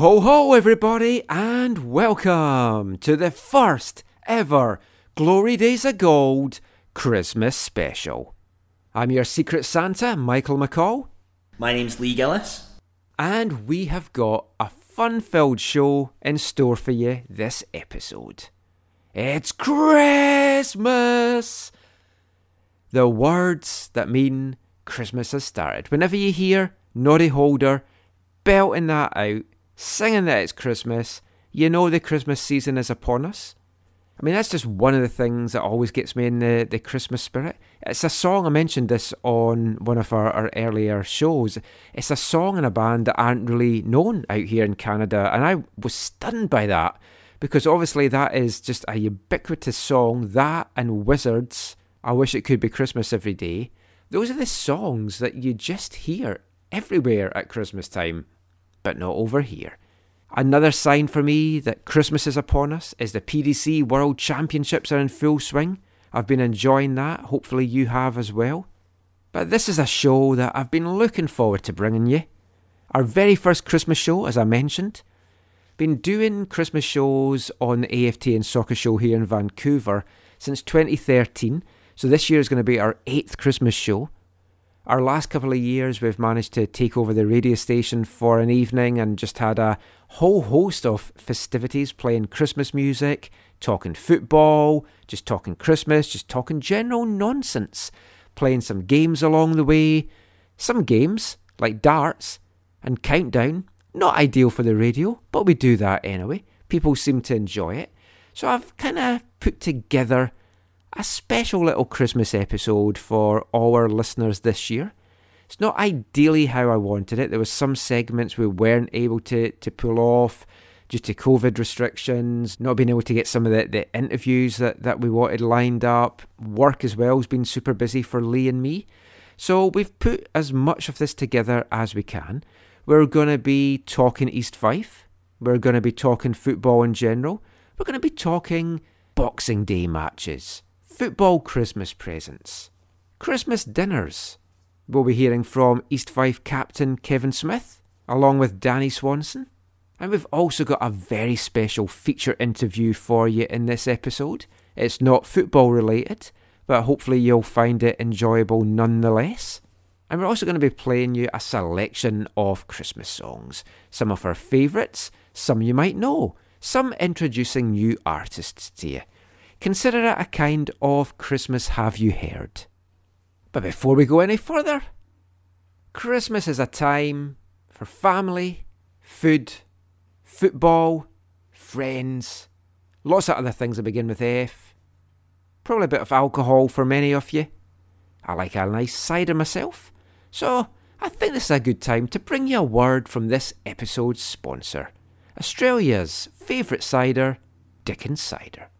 Ho ho everybody, and welcome to the first ever Glory Days of Gold Christmas special. I'm your Secret Santa, Michael McCall, My name's Lee Gillis. and we have got a fun filled show in store for you this episode. It's Christmas! The words that mean Christmas has started. Whenever you hear Noddy Holder belting that out, singing that it's Christmas, you know the Christmas season is upon us. I mean, that's just one of the things that always gets me in the, the Christmas spirit. It's a song, I mentioned this on one of our, our earlier shows. It's a song and a band that aren't really known out here in Canada, and I was stunned by that because obviously that is just a ubiquitous song. That and Wizzard's, I Wish It Could Be Christmas Every Day. Those are the songs that you just hear everywhere at Christmas time but not over here. Another sign for me that Christmas is upon us is the PDC World Championships are in full swing. I've been enjoying that. Hopefully, you have as well. But this is a show that I've been looking forward to bringing you. Our very first Christmas show, as I mentioned. Been doing Christmas shows on the AFTN Soccer Show here in Vancouver since 2013. So this year is going to be our eighth Christmas show. Our last couple of years, we've managed to take over the radio station for an evening and just had a whole host of festivities playing Christmas music, talking football, just talking Christmas, just talking general nonsense, playing some games along the way. Some games, like darts and countdown, not ideal for the radio, but we do that anyway. People seem to enjoy it. So I've kind of put together a special little Christmas episode for our listeners this year. It's not ideally how I wanted it. There was some segments we weren't able to, to pull off due to COVID restrictions, not being able to get some of the, the interviews that, that we wanted lined up. Work as well has been super busy for Lee and me. So we've put as much of this together as we can. We're going to be talking East Fife. We're going to be talking football in general. We're going to be talking Boxing Day matches football Christmas presents, Christmas dinners. We'll be hearing from East Fife captain Kevin Smith, along with Danny Swanson. And we've also got a very special feature interview for you in this episode. It's not football related, but hopefully you'll find it enjoyable nonetheless. And we're also going to be playing you a selection of Christmas songs. Some of our favourites, some you might know, some introducing new artists to you. Consider it a kind of Christmas Have You Heard. But before we go any further, Christmas is a time for family, food, football, friends, lots of other things that begin with F. Probably a bit of alcohol for many of you. I like a nice cider myself, so I think this is a good time to bring you a word from this episode's sponsor, Australia's favourite cider, Dickens Cider.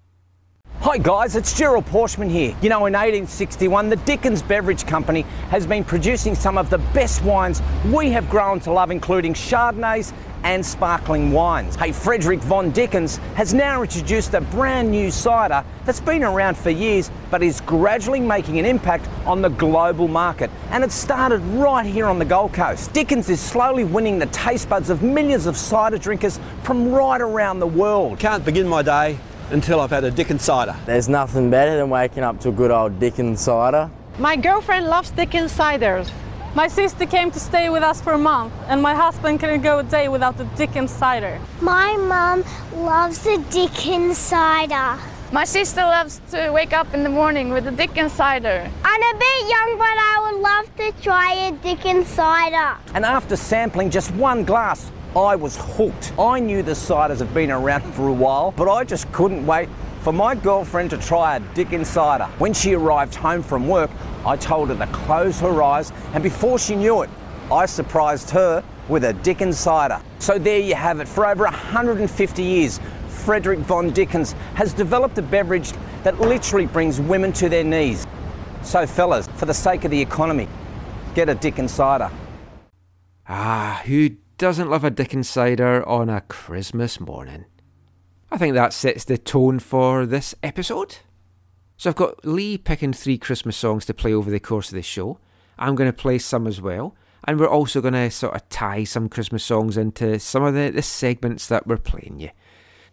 Hi guys, it's Gerald Porschman here. You know, in 1861, the Dickens Beverage Company has been producing some of the best wines we have grown to love, including Chardonnays and sparkling wines. Hey, Frederick Von Dickens has now introduced a brand new cider that's been around for years but is gradually making an impact on the global market. And it started right here on the Gold Coast. Dickens is slowly winning the taste buds of millions of cider drinkers from right around the world. Can't begin my day until I've had a Dickens cider. There's nothing better than waking up to a good old Dickens cider. My girlfriend loves Dickens ciders. My sister came to stay with us for a month, and my husband couldn't go a day without the Dickens cider. My mum loves the Dickens cider. My sister loves to wake up in the morning with the Dickens cider. I'm a bit young, but I would love to try a Dickens cider. And after sampling just one glass, I was hooked. I knew the ciders have been around for a while, but I just couldn't wait for my girlfriend to try a Dickens cider. When she arrived home from work, I told her to close her eyes, and before she knew it, I surprised her with a Dickens cider. So there you have it. For over 150 years, Frederick von Dickens has developed a beverage that literally brings women to their knees. So, fellas, for the sake of the economy, get a Dickens cider. Ah, who doesn't love a Dickens cider on a Christmas morning? I think that sets the tone for this episode. So I've got Lee picking three Christmas songs to play over the course of the show. I'm going to play some as well. And we're also going to sort of tie some Christmas songs into some of the, the segments that we're playing you.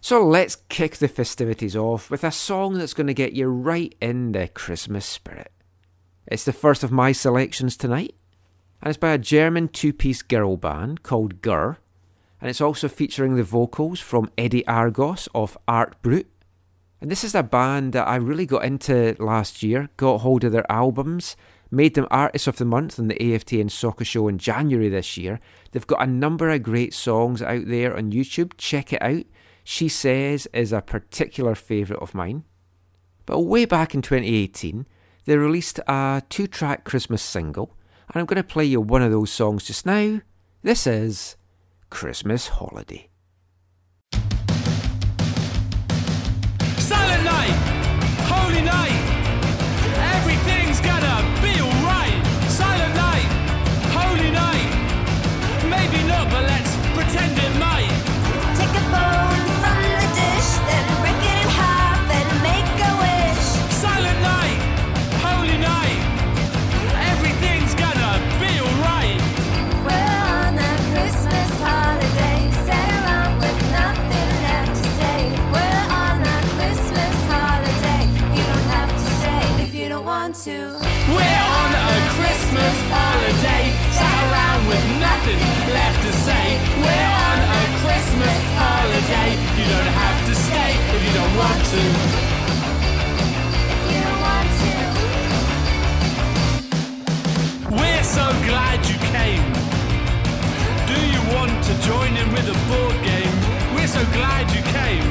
So let's kick the festivities off with a song that's going to get you right in the Christmas spirit. It's the first of my selections tonight, and it's by a German two piece girl band called Gurr, and it's also featuring the vocals from Eddie Argos of Art Brut. And this is a band that I really got into last year, got hold of their albums, made them Artists of the Month on the AFTN Soccer Show in January this year. They've got a number of great songs out there on YouTube, check it out. She Says is a particular favourite of mine. But way back in 2018, they released a two track Christmas single, and I'm going to play you one of those songs just now. This is Christmas Holiday. Don't to. We're on a Christmas holiday, sat around with nothing left to say. We're on a Christmas holiday, you don't have to stay if you don't want to. If you don't want to. We're so glad you came. Do you want to join in with a board game? We're so glad you came.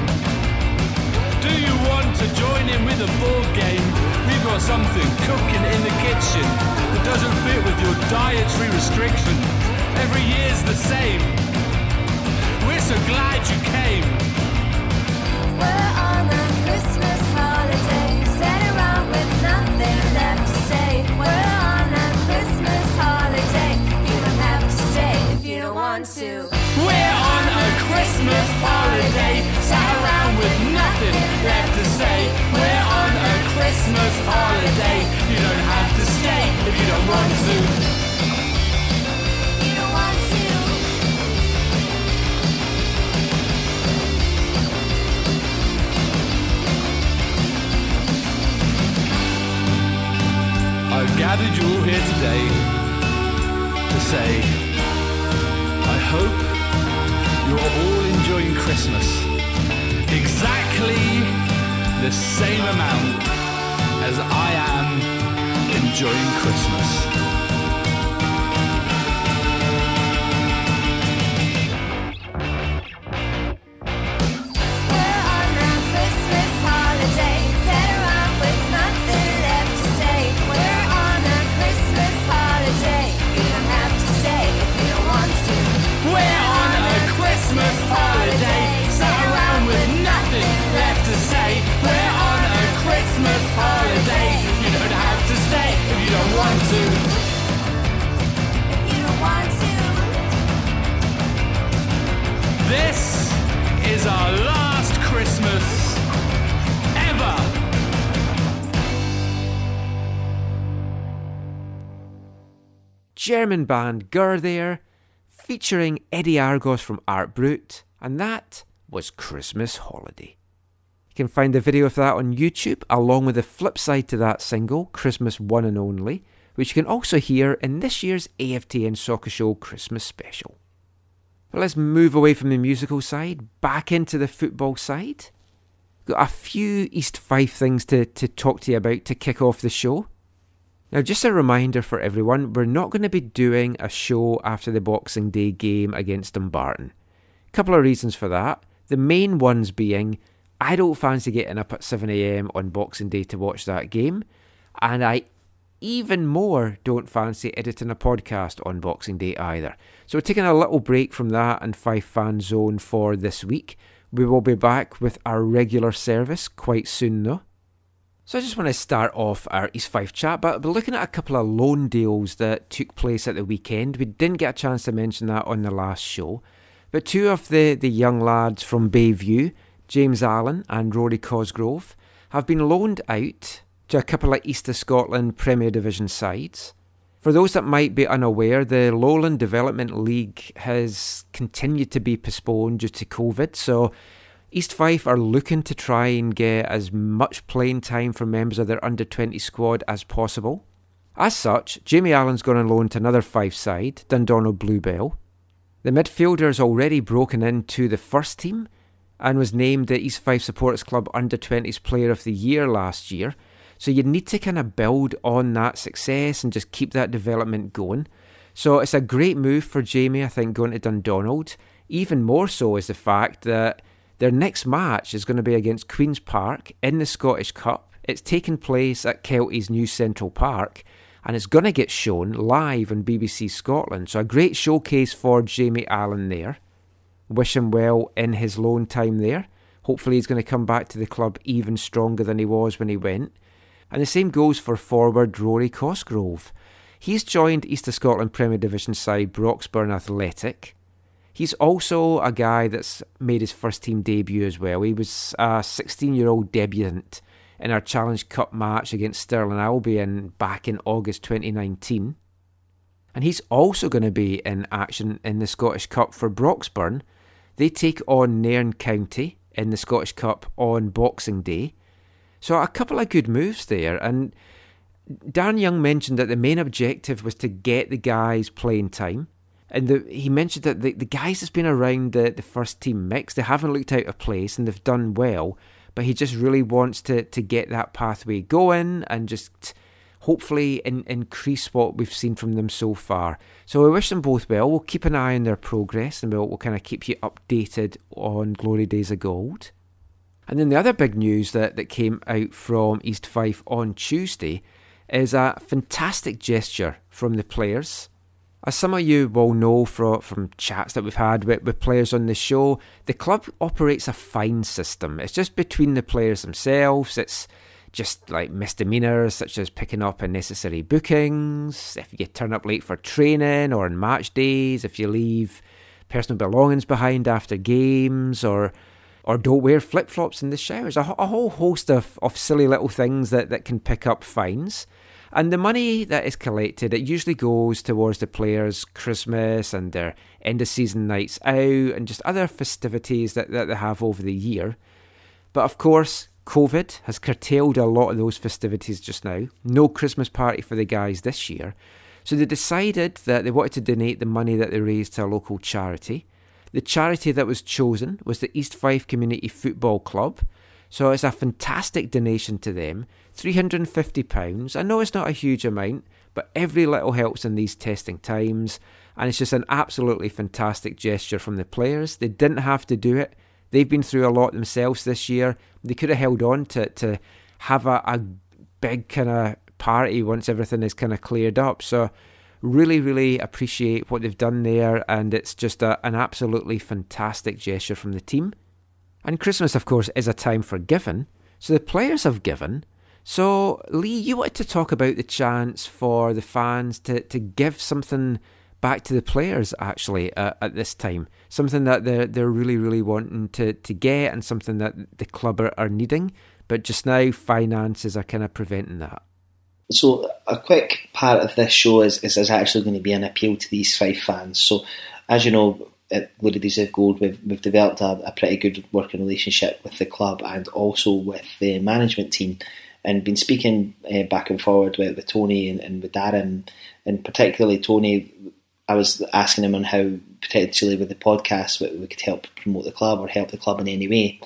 Do you want to join in with a board game? Got something cooking in the kitchen that doesn't fit with your dietary restriction. Every year's the same. We're so glad you came. We're on a Christmas holiday, sat around with nothing left to say. We're on a Christmas holiday, you don't have to stay if you don't want to. We're on a Christmas holiday, sat around with nothing left to say. We're on a Christmas holiday, you don't have to stay if you don't want to. If you don't want to. I've gathered you all here today to say, I hope you're all enjoying Christmas exactly the same amount as I am enjoying Christmas. German band Gurr there, featuring Eddie Argos from Art Brut, and that was Christmas Holiday. You can find the video of that on YouTube, along with the flip side to that single, Christmas One and Only, which you can also hear in this year's AFTN Soccer Show Christmas special. But let's move away from the musical side, back into the football side. Got a few East Fife things to, to talk to you about to kick off the show. Now, just a reminder for everyone, we're not going to be doing a show after the Boxing Day game against Dumbarton. A Couple of reasons for that. The main ones being, I don't fancy getting up at 7am on Boxing Day to watch that game, and I even more don't fancy editing a podcast on Boxing Day either. So we're taking a little break from that and Fife Fan Zone for this week. We will be back with our regular service quite soon though. So I just want to start off our East Fife chat, but we're looking at a couple of loan deals that took place at the weekend. We didn't get a chance to mention that on the last show. But two of the, the young lads from Bayview, James Allen and Rory Cosgrove, have been loaned out to a couple of East of Scotland Premier Division sides. For those that might be unaware, the Lowland Development League has continued to be postponed due to COVID, so East Fife are looking to try and get as much playing time for members of their under 20 squad as possible. As such, Jamie Allen's gone on loan to another Fife side, Dundonald Bluebell. The midfielder has already broken into the first team and was named the East Fife Supporters Club Under 20s Player of the Year last year, so you need to kind of build on that success and just keep that development going. So it's a great move for Jamie, I think, going to Dundonald. Even more so is the fact that their next match is going to be against Queen's Park in the Scottish Cup. It's taking place at Kelty's new Central Park and it's going to get shown live on BBC Scotland. So a great showcase for Jamie Allen there. Wish him well in his loan time there. Hopefully he's going to come back to the club even stronger than he was when he went. And the same goes for forward Rory Cosgrove. He's joined East of Scotland Premier Division side Broxburn Athletic. He's also a guy that's made his first team debut as well. He was a 16 year old debutant in our Challenge Cup match against Stirling Albion back in August 2019. And he's also going to be in action in the Scottish Cup for Broxburn. They take on Nairn County in the Scottish Cup on Boxing Day. So a couple of good moves there. And Darren Young mentioned that the main objective was to get the guys playing time. And the, he mentioned that the, the guys that's been around the, the first team mix, they haven't looked out of place and they've done well. But he just really wants to, to get that pathway going and just hopefully in, increase what we've seen from them so far. So we wish them both well. We'll keep an eye on their progress and we'll, we'll kind of keep you updated on Glory Days of Gold. And then the other big news that, that came out from East Fife on Tuesday is a fantastic gesture from the players. As some of you will know from, from chats that we've had with, with players on the show, the club operates a fine system. It's just between the players themselves. It's just like misdemeanours such as picking up unnecessary bookings, if you turn up late for training or on match days, if you leave personal belongings behind after games, or or don't wear flip flops in the showers. A, a, whole host of, of silly little things that, that can pick up fines. And the money that is collected, it usually goes towards the players' Christmas and their end of season nights out and just other festivities that, that they have over the year. But of course, COVID has curtailed a lot of those festivities just now. No Christmas party for the guys this year. So they decided that they wanted to donate the money that they raised to a local charity. The charity that was chosen was the East Fife Community Football Club. So it's a fantastic donation to them. £350. I know it's not a huge amount, but every little helps in these testing times. And it's just an absolutely fantastic gesture from the players. They didn't have to do it. They've been through a lot themselves this year. They could have held on to, to have a, a big kind of party once everything is kind of cleared up. So really, really appreciate what they've done there, and it's just a, an absolutely fantastic gesture from the team. And Christmas, of course, is a time for giving, so the players have given. So, Lee, you wanted to talk about the chance for the fans to, to give something back to the players actually uh, at this time, something that they're they're really really wanting to to get, and something that the club are, are needing. But just now, finances are kind of preventing that. So a quick part of this show is, is, is actually going to be an appeal to these five fans. So as you know, at Days of Gold, we've, we've developed a, a, pretty good working relationship with the club and also with the management team. And been speaking uh, back and forward with, with Tony and, and with Darren, and particularly Tony. I was asking him on how potentially with the podcast we, we could help promote the club or help the club in any way,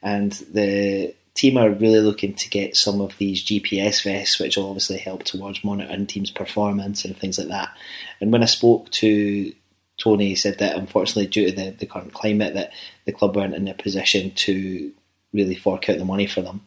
and the team are really looking to get some of these GPS vests, which will obviously help towards monitoring teams' performance and things like that. And when I spoke to Tony, he said that unfortunately, due to the, the current climate, that the club weren't in a position to really fork out the money for them.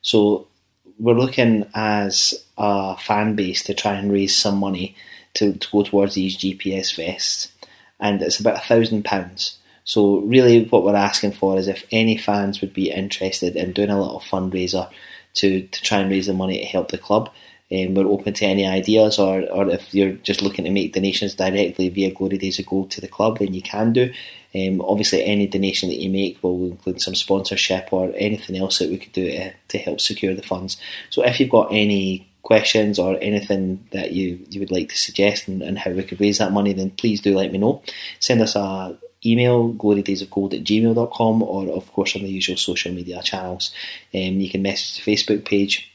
So we're looking as a fan base to try and raise some money to, to go towards these GPS vests, and it's about a thousand pounds. So really, what we're asking for is if any fans would be interested in doing a little fundraiser to to try and raise the money to help the club. Um, we're open to any ideas, or, or if you're just looking to make donations directly via Glory Days of Gold to the club, then you can do. Um, obviously, any donation that you make will include some sponsorship or anything else that we could do to, to help secure the funds. So, if you've got any questions or anything that you, you would like to suggest and, and how we could raise that money, then please do let me know. Send us a email glorydaysofgold at gmail.com or of course on the usual social media channels. Um, you can message the Facebook page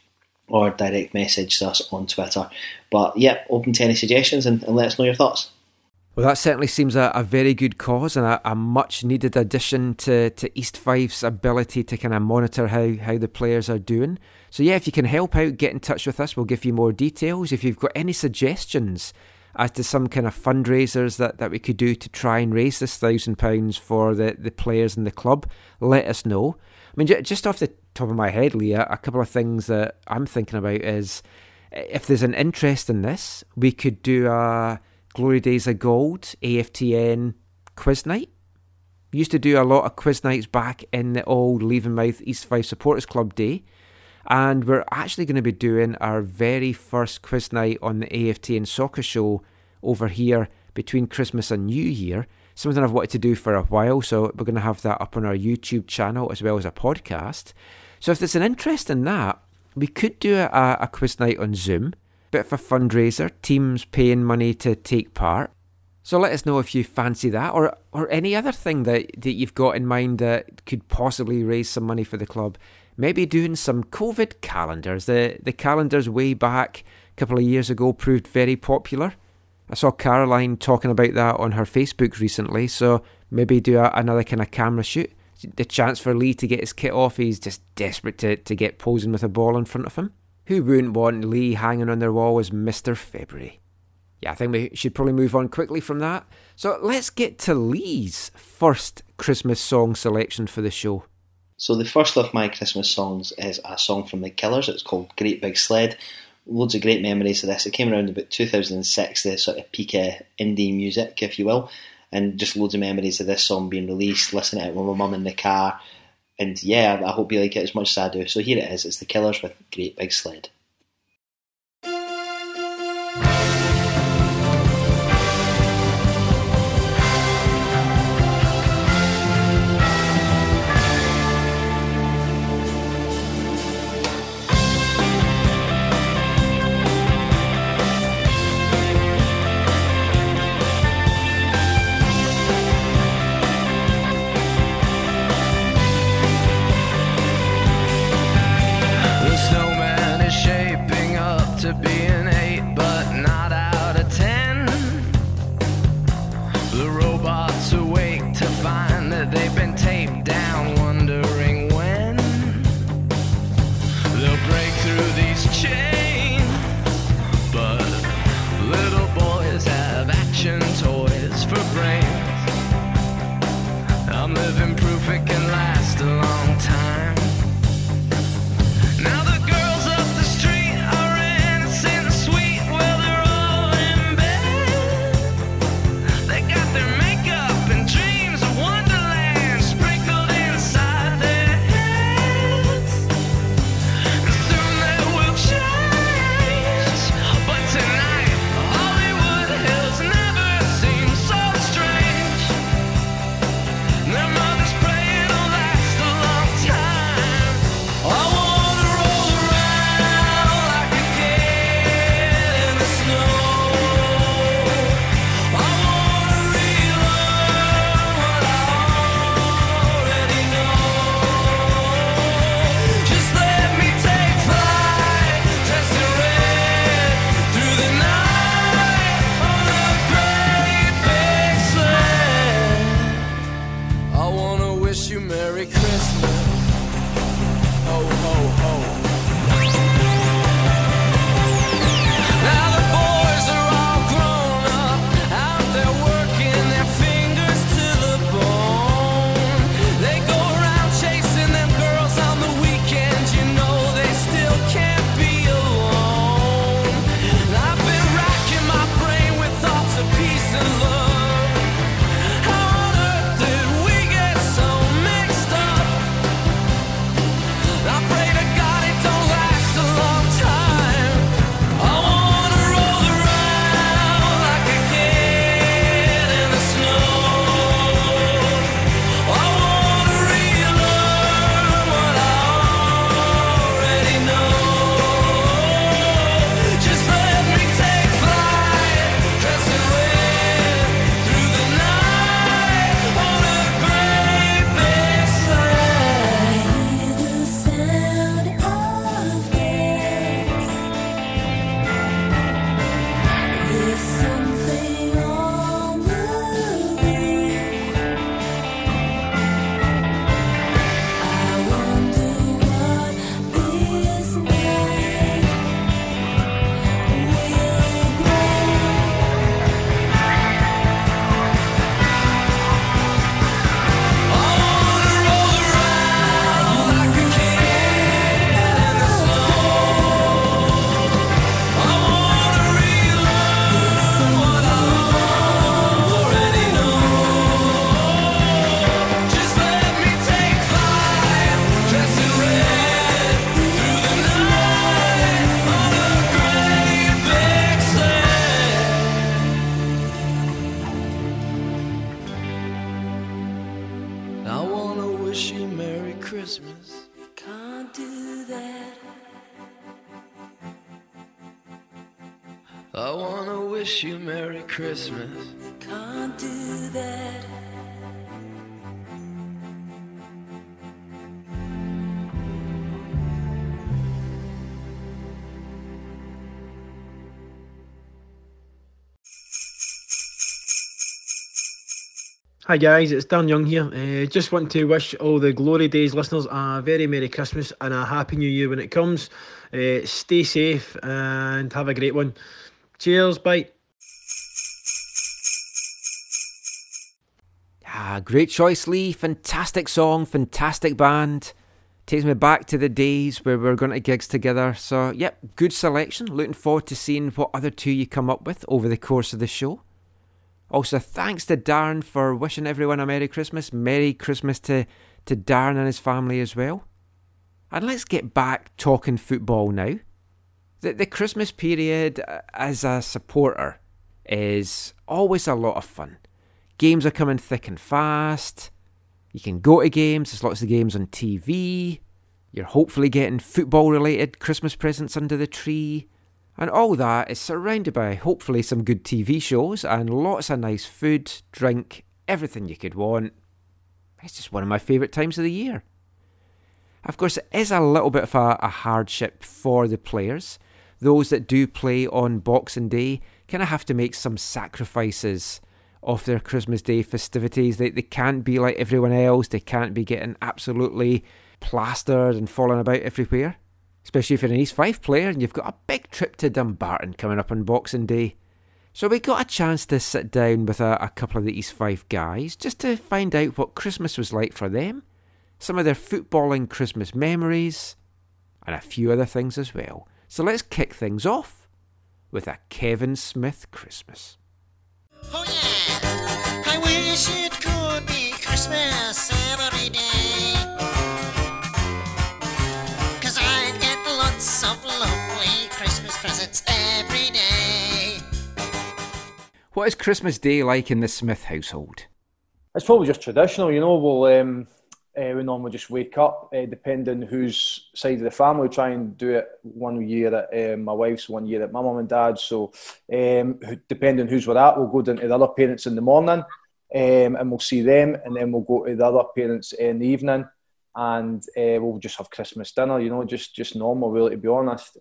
or direct message us on Twitter. But yeah, open to any suggestions and, and let us know your thoughts. Well, that certainly seems a, a very good cause and a, a, much needed addition to, to East Fife's ability to kind of monitor how, how the players are doing. So, yeah, if you can help out, get in touch with us. We'll give you more details. If you've got any suggestions as to some kind of fundraisers that, that we could do to try and raise this thousand pounds for the, the players in the club, let us know. I mean, just off the top of my head, Leah, a couple of things that I'm thinking about is eh, if there's an interest in this, we could do a Glory Days of Gold AFTN quiz night. Used to do a lot of quiz nights back in the old Levenmouth East Fife Supporters Club day. And we're actually going to be doing our very first quiz night on the AFTN soccer show over here between Christmas and New Year. Something I've wanted to do for a while, so we're going to have that up on our YouTube channel as well as a podcast. So if there's an interest in that, we could do a, a quiz night on Zoom. Bit of a fundraiser, teams paying money to take part. So let us know if you fancy that or or any other thing that, that you've got in mind that could possibly raise some money for the club. Maybe doing some COVID calendars. The the calendars way back a couple of years ago proved very popular. I saw Caroline talking about that on her Facebook recently, so maybe do a, another kind of camera shoot. The chance for Lee to get his kit off, he's just desperate to, to get posing with a ball in front of him. Who wouldn't want Lee hanging on their wall as Mr. February? Yeah, I think we should probably move on quickly from that. So let's get to Lee's first Christmas song selection for the show. So the first of my Christmas songs is a song from the Killers. It's called Great Big Sled loads of great memories of this. It came around about 2006, the sort of peak of indie music, if you will, and just loads of memories of this song being released, listening to it with my mum in the car. And yeah, I hope you like it as much as I do. So here it is it's The Killers with Great Big Sled. Hi guys, it's Dan Young here. Uh, just want to wish all the Glory Days listeners a very Merry Christmas and a Happy New Year when it comes. Uh, stay safe and have a great one. Cheers, bye. Ah, great choice, Lee. Fantastic song, fantastic band. Takes me back to the days where we were going to gigs together. So, yep, good selection. Looking forward to seeing what other two you come up with over the course of the show. Also, thanks to Darren for wishing everyone a Merry Christmas. Merry Christmas to, to Darren and his family as well. And let's get back talking football now. The, the Christmas period as a supporter is always a lot of fun. Games are coming thick and fast. You can go to games, there's lots of games on TV. You're hopefully getting football related Christmas presents under the tree. And all that is surrounded by hopefully some good TV shows and lots of nice food, drink, everything you could want. It's just one of my favourite times of the year. Of course, it is a little bit of a, a hardship for the players. Those that do play on Boxing Day kind of have to make some sacrifices of their Christmas Day festivities. They, they can't be like everyone else, they can't be getting absolutely plastered and falling about everywhere. Especially if you're an East Fife player and you've got a big trip to Dumbarton coming up on Boxing Day. So we got a chance to sit down with a, a couple of the East Fife guys just to find out what Christmas was like for them, some of their footballing Christmas memories, and a few other things as well. So let's kick things off with a Kevin Smith Christmas. Oh yeah, I wish it could be Christmas every day. What is Christmas Day like in the Smith household? It's probably just traditional, you know. We'll um, uh, we normally just wake up, uh, depending whose side of the family. We try and do it one year at um, my wife's, one year at my mum and dad's. So, um, depending who's we're at, we'll go down to the other parents in the morning, um, and we'll see them, and then we'll go to the other parents in the evening, and uh, we'll just have Christmas dinner. You know, just just normal, really, to be honest.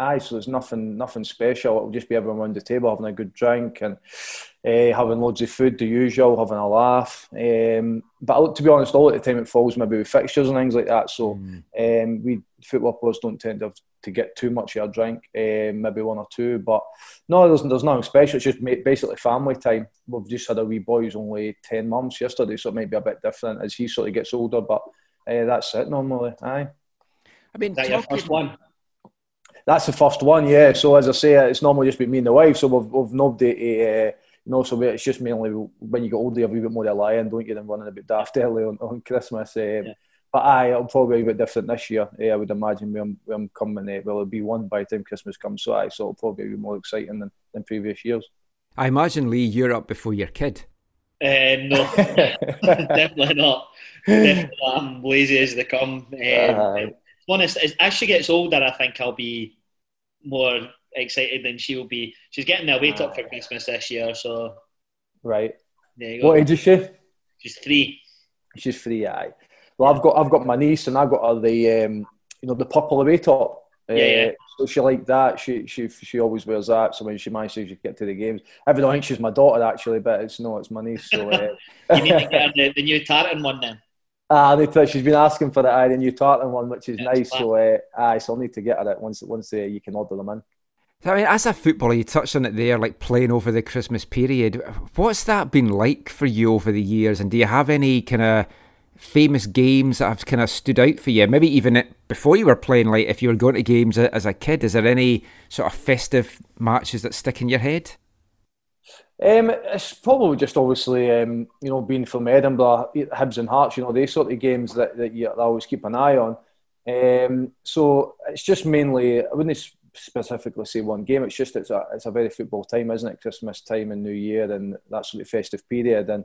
Aye, so there's nothing nothing special. It'll just be everyone around the table having a good drink and uh, having loads of food, the usual, having a laugh. Um, but to be honest, all at the time it falls maybe with fixtures and things like that. So um, we football players don't tend to have to get too much of a drink, um, maybe one or two. But no, there's, there's nothing special. It's just basically family time. We've just had a wee boy who's only 10 months yesterday, so it might be a bit different as he sort of gets older. But uh, that's it normally. Aye. I mean, Is that your first one? That's the first one, yeah. So as I say, it's normally just been me and the wife. So we've, we've nobody to, uh, you know, so we- it's just mainly when you get older, you're a wee bit more reliant, don't you, than running a bit daft early on, on Christmas. Um, But aye, it'll probably be a bit different this year. Eh, I would imagine when I'm, when I'm coming, uh, well, it'll be one by the time Christmas comes. So aye, so it'll probably be more exciting than, than previous years. I imagine Lee, you're up before your kid. Uh, no, definitely not. Definitely not. I'm lazy as they come. Um, Aye. to be honest, as, as she gets older, I think I'll be more excited than she will be. She's getting the weight up for Christmas this year, so Right. there you go. What age is she? She's three. She's three, aye. Well, I've got I've got my niece, and I've got her the um, you know the purple away top. Yeah, yeah. Uh, so she liked that. She she she always wears that. So when she manages to get to the games, everyone thinks she's my daughter actually, but it's no, it's my niece. So uh, You need to get her the, the new tartan one then. Ah, they tell- she's been asking for the aye, the new tartan one, which is nice. So uh, aye, so I'll need to get her it once once uh, you can order them in. I mean, as a footballer, you touched on it there, like playing over the Christmas period. What's that been like for you over the years? And do you have any kind of famous games that have kind of stood out for you? Maybe even before you were playing, like if you were going to games as a kid, is there any sort of festive matches that stick in your head? Um, it's probably just obviously, um, you know, being from Edinburgh, Hibs and Hearts, you know, they sort of games that, that you always keep an eye on. Um, so it's just mainly, I wouldn't specifically say one game. It's just it's a it's a very football time, isn't it? Christmas time and New Year and that sort of festive period. And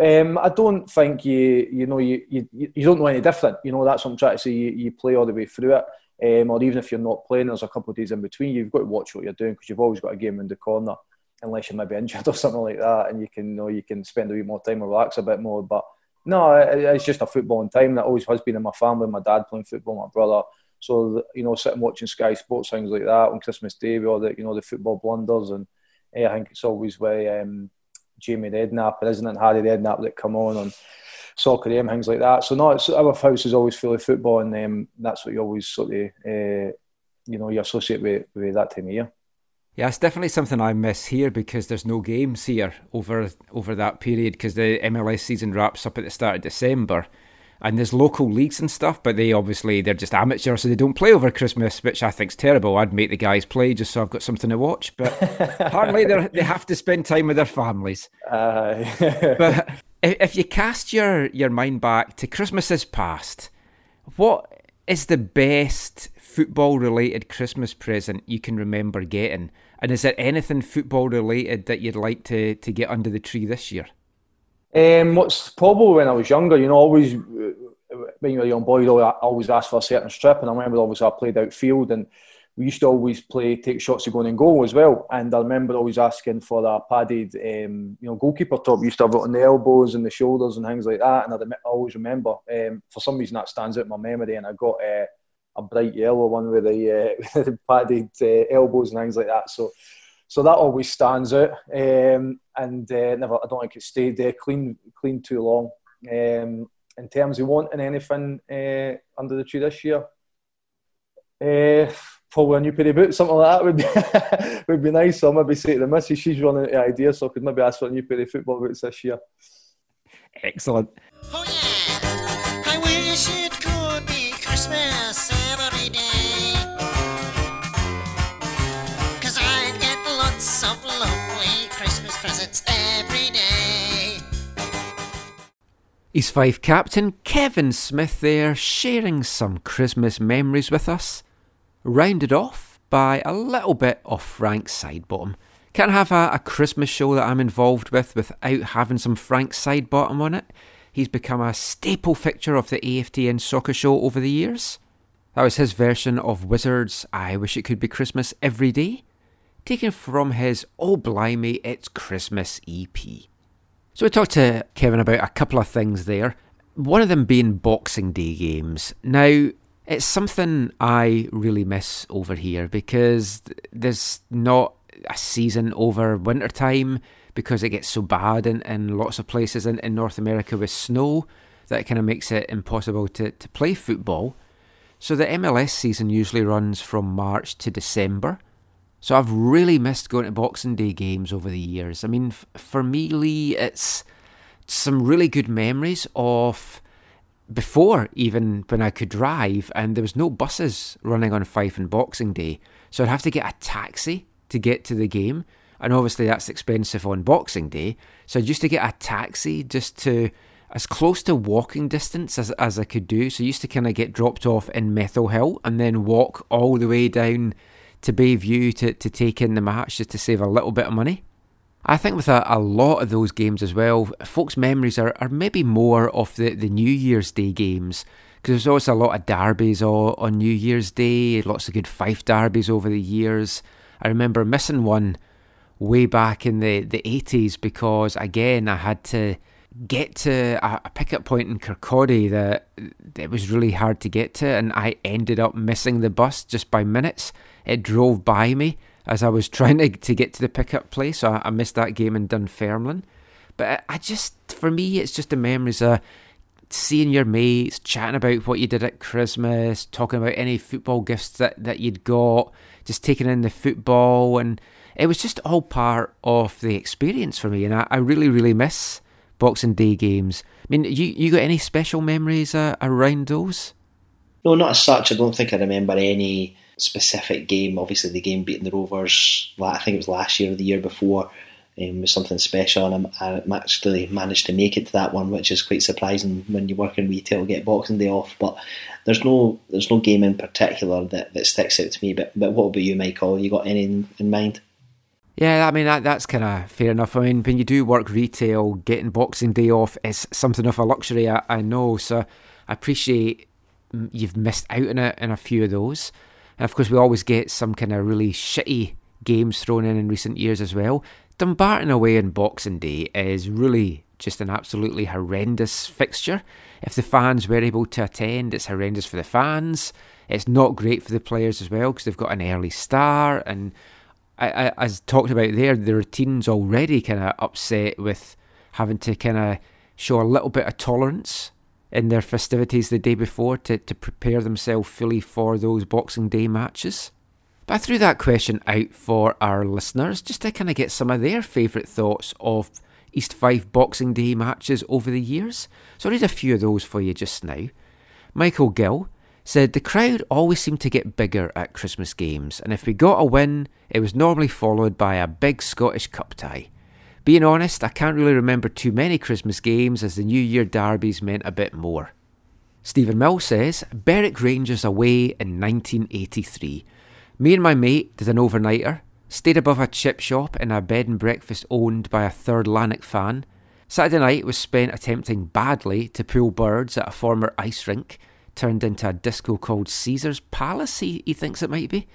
um, I don't think you you know you, you you don't know any different. You know that's what I'm trying to say. You, you play all the way through it. Um, or even if you're not playing, there's a couple of days in between. You've got to watch what you're doing because you've always got a game in the corner unless you're maybe injured or something like that, and you can you know you can spend a wee more time and relax a bit more. But no, it- it's just a footballing time that always has been in my family. My dad playing football, my brother. So you know, sitting watching Sky Sports things like that on Christmas Day, with all the you know the football blunders, and eh, I think it's always with um, Jamie Redknapp and isn't it Harry Redknapp that come on and soccer and things like that. So no, our house is always full of football, and um, that's what you always sort of uh, you know you associate with, with that time of year. Yeah, it's definitely something I miss here because there's no games here over over that period because the MLS season wraps up at the start of December. And there's local leagues and stuff, but they obviously they're just amateurs, so they don't play over Christmas, which I think's terrible. I'd make the guys play just so I've got something to watch, but apparently they they have to spend time with their families. Uh, but if if you cast your your mind back to Christmases past, what is the best football related Christmas present you can remember getting? And is there anything football related that you'd like to, to get under the tree this year? Um, what's probably when I was younger, you know, always uh, when you're a young boy, you always asked for a certain strip, and I remember obviously I played outfield, and we used to always play take shots to go in goal as well. And I remember always asking for a padded, um, you know, goalkeeper top. We used to have it on the elbows and the shoulders and things like that. And I I always remember, um, for some reason that stands out in my memory, and I got uh, a bright yellow one with the, uh, the padded uh, elbows and things like that. So. So that always stands out, um, and uh, never. I don't think it stayed there clean, clean too long. Um, in terms of wanting anything uh, under the tree this year, uh, probably a new pair of boots, something like that would be would be nice. So I'll maybe say to the missus, she's running out of ideas, so I could maybe ask for a new pair of football boots this year. Excellent. I wish East Fife captain Kevin Smith there sharing some Christmas memories with us. Rounded off by a little bit of Frank Sidebottom. Can't have a, a Christmas show that I'm involved with without having some Frank Sidebottom on it. He's become a staple fixture of the AFTN soccer show over the years. That was his version of Wizzard's I Wish It Could Be Christmas Every Day, taken from his Oh Blimey, It's Christmas EP. So we talked to Kevin about a couple of things there. One of them being Boxing Day games. Now, it's something I really miss over here because there's not a season over winter time because it gets so bad in, in lots of places in, in North America with snow that kind of makes it impossible to, to play football. So the MLS season usually runs from March to December. So I've really missed going to Boxing Day games over the years. I mean, f- for me, Lee, it's some really good memories of before even when I could drive and there was no buses running on Fife and Boxing Day. So I'd have to get a taxi to get to the game. And obviously that's expensive on Boxing Day. So I used to get a taxi just to as close to walking distance as, as I could do. So I used to kind of get dropped off in Methil Hill and then walk all the way down to Bayview to, to take in the match just to save a little bit of money. I think with a, a lot of those games as well, folks' memories are, are maybe more of the, the New Year's Day games because there's always a lot of derbies on, on New Year's Day, lots of good Fife derbies over the years. I remember missing one way back in the, the 80s because, again, I had to get to a, a pickup point in Kirkcaldy that it was really hard to get to, and I ended up missing the bus just by minutes. It drove by me as I was trying to, to get to the pickup place, so I, I missed that game in Dunfermline. But I, I just, for me, it's just the memories of seeing your mates, chatting about what you did at Christmas, talking about any football gifts that, that you'd got, just taking in the football, and it was just all part of the experience for me, and I, I really, really miss Boxing Day games. I mean, you you got any special memories uh, around those? No, not as such. I don't think I remember any specific game. Obviously, the game beating the Rovers, I think it was last year or the year before, um, was something special, and I actually managed to make it to that one, which is quite surprising when you work in retail, get Boxing Day off. But there's no there's no game in particular that, that sticks out to me. But but what about you, Michael? You got any in, in mind? Yeah, I mean that that's kind of fair enough. I mean, when you do work retail, getting Boxing Day off is something of a luxury. I, I know, so I appreciate mm, you've missed out on it in a few of those. And of course, we always get some kind of really shitty games thrown in in recent years as well. Dumbarton away on Boxing Day is really just an absolutely horrendous fixture. If the fans were able to attend, it's horrendous for the fans. It's not great for the players as well because they've got an early start and I, I, as talked about there, the routine's already kind of upset with having to kind of show a little bit of tolerance in their festivities the day before to, to prepare themselves fully for those Boxing Day matches. But I threw that question out for our listeners just to kind of get some of their favourite thoughts of East Fife Boxing Day matches over the years. So I'll read a few of those for you just now. Michael Gill said the crowd always seemed to get bigger at Christmas games, and if we got a win, it was normally followed by a big Scottish Cup tie. Being honest, I can't really remember too many Christmas games as the New Year derbies meant a bit more. Stephen Mill says Berwick Rangers away in 1983. Me and my mate did an overnighter, stayed above a chip shop in a bed and breakfast owned by a third Lanark fan. Saturday night was spent attempting badly to pull birds at a former ice rink, turned into a disco called Caesar's Palace, he, he thinks it might be.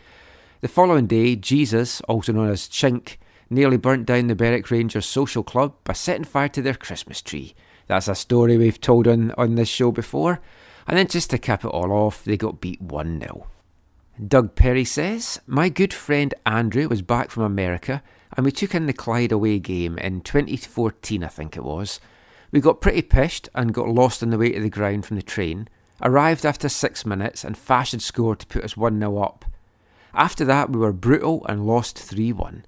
The following day, Jesus, also known as Chink, nearly burnt down the Berwick Rangers social club by setting fire to their Christmas tree. That's a story we've told on, on this show before. And then just to cap it all off, they got beat 1 0. Doug Perry says, My good friend Andrew was back from America and we took in the Clyde away game in 2014, I think it was. We got pretty pished and got lost on the way to the ground from the train, arrived after six minutes and Fash had scored to put us 1 0 up. After that, we were brutal and lost 3 1.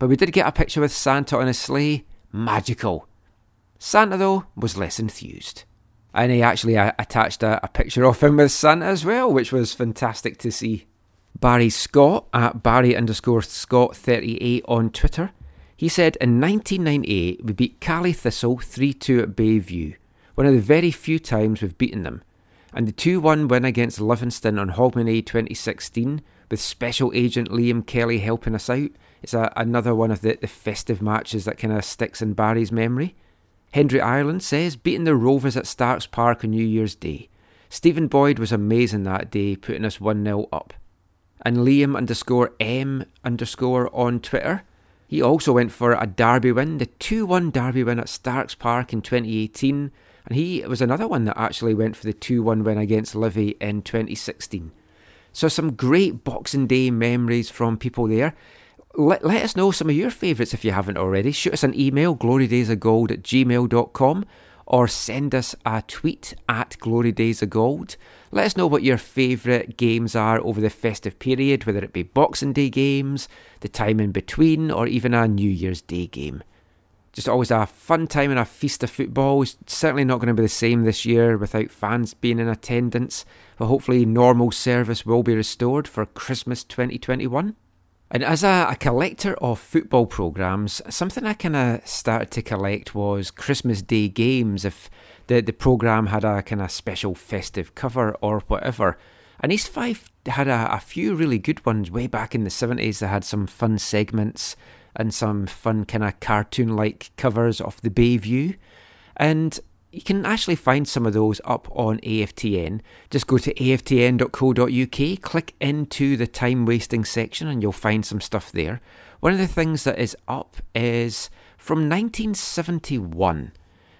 But we did get a picture with Santa on his sleigh. Magical. Santa, though, was less enthused. And he actually uh, attached a, a picture of him with Santa as well, which was fantastic to see. Barry Scott at Barry underscore Scott 38 on Twitter. He said in 1998 we beat Caley Thistle 3 2 at Bayview, one of the very few times we've beaten them. And the 2 1 win against Livingston on Hogmanay 2016, with special agent Liam Kelly helping us out, is a, another one of the, the festive matches that kind of sticks in Barry's memory. Hendry Ireland says beating the Rovers at Starks Park on New Year's Day. Stephen Boyd was amazing that day, putting us 1 0 up and Liam underscore M underscore on Twitter. He also went for a derby win, the 2 1 derby win at Starks Park in 2018, And he was another one that actually went for the 2 1 win against Livy in 2016. So, some great Boxing Day memories from people there. Let, let us know some of your favourites if you haven't already. Shoot us an email, glorydaysofgold at gmail.com, or send us a tweet at glorydaysofgold. Let us know what your favourite games are over the festive period, whether it be Boxing Day games, the time in between, or even a New Year's Day game. Just always a fun time and a feast of football. It's certainly not going to be the same this year without fans being in attendance, but hopefully normal service will be restored for Christmas 2021. And as a, a collector of football programmes, something I kind of started to collect was Christmas Day games. If the, the programme had a kind of special festive cover or whatever. And East Fife had a, a few really good ones way back in the 70s. They had some fun segments and some fun kind of cartoon like covers of the Bayview. And you can actually find some of those up on AFTN. Just go to aftn.co.uk, click into the time wasting section, and you'll find some stuff there. One of the things that is up is from 1971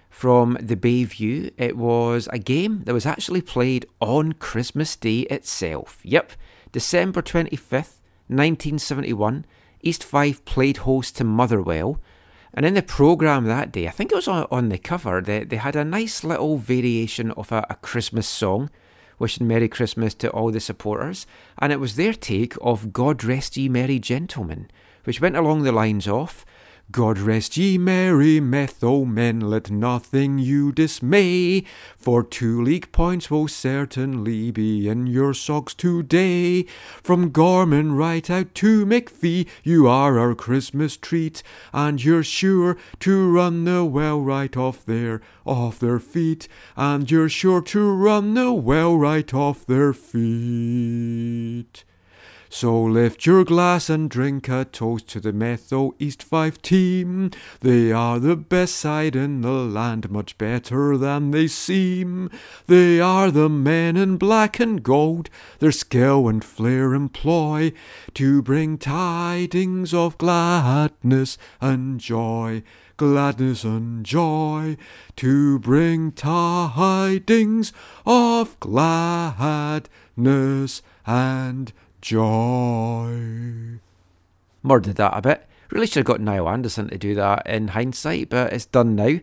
from the Bayview. It was a game that was actually played on Christmas Day itself. Yep, December 25th, 1971. East Fife played host to Motherwell. And in the programme that day, I think it was on, on the cover, they, they had a nice little variation of a, a Christmas song, wishing Merry Christmas to all the supporters. And it was their take of God Rest Ye Merry Gentlemen, which went along the lines of God rest ye merry Metho men, let nothing you dismay, for two league points will certainly be in your socks today. From Gorman right out to McPhee, you are our Christmas treat, and you're sure to run the well right off their off their feet, and you're sure to run the well right off their feet. So lift your glass and drink a toast to the Metho East Fife team. They are the best side in the land, much better than they seem. They are the men in black and gold, their skill and flair employ to bring tidings of gladness and joy. Gladness and joy to bring tidings of gladness and joy. Murdered that a bit. Really should have got Niall Anderson to do that in hindsight, but it's done now.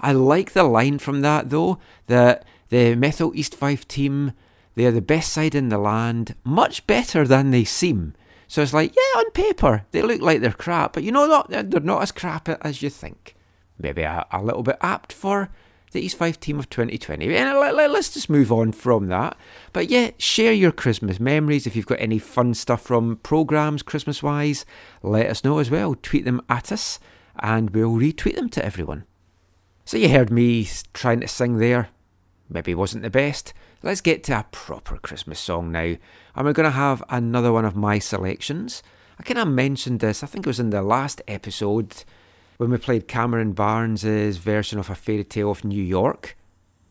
I like the line from that though, that the Methil East Fife team, they're the best side in the land, much better than they seem. So it's like, yeah, on paper, they look like they're crap, but you know what? They're not as crap as you think. Maybe a, a little bit apt for the East Fife team of 2020. And uh, let, let's just move on from that. But yeah, share your Christmas memories. If you've got any fun stuff from programmes Christmas wise, let us know as well. Tweet them at us and we'll retweet them to everyone. So you heard me trying to sing there. Maybe wasn't the best. Let's get to a proper Christmas song now. And we're going to have another one of my selections. I kind of mentioned this, I think it was in the last episode when we played Cameron Barnes's version of A Fairy Tale of New York,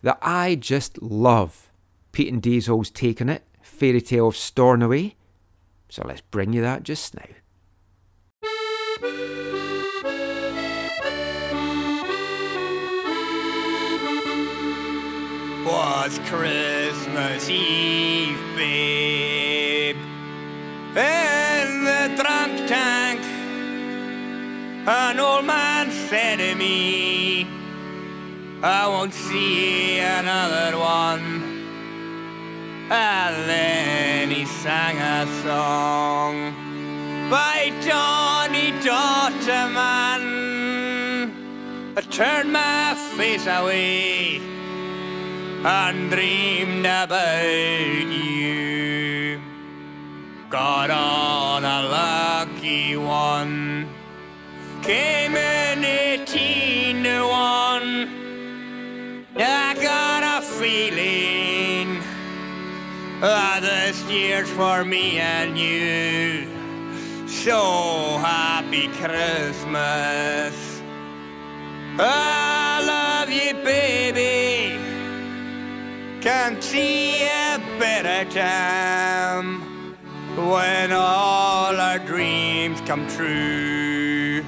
that I just love Peat and Diesel's take on it, Fairy Tale of Stornoway. So let's bring you that just now. was Christmas Eve, babe. In an old man said to me, I won't see another one. And then he sang a song by Johnny Dotterman. I turned my face away and dreamed about you. Got on a lucky one, came in 18 to 1. I got a feeling that this year's for me and you. So happy Christmas. I love you, baby. Can't see a better time when all our dreams come true.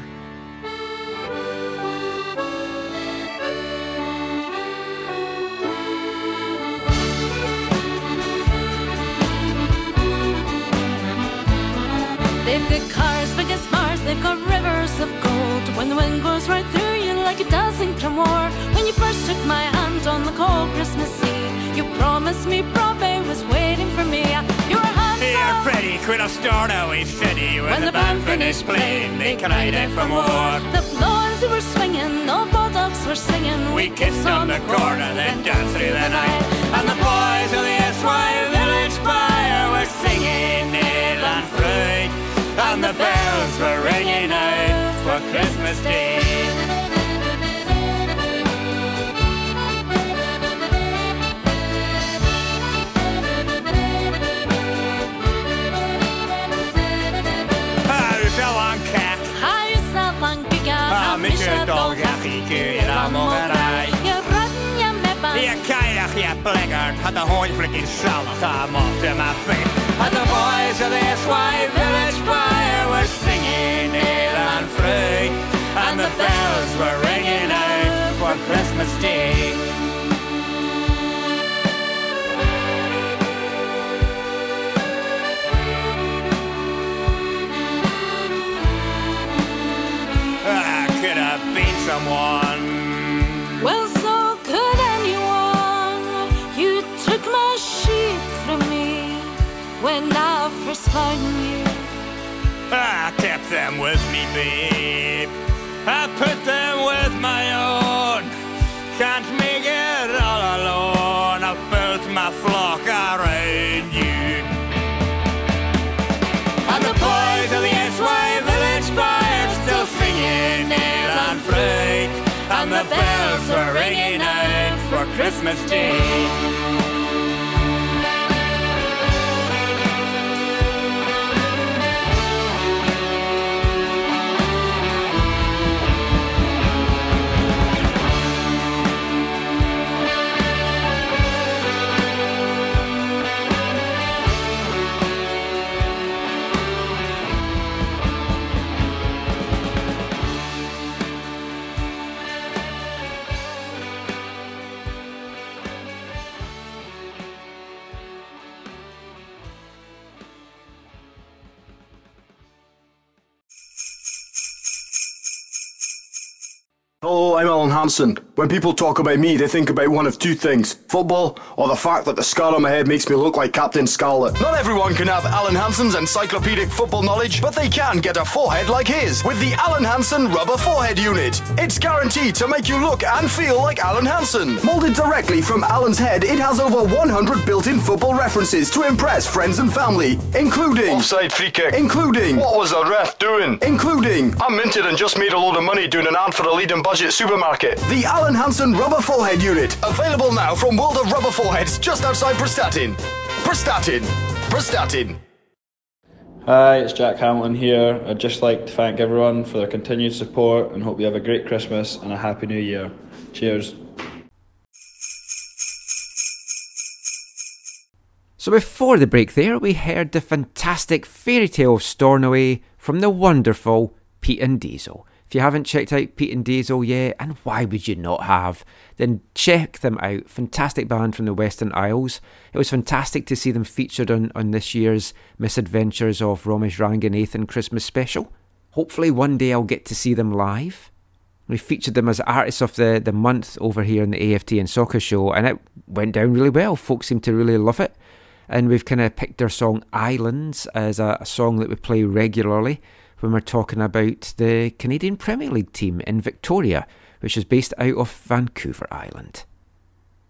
Got cars big as Mars, they've got rivers of gold. When the wind goes right through you like it does in Cremore. When you first took my hand on the cold Christmas Eve, you promised me Broadway was waiting for me. You were handsome. Here, Freddie, quit a start away city. When, the band finished playing, they cried out for more. The blondes were swinging, the bulldogs were singing. We kissed on the corner, then danced through the night. And the boys of the SY Village Choir were singing Nail and Fruit. And the bells were ringing out for Christmas Day. How's a long cat? How's that one giga? Michel Dolgachi, in a mogerij. Je rudden, je meppen. Je keilig, je blackguard, had de hooiflik in zalig, I'm off to my And the boys of the SY Village Choir were singing Nail and Fruit. And the bells were ringing out for Christmas Day. I you. Ah, I kept them with me, babe. I put them with my own. Can't make it all alone. I built my flock around you. And the boys of the SY Village Choir still singing Nail and Fruit. And the bells were ringing out for Christmas Day. Hello, I'm Alan Hansen. When people talk about me, they think about one of two things football, or the fact that the scar on my head makes me look like Captain Scarlet. Not everyone can have Alan Hansen's encyclopedic football knowledge, but they can get a forehead like his with the Alan Hansen Rubber Forehead Unit. It's guaranteed to make you look and feel like Alan Hansen. Molded directly from Alan's head, it has over 100 built in football references to impress friends and family, including. Offside free kick. Including. What was the ref doing? Including. I'm minted and just made a load of money doing an ad for a leading budget supermarket. The Alan Hansen Rubber Forehead Unit. Available now from World of Rubber Foreheads just outside Prestatyn. Prestatyn. Prestatyn. Hi, it's Jack Hamilton here. I'd just like to thank everyone for their continued support and hope you have a great Christmas and a happy new year. Cheers. So before the break there, we heard the fantastic fairy tale of Stornoway from the wonderful Peat and Diesel. If you haven't checked out Peat and Diesel yet, and why would you not have, then check them out. Fantastic band from the Western Isles. It was fantastic to see them featured on, on this year's Misadventures of Romesh Ranganathan Christmas special. Hopefully one day I'll get to see them live. We featured them as Artists of the, the Month over here in the AFTN Soccer Show, and it went down really well. Folks seem to really love it. And we've kind of picked their song Islands as a, a song that we play regularly when we're talking about the Canadian Premier League team in Victoria, which is based out of Vancouver Island.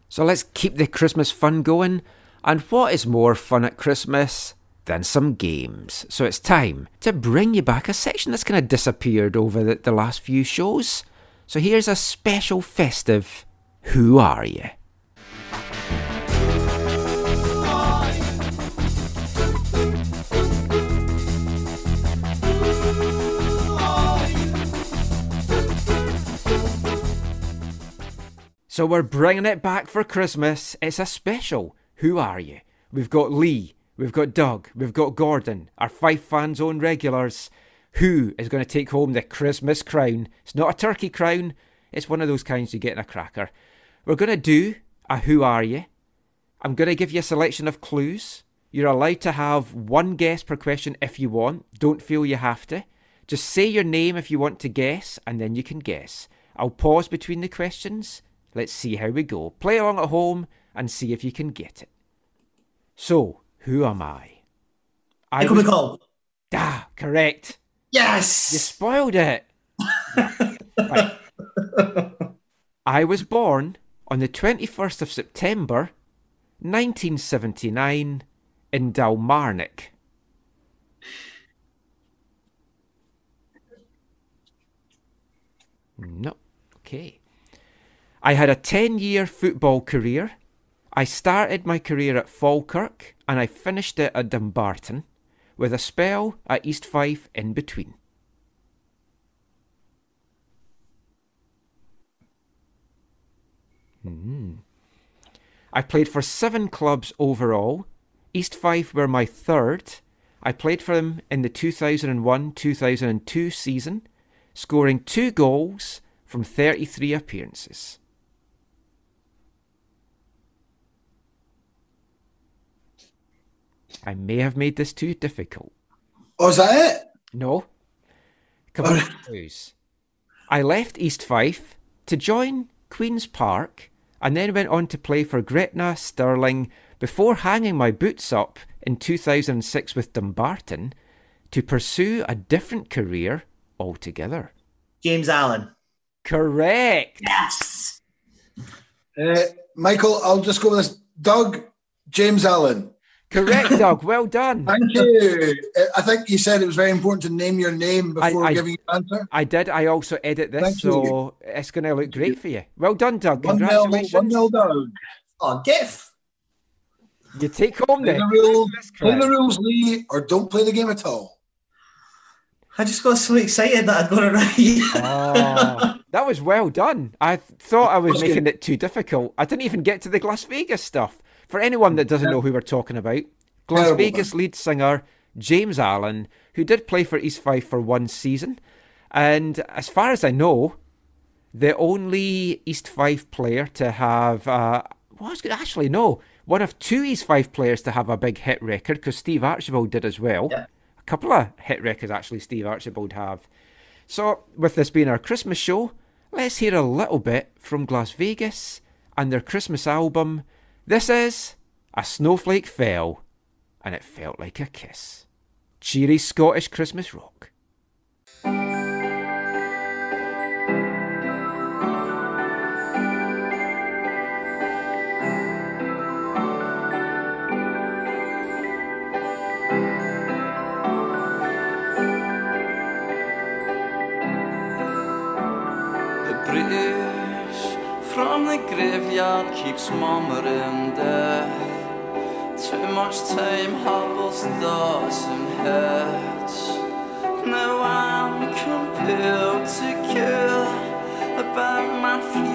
So let's keep the Christmas fun going. And what is more fun at Christmas than some games? So it's time to bring you back a section that's kind of disappeared over the, the last few shows. So here's a special festive Who Are You? So we're bringing it back for Christmas. It's a special. Who are you? We've got Lee, we've got Doug, we've got Gordon, our Fife Fan Zone regulars. Who is going to take home the Christmas crown? It's not a turkey crown, it's one of those kinds you get in a cracker. We're going to do a Who Are You? I'm going to give you a selection of clues. You're allowed to have one guess per question if you want. Don't feel you have to. Just say your name if you want to guess, and then you can guess. I'll pause between the questions. Let's see how we go. Play along at home and see if you can get it. So, who am I? I Michael was- McCall. Ah, correct. Yes. You spoiled it. Right. I was born on the 21st of September 1979 in Dalmarnock. No. Okay. I had a 10 year football career. I started my career at Falkirk and I finished it at Dumbarton with a spell at East Fife in between. Hmm. I played for seven clubs overall. East Fife were my third. I played for them in the 2001 2002 season, scoring two goals from 33 appearances. I may have made this too difficult. Oh, is that it? No. Come on, clues. I left East Fife to join Queen's Park and then went on to play for Gretna Stirling before hanging my boots up in 2006 with Dumbarton to pursue a different career altogether. James Allan. Correct. Yes. Uh, Michael, I'll just go with this. Doug James Allan. Correct, Doug. Well done. Thank you. Uh, I think you said it was very important to name your name before I- giving your answer. I did. I also edit this, Thank so it's going to look great for you. Well done, Doug. One nil, Congratulations. one nil down. Oh, GIF. You take home Play the the rules. Play the rules, Lee, or don't play the game at all. I just got so excited that I'd got it right. Oh, that was well done. I thought I was That's making good. it too difficult. I didn't even get to the Glasvegas stuff. For anyone that doesn't know who we're talking about, Glasvegas lead singer James Allan, who did play for East Fife for one season, and as far as I know, the only East Fife player to have. Uh, well, I was gonna actually no, one of two East Fife players to have a big hit record because Steve Archibald did as well. A couple of hit records actually. Steve Archibald have. So, with this being our Christmas show, let's hear a little bit from Glasvegas and their Christmas album. This is A Snowflake Fell, and it felt like a kiss. Cheery Scottish Christmas rock. Graveyard keeps murmuring death. Too much time hobbles thoughts and heads. Now I'm compelled to care about my future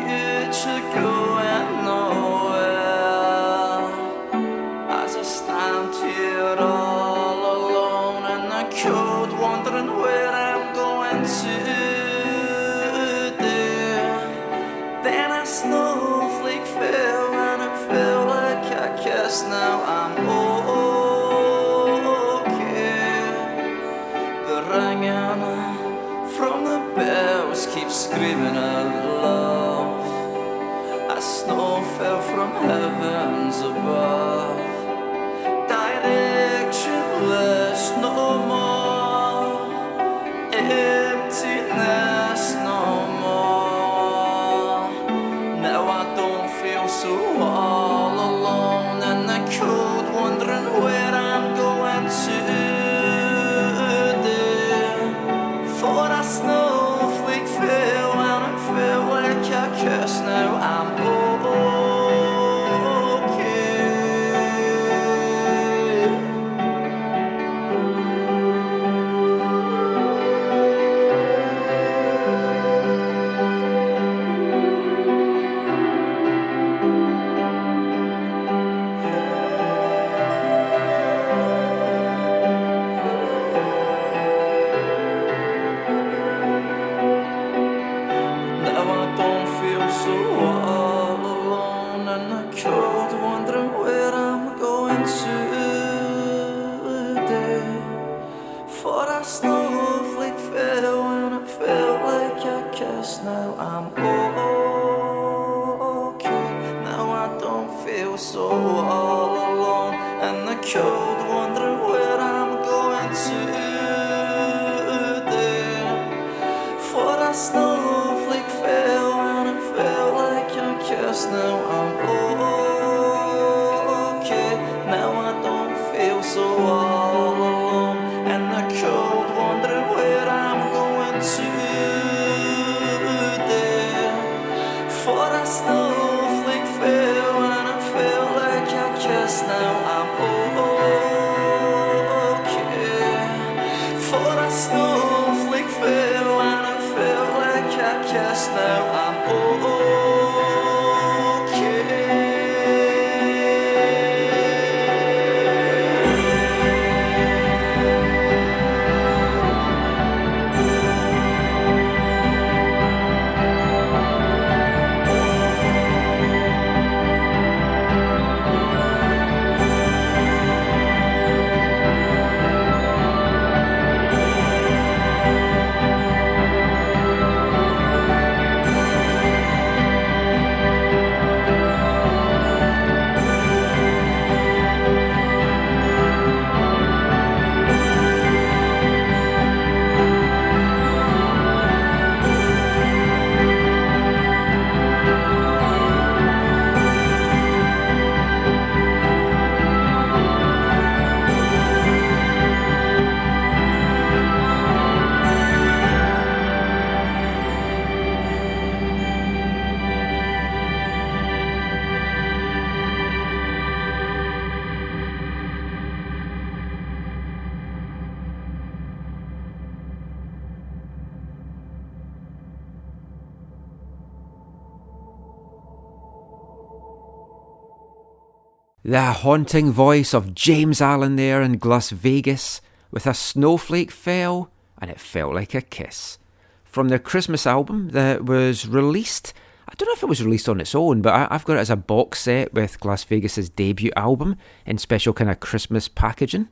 The haunting voice of James Allan there in Glasvegas with a snowflake fell and it felt like a kiss. From their Christmas album that was released, I don't know if it was released on its own, but I, I've got it as a box set with Glasvegas's debut album in special kind of Christmas packaging.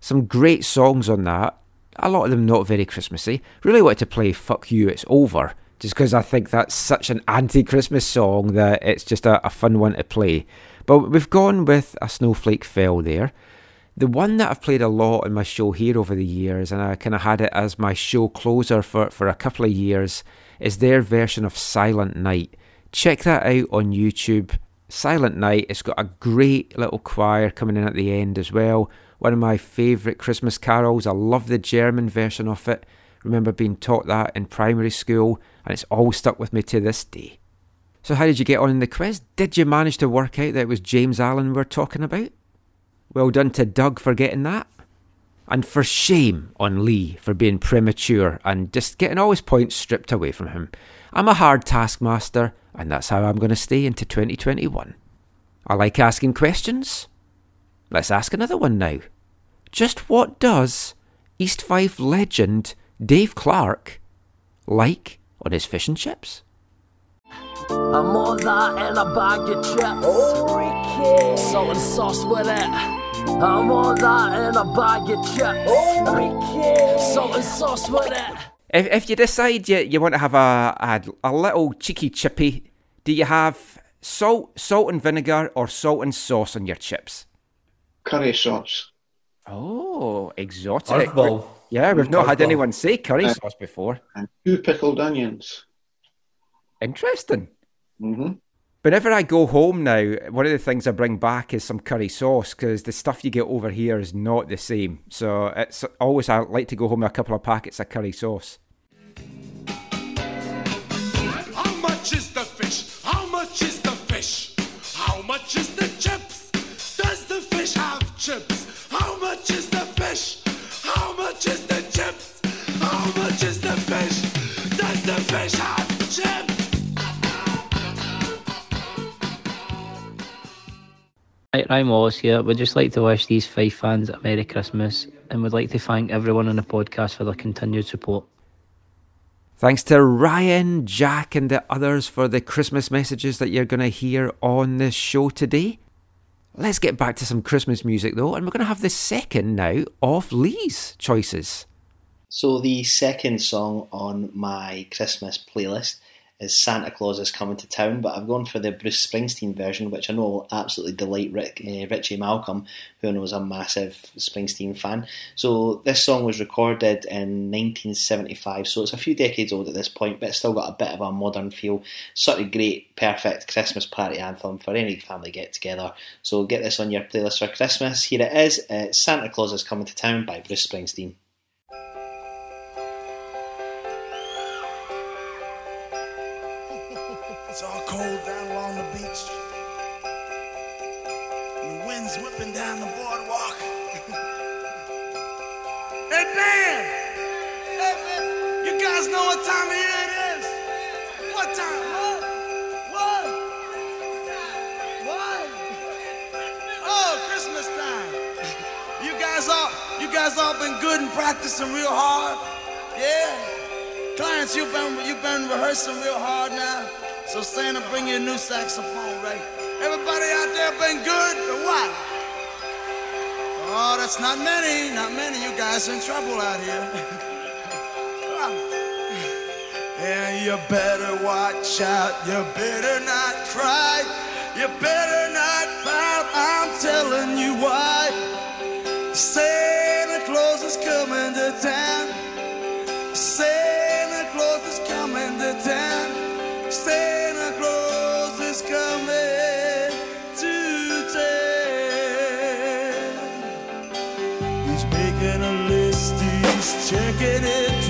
Some great songs on that, a lot of them not very Christmassy. Really wanted to play Fuck You, It's Over, just because I think that's such an anti Christmas song that it's just a, a fun one to play. But we've gone with A Snowflake Fell there. The one that I've played a lot in my show here over the years, and I kind of had it as my show closer for, for a couple of years, is their version of Silent Night. Check that out on YouTube. Silent Night, it's got a great little choir coming in at the end as well. One of my favourite Christmas carols. I love the German version of it. Remember being taught that in primary school, and it's always stuck with me to this day. So, how did you get on in the quiz? Did you manage to work out that it was James Allan we're talking about? Well done to Doug for getting that. And for shame on Lee for being premature and just getting all his points stripped away from him. I'm a hard taskmaster, and that's how I'm going to stay into 2021. I like asking questions. Let's ask another one now. Just what does East Fife legend Dave Clark like on his fish and chips? I'm all that and a bag of chips. Salt and sauce with it. I'm all that and a bag of chips. Salt and sauce with it. If, if you decide you, you want to have a, a, a little cheeky chippy, do you have salt, salt and vinegar or salt and sauce on your chips? Curry sauce. Oh, exotic. Hardball. Yeah, we've not had anyone say curry Uh, sauce before. And two pickled onions. Interesting. Mm-hmm. Whenever I go home now, one of the things I bring back is some curry sauce because the stuff you get over here is not the same. So it's always I like to go home with a couple of packets of curry sauce. How much is the fish? How much is the fish? How much is the chips? Does the fish have chips? How much is the fish? How much is the chips? How much is the fish? Does the fish have chips? Right, Ryan Wallace here. We'd just like to wish East Fife fans a Merry Christmas and would like to thank everyone on the podcast for their continued support. Thanks to Ryan, Jack, and the others for the Christmas messages that you're going to hear on this show today. Let's get back to some Christmas music though, and we're going to have the second now of Lee's choices. So the second song on my Christmas playlist is Santa Claus is Coming to Town, but I've gone for the Bruce Springsteen version, which I know will absolutely delight Rick, uh, Richie Malcolm, who I know is a massive Springsteen fan. So this song was recorded in 1975, so it's a few decades old at this point, but it's still got a bit of a modern feel. Sort of great, perfect Christmas party anthem for any family get together. So get this on your playlist for Christmas. Here it is uh, Santa Claus is Coming to Town by Bruce Springsteen. It's all cold down along the beach. And the wind's whipping down the boardwalk. hey, man! Hey, man! You guys know what time of year it is? What time? What? What? What? Oh, Christmas time. You guys all, you guys all been good and practicing real hard? Yeah? Clients, you've been, you've been rehearsing real hard now. So Santa, bring you a new saxophone, right? Everybody out there been good but what? Oh, that's not many, not many. You guys in trouble out here. and you better watch out. You better not cry. You better not pout. I'm telling you why. Santa Claus is coming to town. Santa Claus is coming to town. Coming to. He's making a list, he's checking it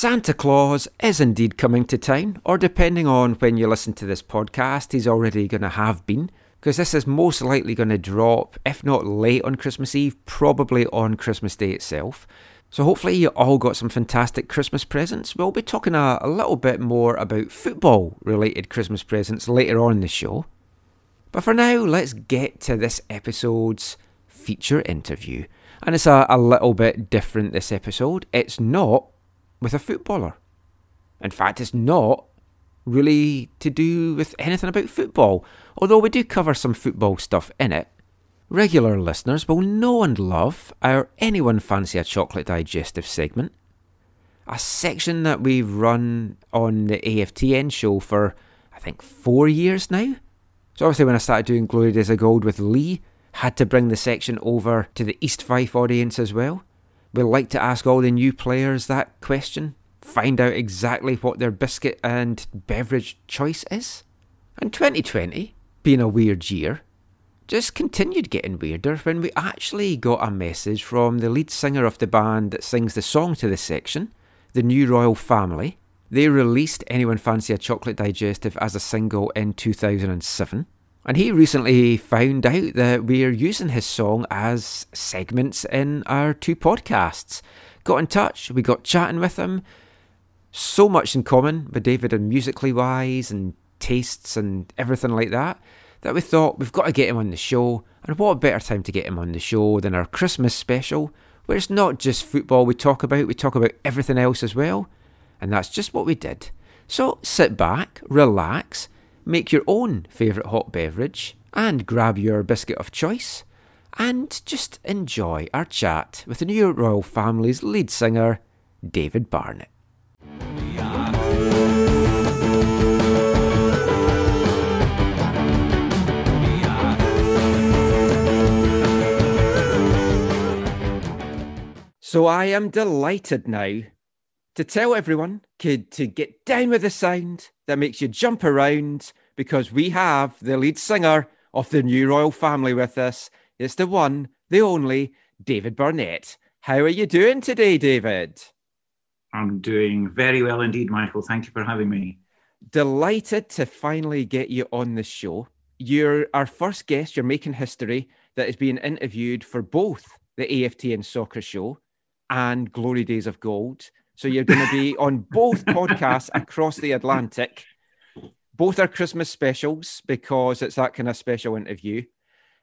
Santa Claus is indeed coming to town, or depending on when you listen to this podcast, he's already going to have been. because this is most likely going to drop, if not late on Christmas Eve, probably on Christmas Day itself. So hopefully you all got some fantastic Christmas presents. We'll be talking a, a little bit more about football related Christmas presents later on in the show. But for now, let's get to this episode's feature interview. And it's a, a little bit different this episode. It's not with a footballer. In fact, it's not really to do with anything about football, although we do cover some football stuff in it. Regular listeners will know and love our Anyone Fancy a Chocolate Digestive segment, a section that we've run on the AFTN show for, I think, four years now. So obviously when I started doing Glory Days of Gold with Lee, had to bring the section over to the East Fife audience as well. We like to ask all the new players that question, find out exactly what their biscuit and beverage choice is. And 2020, being a weird year, just continued getting weirder when we actually got a message from the lead singer of the band that sings the song to this section, the New Royal Family. They released Anyone Fancy a Chocolate Digestive as a single in 2007. And he recently found out that we're using his song as segments in our two podcasts. Got in touch, we got chatting with him. So much in common with David and musically wise and tastes and everything like that, that we thought we've got to get him on the show. And what better time to get him on the show than our Christmas special, where it's not just football we talk about, we talk about everything else as well. And that's just what we did. So sit back, relax, make your own favourite hot beverage, and grab your biscuit of choice, and just enjoy our chat with the New Royal Family's lead singer, David Barnett. So I am delighted now to tell everyone kid, to get down with the sound that makes you jump around because we have the lead singer of the new royal family with us. It's the one, the only, David Burnett. How are you doing today, David? I'm doing very well indeed, Michael. Thank you for having me. Delighted to finally get you on the show. You're our first guest. You're making history that is being interviewed for both the AFTN Soccer Show and Glory Days of Gold. So you're going to be on both podcasts across the Atlantic. Both are Christmas specials because it's that kind of special interview.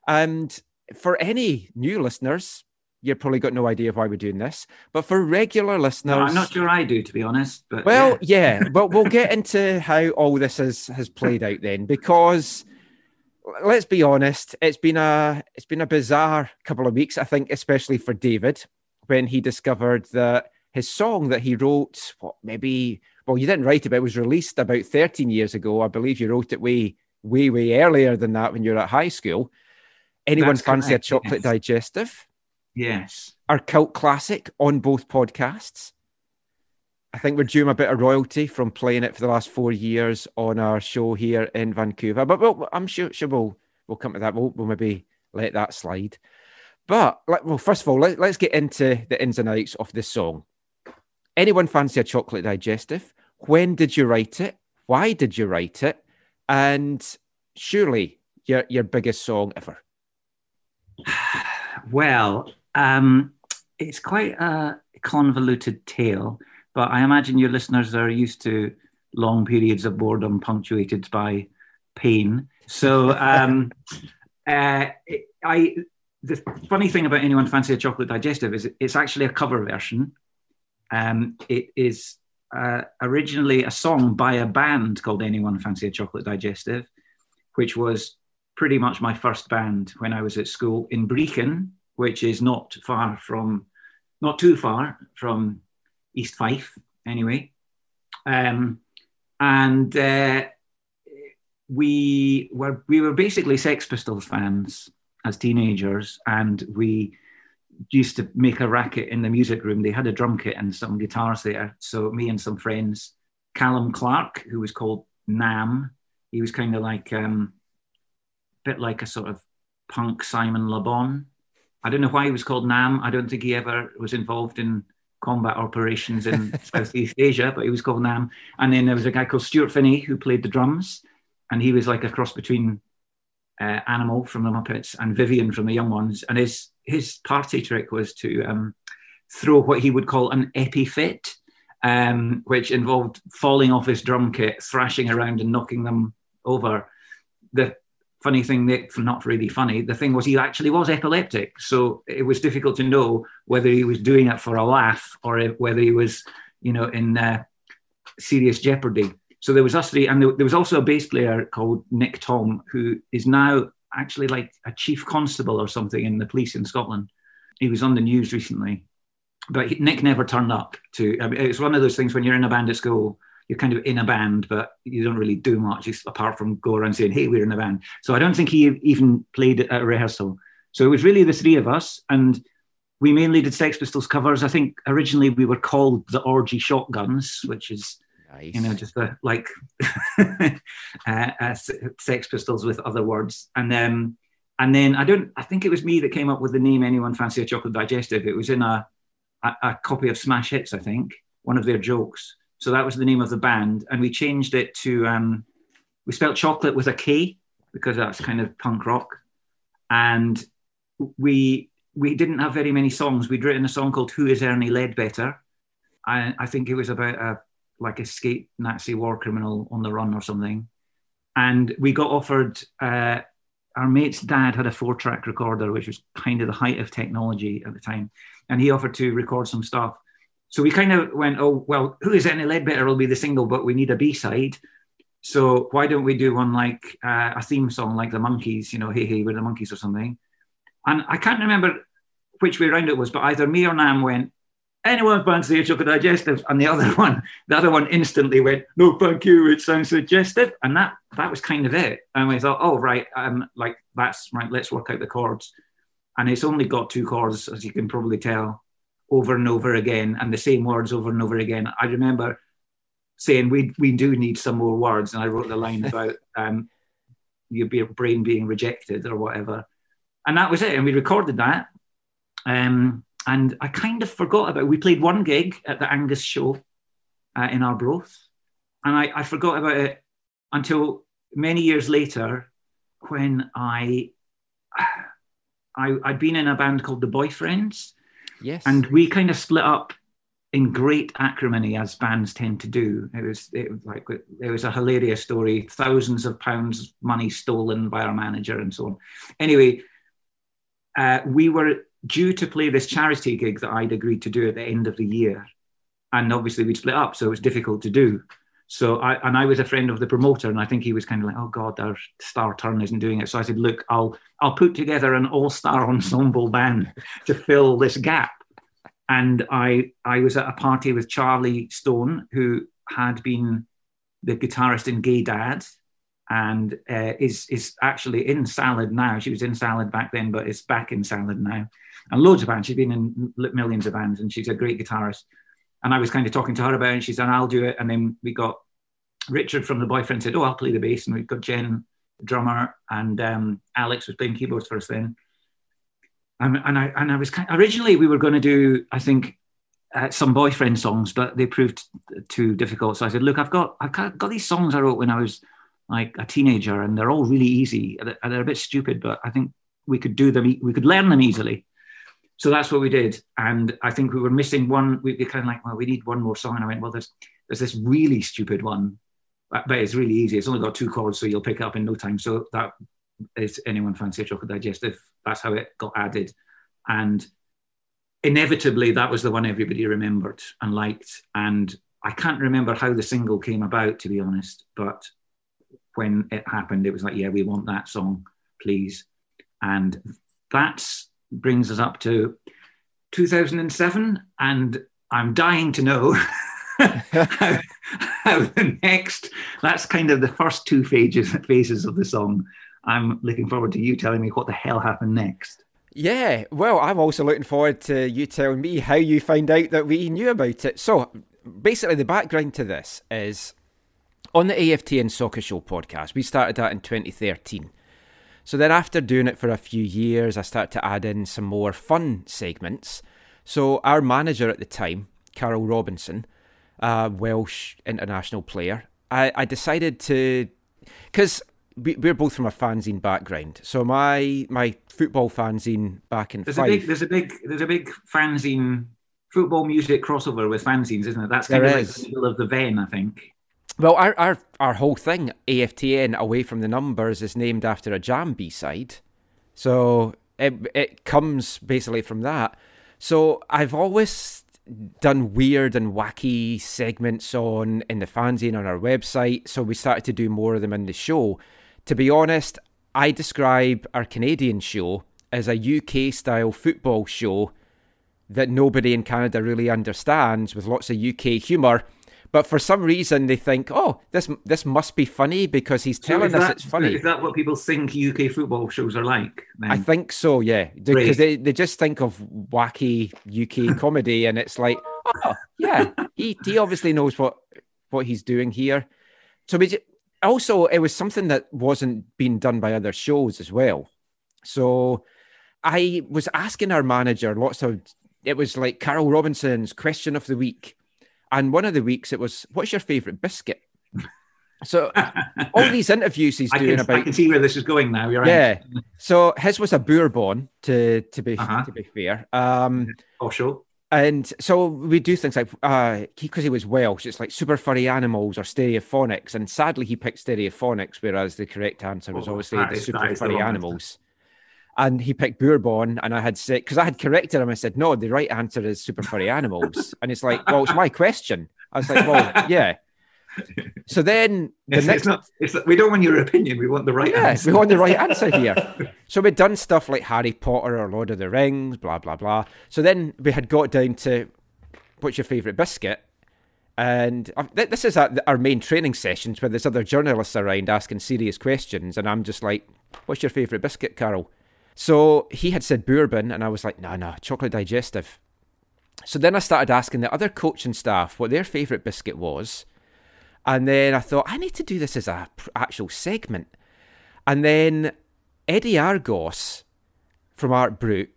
And for any new listeners, you've probably got no idea why we're doing this. But for regular listeners, No, I'm not sure I do, to be honest. But well, yeah. yeah, but we'll get into how all this has has played out then, because let's be honest, it's been a it's been a bizarre couple of weeks. I think, especially for David, when he discovered that his song that he wrote, what maybe well, you didn't write it, but it was released about 13 years ago. I believe you wrote it way way way earlier than that when you were at high school. Anyone That's fancy correct, a chocolate yes. digestive? Yes. our cult classic on both podcasts. I think we're due him a bit of royalty from playing it for the last four years on our show here in Vancouver. But we'll, I'm sure, sure we'll, we'll come to that. We'll, we'll maybe let that slide. But, well, first of all, let, let's get into the ins and outs of this song. Anyone fancy a chocolate digestive? When did you write it? Why did you write it? And surely your, your biggest song ever. Well, um, it's quite a convoluted tale, but I imagine your listeners are used to long periods of boredom punctuated by pain. So, um, uh, I the funny thing about anyone fancy a chocolate digestive is it's actually a cover version. Um, it is uh, originally a song by a band called Anyone Fancy a Chocolate Digestive, which was pretty much my first band when I was at school in Brechin, which is not far from, not too far from East Fife, anyway. Um, and uh, we were we were basically Sex Pistols fans as teenagers, and we used to make a racket in the music room. They had a drum kit and some guitars there. So me and some friends, Callum Clark, who was called Nam, he was kind of like um, a bit like a sort of punk Simon Le Bon. I don't know why he was called Nam. I don't think he ever was involved in combat operations in Southeast Asia, but he was called Nam. And then there was a guy called Stuart Finney who played the drums, and he was like a cross between uh, Animal from the Muppets and Vivian from the Young Ones. And his his party trick was to um, throw what he would call an epi fit, um, which involved falling off his drum kit, thrashing around and knocking them over. The funny thing, that, not really funny, the thing was he actually was epileptic. So it was difficult to know whether he was doing it for a laugh or whether he was, you know, in uh, serious jeopardy. So there was us three, and there was also a bass player called Nick Tom, who is now actually like a chief constable or something in the police in Scotland. He was on the news recently, but he, Nick never turned up to. I mean, it's one of those things when you're in a band at school, you're kind of in a band, but you don't really do much apart from go around saying, "Hey, we're in a band." So I don't think he even played at a rehearsal. So it was really the three of us, and we mainly did Sex Pistols covers. I think originally we were called the Orgy Shotguns, which is you know just a, like uh, uh, Sex Pistols with other words, and then and then I don't. I think it was me that came up with the name. Anyone fancy a chocolate digestive? It was in a a, a copy of Smash Hits, I think, one of their jokes. So that was the name of the band, and we changed it to um, we spelled chocolate with a K because that's kind of punk rock, and we we didn't have very many songs. We'd written a song called "Who Is Ernie Ledbetter." I, I think it was about a like escaped Nazi war criminal on the run or something, and we got offered. Uh, our mate's dad had a four-track recorder, which was kind of the height of technology at the time, and he offered to record some stuff. So we kind of went, "Oh well, who is Ernie Ledbetter will be the single, but we need a B side." So why don't we do one like uh, a theme song, like the Monkees? You know, "Hey Hey, we're the Monkees" or something. And I can't remember which way around it was, but either me or Nam went, anyone fancy a chocolate digestive? And the other one, the other one instantly went, no, thank you, it sounds suggestive. And that that was kind of it. And we thought, oh right, um, like that's right, let's work out the chords. And it's only got two chords, as you can probably tell, over and over again, and the same words over and over again. I remember saying we we do need some more words, and I wrote the line about um, your brain being rejected or whatever, and that was it. And we recorded that, um, and I kind of forgot about. it. We played one gig at the Angus show uh, in Arbroath, and I, I forgot about it until many years later when I. I, I'd been in a band called The Boyfriends, Yes. and we kind of split up in great acrimony as bands tend to do. It was it was like it was a hilarious story. Thousands of pounds money stolen by our manager and so on. Anyway, uh, we were due to play this charity gig that I'd agreed to do at the end of the year, and obviously we'd split up, so it was difficult to do. So I and I was a friend of the promoter, and I think he was kind of like, "Oh God, our star turn isn't doing it." So I said, "Look, I'll I'll put together an all star ensemble band to fill this gap." And I I was at a party with Charlie Stone, who had been the guitarist in Gay Dad, and uh, is is actually in Salad now. She was in Salad back then, but it's back in Salad now, and loads of bands. She's been in millions of bands, and she's a great guitarist. And I was kind of talking to her about it, and she said, "I'll do it." And then we got Richard from the boyfriend said, "Oh, I'll play the bass," and we've got Jen, drummer, and um, Alex was playing keyboards for us then. And, and I and I was kind originally we were going to do I think uh, some boyfriend songs, but they proved too difficult. So I said, "Look, I've got I've got these songs I wrote when I was like a teenager, and they're all really easy. They're, a bit stupid, but I think we could do them. We could learn them easily." So that's what we did, and I think we were missing one. We were kind of like, "Well, we need one more song." And I went, "Well, there's there's this really stupid one, but but it's really easy. It's only got two chords, so you'll pick it up in no time." So that is anyone fancy a chocolate digestive? That's how it got added, and inevitably that was the one everybody remembered and liked. And I can't remember how the single came about, to be honest, but when it happened, it was like, yeah, we want that song, please. And that brings us up to 2007, and I'm dying to know how, how the next. That's kind of the first two phases phases of the song. I'm looking forward to you telling me what the hell happened next. Yeah, well, I'm also looking forward to you telling me how you found out that we knew about it. So, basically, the background to this is on the AFTN Soccer Show podcast. We started that in 2013. So then, after doing it for a few years, I started to add in some more fun segments. So, our manager at the time, Carl Robinson, a Welsh international player, I, I decided to. Because we, we're both from a fanzine background. So my my football fanzine back in There's a big, there's a big, there's a big fanzine football music crossover with fanzines, isn't it? That's kind There of like the middle of the vein, I think. Well, our, our our whole thing, AFTN Away from the Numbers, is named after a Jam B side. So it it comes basically from that. So I've always done weird and wacky segments on in the fanzine on our website. So we started to do more of them in the show. To be honest, I describe our Canadian show as a UK style football show that nobody in Canada really understands with lots of UK humour. But for some reason, they think, "Oh, this this must be funny because he's So telling us that- it's funny." Is that what people think UK football shows are like? then? I think so, yeah, because they, they just think of wacky UK comedy, and it's like, oh, yeah, he he obviously knows what what he's doing here. So we ju- also it was something that wasn't being done by other shows as well. So I was asking our manager lots of. It was like Carl Robinson's question of the week, and one of the weeks it was, "What's your favourite biscuit?" So all these interviews he's I doing can, about I can see where this is going now. You're right. yeah. So his was a bourbon to to be Uh-huh. to be fair. Um Oh, sure. and so we do things like uh because he, was Welsh, it's like super furry animals or stereophonics. And sadly he picked stereophonics, whereas the correct answer was Oh, obviously the super the furry answer. animals. And he picked bourbon, and I had said because I had corrected him. I said, "No, the right answer is super furry animals." and it's like, "Well, it's my question." I was like, "Well, yeah." So then the It's, next it's not. It's, we don't want your opinion. We want the right yeah, answer. we want the right answer here. So we'd done stuff like Harry Potter or Lord of the Rings, blah blah blah. So then we had got down to what's your favourite biscuit, and uh, this is our, our main training sessions where there's other journalists around asking serious questions, and I'm just like, "What's your favourite biscuit, Carl?" So he had said bourbon, and I was like, "No, no, chocolate digestive." So then I started asking the other coaching staff what their favourite biscuit was. And then I thought, I need to do this as a pr- actual segment. And then Eddie Argos from Art Brut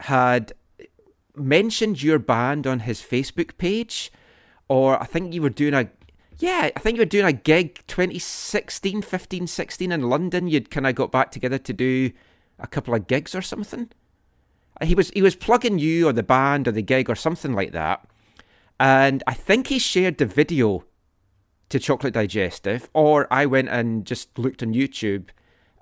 had mentioned your band on his Facebook page. Or I think you were doing a, yeah, I think you were doing a gig 2016, 15, 16 in London. You'd kind of got back together to do a couple of gigs or something. He was he was plugging you or the band or the gig or something like that. And I think he shared the video to Chocolate Digestive, or I went and just looked on YouTube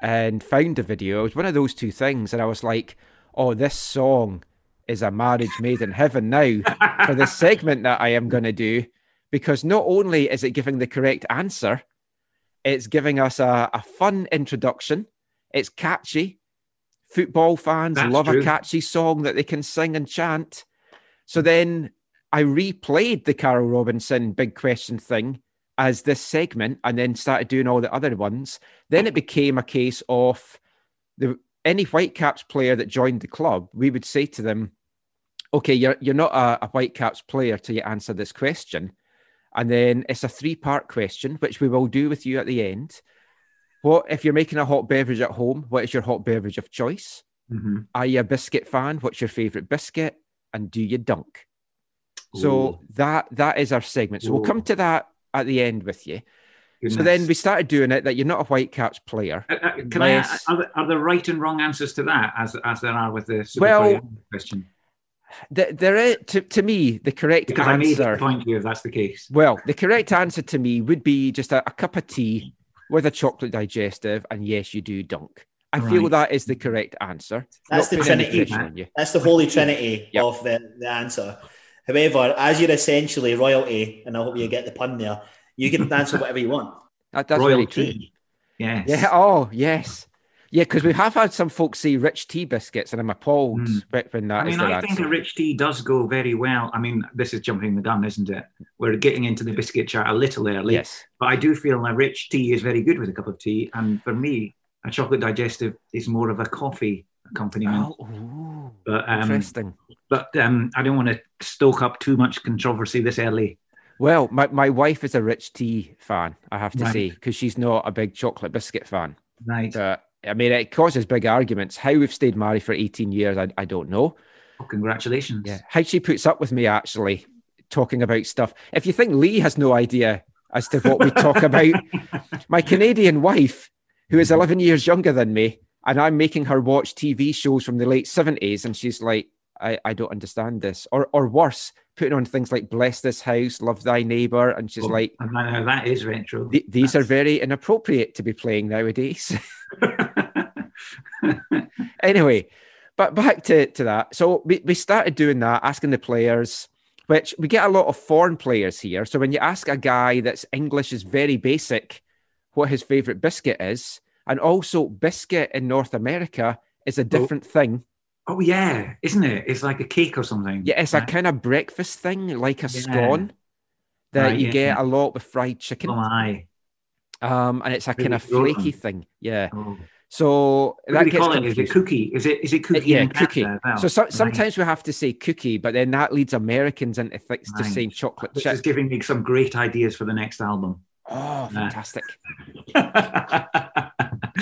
and found the video. It was one of those two things, and I was like, "Oh, this song is a marriage made in heaven now for the segment that I am going to do." Because not only is it giving the correct answer, it's giving us a, a fun introduction. It's catchy. Football fans That's love true. a catchy song that they can sing and chant. So then I replayed the Carl Robinson big question thing as this segment and then started doing all the other ones. Then it became a case of the any Whitecaps player that joined the club, we would say to them, okay, you're you're not a, a Whitecaps player till you answer this question. And then it's a three-part question, which we will do with you at the end. What if you're making a hot beverage at home? What is your hot beverage of choice? Mhm. Are you a biscuit fan? What's your favorite biscuit? And do you dunk? So that that is our segment. So we'll come to that at the end with you. So then we started doing it that you're not a Whitecaps player. Uh, uh, Can unless- I? Are there, are there right and wrong answers to that, as as there are with the super Well, question? Th- there is to, to me the correct Because I made answer. point here, if that's the case. Well, the correct answer to me would be just a, a cup of tea with a chocolate digestive, and yes, you do dunk. I feel that is the correct answer. That's Not the trinity. pressure. That's the holy trinity of the, the answer. However, as you're essentially royalty, and I hope you mm. get the pun there, you can answer whatever you want. That, that's very Royalty. true. Yes. Yeah. Oh, yes. Yeah, because we have had some folks say rich tea biscuits, and I'm appalled when when that. I is mean, their I think a rich tea does go very well. I mean, this is jumping the gun, isn't it? We're getting into the biscuit chat a little early. Yes. But I do feel a rich tea is very good with a cup of tea. And for me, a chocolate digestive is more of a coffee accompaniment. Oh, but, um, interesting. But um, I don't want to stoke up too much controversy this early. Well, my, my wife is a rich tea fan, I have to Right. say, because she's not a big chocolate biscuit fan. Right. But, I mean, it causes big arguments. How we've stayed married for 18 years, I, I don't know. Oh, congratulations. Yeah. How she puts up with me actually talking about stuff. If you think Lee has no idea as to what we talk about, my Canadian wife, who is 11 years younger than me, and I'm making her watch TV shows from the late 70s, and she's like, I, I don't understand this. Or or worse, putting on things like Bless This House, Love Thy Neighbor, and she's Oh, like, I know that is retro. "Th- These are very inappropriate to be playing nowadays. anyway, but back to, to that. So we, we started doing that, asking the players, which we get a lot of foreign players here. So when you ask a guy that's English is very basic what his favorite biscuit is, and also biscuit in North America is a oh. different thing. Oh yeah, isn't it? It's like a cake or something. Yeah, it's a kind of breakfast thing, like a Yeah. scone that Right, you yeah. get a lot with fried chicken. Oh my. Um, and it's a Really kind of flaky thing. Yeah. Oh. So What do they gets it? Is it cookie? Is it is it cookie? yeah, cookie. Well? So, so Right. sometimes we have to say cookie, but then that leads Americans into th- to Right. saying chocolate This chip. is giving me some great ideas for the next album. Oh, fantastic!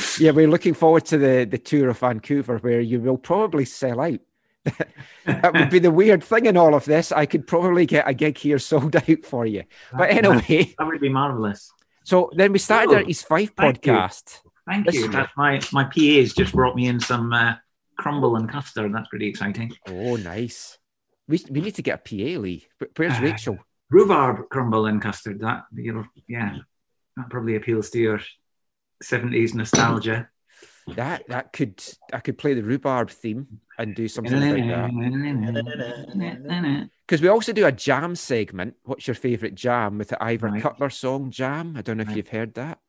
yeah, we're looking forward to the the tour of Vancouver, where you will probably sell out. that would be the weird thing in all of this. I could probably get a gig here sold out for you. But anyway, that would be marvelous. so then we started Oh, our East Fife thank you. podcast. Thank you. That's my my PA's just brought me in some uh, crumble and custard. And that's pretty exciting. Oh, nice. We, we need to get a PA, Lee. Where's Uh, Rachel? Rhubarb crumble and custard. That you know, yeah, that probably appeals to your seventies nostalgia. That that could I could play the rhubarb theme and do something like that. Because we also do a jam segment. What's your favourite jam with the Ivor Right. Cutler song Jam? I don't know if Right. you've heard that.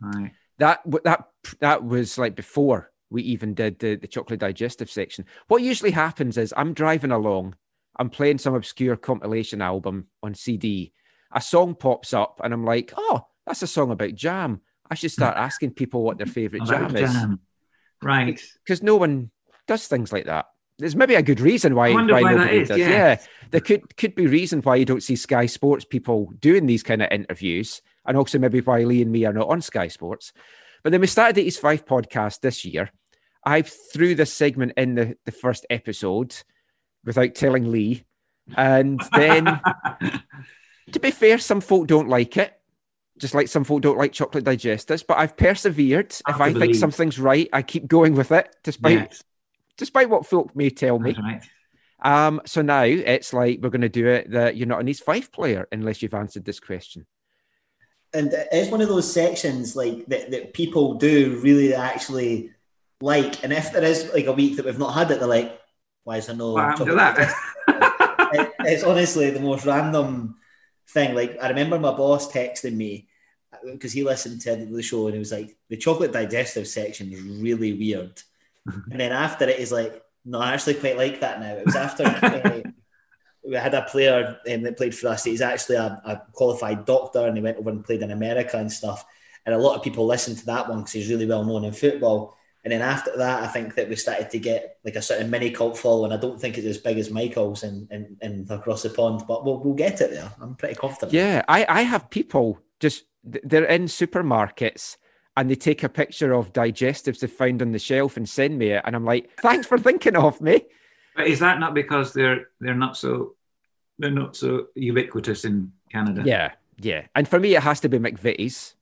Right. That that that was like before we even did the, the chocolate digestive section. What usually happens is I'm driving along, I'm playing some obscure compilation album on CD. A song pops up, and I'm like, "Oh, that's a song about jam. I should start asking people what their favourite About jam is." Right. because no one does things like that. There's maybe a good reason why, why why nobody is, does. yeah. Yeah, there could could be reason why you don't see Sky Sports people doing these kind of interviews, and also maybe why Lee and me are not on Sky Sports. But then we started the East Fife podcast this year. I threw this segment in the, the first episode without telling Lee, and then to be fair, some folk don't like it. Just like some folk don't like chocolate digestives, but I've persevered. I if I to think something's right, I keep going with it, despite Yes. despite what folk may tell me. Right. Um, so now it's like we're going to do it that you're not an East Fife player unless you've answered this question. and it's one of those sections like that, that people do really actually like. And if there is like a week that we've not had it, they're like, "Why is there no?" What happened to chocolate that? it- it's honestly the most random thing. Like I remember my boss texting me because he listened to the show and he was like, "The chocolate digestive section is really weird." and then after it, he's like, "No, I actually quite like that now." It was after. uh, we had a player um, that played for us. He's actually a, a qualified doctor, and he went over and played in America and stuff. And a lot of people listened to that one because he's really well known in football. And then after that, I think that we started to get like a sort of mini cult following. I don't think it's as big as Michael's and in, in, across the pond, but we'll, we'll get it there. I'm pretty confident. Yeah, I, I have people just they're in supermarkets and they take a picture of digestives they found on the shelf and send me it, and I'm like, thanks for thinking of me. But is that not because they're they're not so they're not so ubiquitous in Canada? Yeah, yeah. And for me, it has to be McVitie's.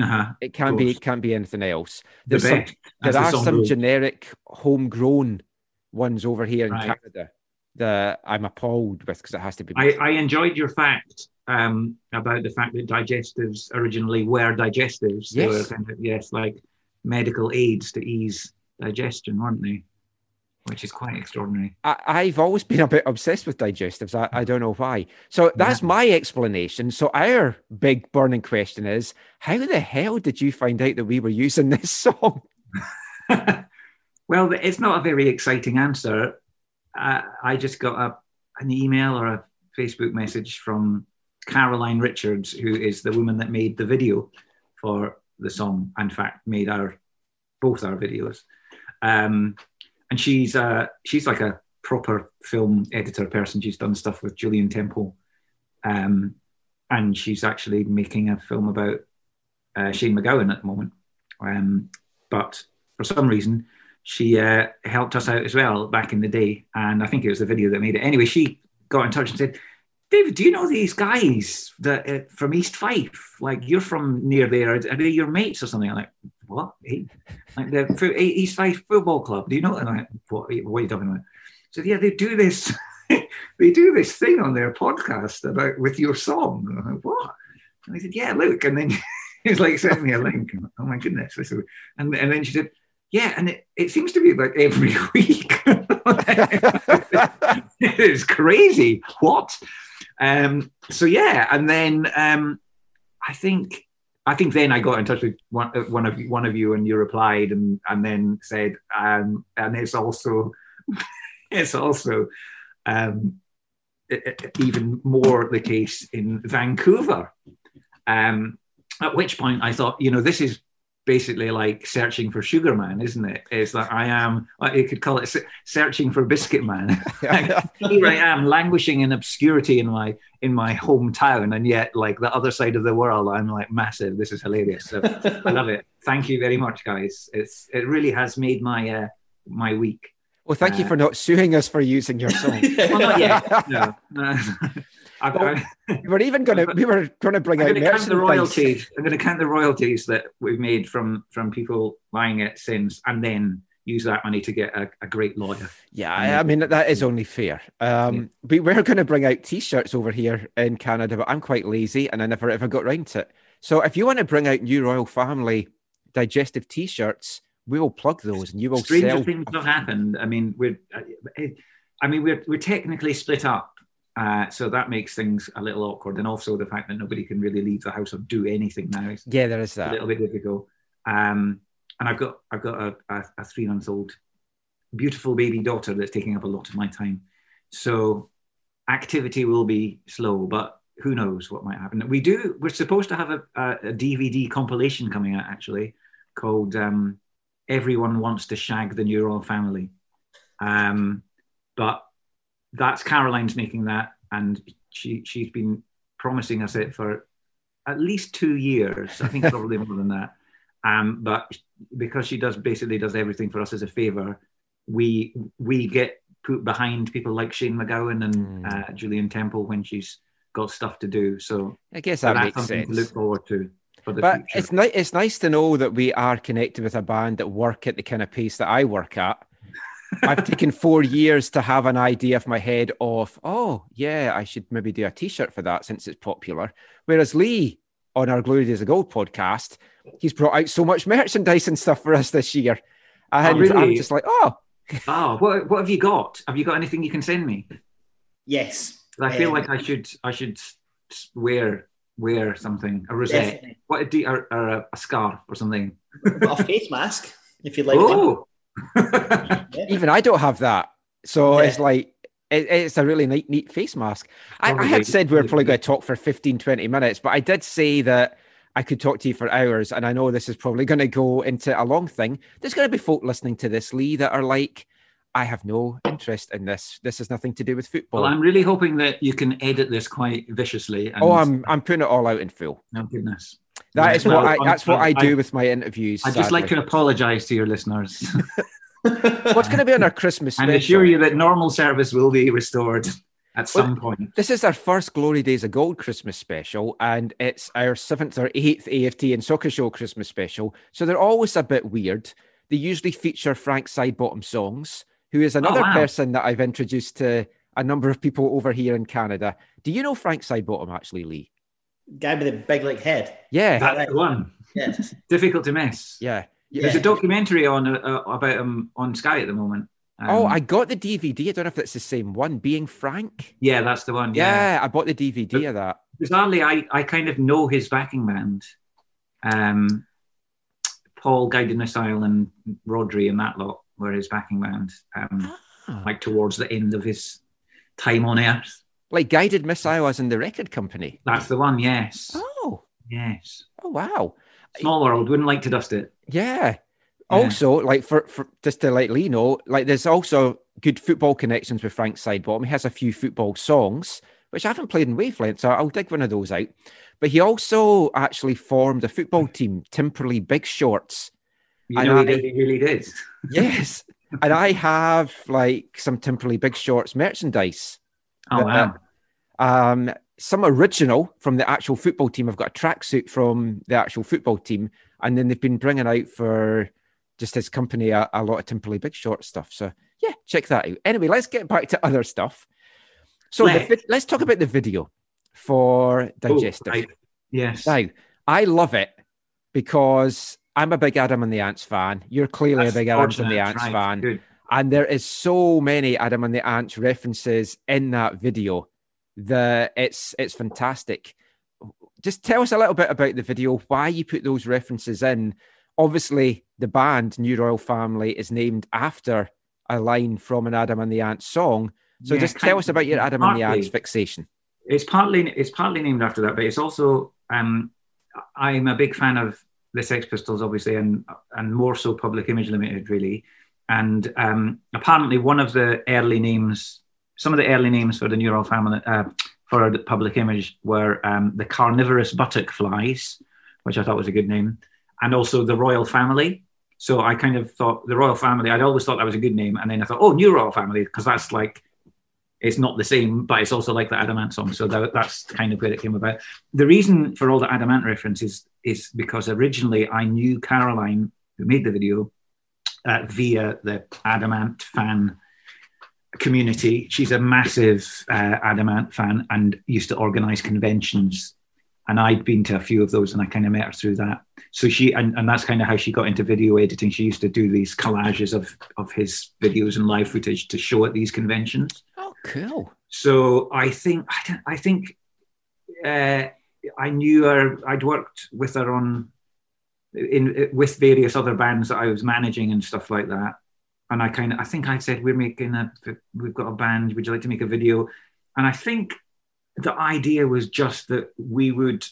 Uh-huh. It can't be. It can't be anything else. The some, there are some goes. generic homegrown ones over here in Right. Canada that I'm appalled with because it has to be. I, I enjoyed your fact um, about the fact that digestives originally were digestives. They were Yes. kind of, yes, like medical aids to ease digestion, weren't they? Which is quite extraordinary. I, I've always been a bit obsessed with digestives. I, I don't know why. So that's my explanation. So our big burning question is: How the hell did you find out that we were using this song? Well, it's not a very exciting answer. I, I just got a, an email or a Facebook message from Caroline Richards, who is the woman that made the video for the song. In fact, made our both our videos. Um, and she's uh, she's like a proper film editor person. She's done stuff with Julien Temple, um, and she's actually making a film about uh, Shane MacGowan at the moment. Um, but for some reason, she uh, helped us out as well back in the day, and I think it was the video that made it. Anyway, she got in touch and said, "David, do you know these guys that uh, from East Fife? Like you're from near there? Are they your mates or something?" I'm like, what? He, like the fo- East Fife Football Club. Do you know? What, what are you talking about? So yeah, they do this. they do this thing on their podcast about with your song. And I'm like, what? And I said, yeah, look. And then he was like, send me a link. Like, oh my goodness. This is, and, and then she said, yeah, and it, it seems to be like every week. it's crazy. What? Um, so yeah, and then um, I think I think then I got in touch with one, uh, one of one of you, and you replied, and and then said, um, and it's also it's also um, even more the case in Vancouver. Um, at which point I thought, you know, this is basically like searching for Sugar Man, isn't it? It's like I am. like, You could call it searching for Biscuit Man. Here I am, languishing in obscurity in my in my hometown, and yet like the other side of the world, I'm like massive. This is hilarious. So I love it. Thank you very much, guys. It's it really has made my uh, my week. Well, thank you for not suing us for using your song. Well, not yet. No. We were even going to we were going to bring I'm out going to count the royalties. I'm going to count the royalties that we've made from from people buying it since, and then use that money to get a, a great lawyer. Yeah, I I mean that is only fair. Um, We were going to bring out T-shirts over here in Canada, but I'm quite lazy and I never ever got round to it. So if you want to bring out new royal family digestive T-shirts, we will plug those, and you will Stranger sell. things have happened. I mean, we're, I mean, we're we're technically split up, uh, so that makes things a little awkward, and also the fact that nobody can really leave the house or do anything now. is Yeah, there is that. a little bit difficult. Um, and I've got I've got a, a, a three month old beautiful baby daughter that's taking up a lot of my time. So activity will be slow, but who knows what might happen. We do. We're supposed to have a, a, DVD compilation coming out actually called um, "Everyone Wants to Shag the New Royal Family," um, but that's Caroline's making that, and she she's been promising us it for at least two years. I think probably more than that. Um, but because she does basically does everything for us as a favor, we we get put behind people like Shane MacGowan and uh, Julien Temple when she's got stuff to do. So I guess that that's makes something sense. to look forward to for the But future. it's nice. It's nice to know that we are connected with a band that work at the kind of pace that I work at. I've taken four years to have an idea of my head of, oh yeah, I should maybe do a T-shirt for that since it's popular. Whereas Lee on our Glory Days of Gold podcast, he's brought out so much merchandise and stuff for us this year, and I'm just like, oh, oh, what what have you got? Have you got anything you can send me? Yes. I feel Um, like I should I should wear wear something a rosette, Definitely. what do or, or a, a scarf or something. a face mask, if you'd like. Oh. even I don't have that. So Yeah. it's like it, it's a really neat, neat face mask. I, I had said we were probably going to talk for 15, 20 minutes, but I did say that I could talk to you for hours. And I know this is probably going to go into a long thing. There's going to be folk listening to this, Lee, that are like, I have no interest in this. This has nothing to do with football. Well, I'm really hoping that you can edit this quite viciously. Oh, and, oh, I'm I'm putting it all out in full. Oh goodness. That is Well, what I that's what I do with my interviews. I'd just like to apologise to your listeners What's going to be on our Christmas and special? assure you that normal service will be restored at some point. This is our first Glory Days of Gold Christmas special, and it's our seventh or eighth AFTN Soccer Show Christmas special. So they're always a bit weird. They usually feature Frank Sidebottom songs, who is oh, another wow. person that I've introduced to a number of people over here in Canada. Do you know Frank Sidebottom actually, Lee? Guy with a big like head. Yeah, That's the one. Yes. Difficult to miss. yeah. There's a documentary on uh, uh, about him on Sky at the moment. Um, oh, I got the DVD. I don't know if it's the same one. Being Frank. yeah, that's the one. Yeah, I bought the DVD of that. bizarrely, I, I kind of know his backing band. Um, Paul Guided Missile and Rodri and that lot were his backing band. Um, Ah. like towards the end of his time on Earth. Like Guided Missile as in the record company. That's the one. Yes. Oh. Yes. Oh wow. Small world. Wouldn't like to dust it. Yeah. Also, like for, for just to let Lee know, like there's also good football connections with Frank Sidebottom. He has a few football songs, which I haven't played in Wavelength, so I'll dig one of those out. But he also actually formed a football team, Timperley Big Shorts. You And know, I- he really did. Yes. and I have like some Timperley Big Shorts merchandise. Oh, wow. Um, some original from the actual football team. I've got a tracksuit from the actual football team, and then they've been bringing out for just his company a, a lot of Timperley Big Short stuff. So yeah, check that out. Anyway, let's get back to other stuff. So the Let's. talk about the video for Digestive. right. Yes. Now, I love it because I'm a big Adam and the Ants fan. You're clearly That's a big Adam and the Ants right, fan. good. And there is so many Adam and the Ants references in that video that it's it's fantastic. Just tell us a little bit about the video, why you put those references in. Obviously, the band New Royal Family is named after a line from an Adam and the Ants song. So Yeah, just tell us about your Adam and the. Ants fixation. It's partly it's partly named after that, but it's also um, I'm a big fan of the Sex Pistols, obviously, and and more so Public Image Limited, really. And um, apparently, one of the early names, some of the early names for the Neural family uh, for the Public Image were um, the carnivorous buttock flies, which I thought was a good name, and also the Royal Family. So I kind of thought the Royal Family. I'd always thought that was a good name, and then I thought, oh, New Royal Family, because that's like it's not the same, but it's also like the Adam Ant song. So that, that's kind of where it came about. The reason for all the Adam Ant references is because originally I knew Caroline, who made the video, uh, via the Adam Ant fan community. She's a massive uh, Adam Ant fan and used to organize conventions. And I'd been to a few of those and I kind of met her through that. So she, and, and that's kind of how she got into video editing. She used to do these collages of, of his videos and live footage to show at these conventions. Oh, cool. So I think I, don't, I think uh, I knew her. I'd worked with her on in with various other bands that I was managing and stuff like that. And I kind of I think I said we're making a we've got a band. Would you like to make a video? And I think the idea was just that we would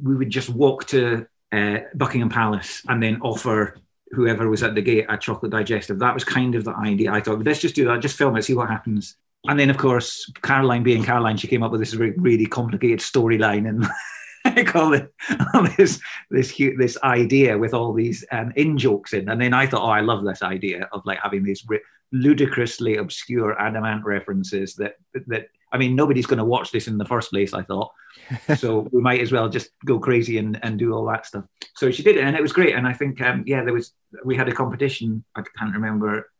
we would just walk to uh, Buckingham Palace and then offer whoever was at the gate a chocolate digestive. That was kind of the idea. I thought, let's just do that, just film it, see what happens. And then, of course, Caroline being Caroline, she came up with this really complicated storyline and I call it all this this hu- this idea with all these um, in jokes in. And then I thought, oh, I love this idea of like having these ri- ludicrously obscure Adam Ant references that that I mean, nobody's going to watch this in the first place. I thought, so we might as well just go crazy and, and do all that stuff. So she did it, and it was great. And I think, um, yeah, there was we had a competition. I can't remember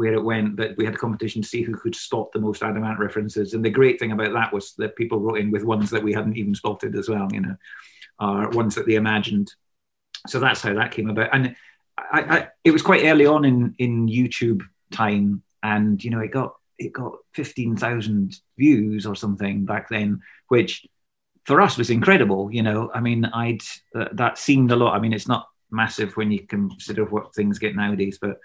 where it went, but we had a competition to see who could spot the most Adam Ant references. And the great thing about that was that people wrote in with ones that we hadn't even spotted as well, you know, or ones that they imagined. So that's how that came about. And I, I, it was quite early on in in YouTube time, and you know, it got it got fifteen thousand views or something back then, which for us was incredible. You know, I mean, I'd uh, that seemed a lot. I mean, it's not massive when you consider what things get nowadays, but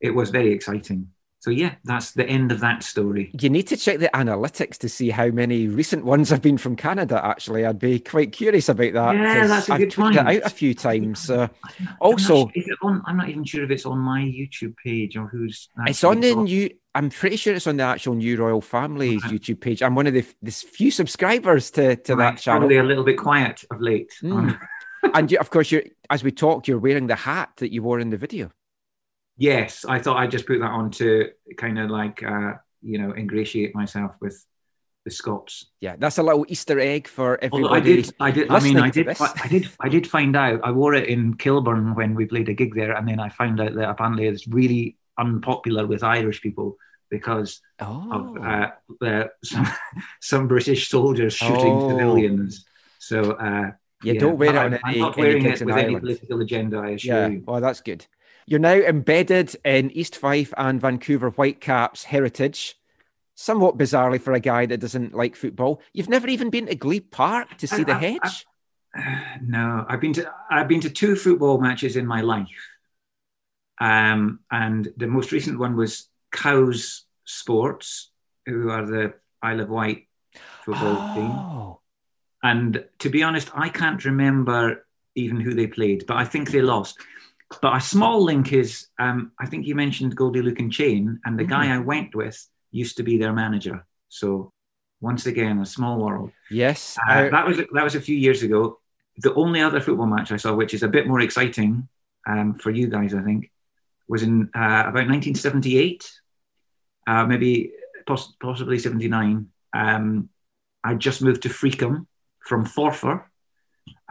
it was very exciting. So yeah, that's the end of that story. You need to check the analytics to see how many recent ones have been from Canada. Actually, I'd be quite curious about that. Yeah, that's a I've good tweeted it point. out a few times. Uh, I'm not also, it on, I'm not even sure if it's on my YouTube page or who's. it's on the new. I'm pretty sure it's on the actual New Royal Family's YouTube page. I'm one of the this few subscribers to to Right, that channel. Probably a little bit quiet of late. Mm. and you, of course, you're as we talk, you're wearing the hat that you wore in the video. Yes, I thought I'd just put that on to kind of like uh, you know ingratiate myself with the Scots. Yeah, that's a little Easter egg for everybody. Although I did, I did. I mean, I did. fi- I did. I did find out. I wore it in Kilburn when we played a gig there, and then I found out that apparently it's really unpopular with Irish people because Oh. of uh, some, some British soldiers shooting Oh. cilians. So uh, You don't wear it I- on I'm any- not wearing it with any political agenda. I assure Yeah, you. well, that's good. You're now embedded in East Fife and Vancouver Whitecaps heritage. Somewhat bizarrely for a guy that doesn't like football. You've never even been to Glebe Park to see the I- I- hedge? No, I've been to I've been to two football matches in my life, um, and the most recent one was Cowes Sports, who are the Isle of Wight football team. Oh. And to be honest, I can't remember even who they played, but I think they lost. But a small link is um, I think you mentioned Goldie Lookin Chain, and the guy Mhm. I went with used to be their manager. So once again, a small world. Yes. Uh, I- that was that was a few years ago. The only other football match I saw, which is a bit more exciting um, for you guys, I think, was in uh, about 1978, uh, maybe poss- possibly 79. Um, I just moved to Freakham from Forfar,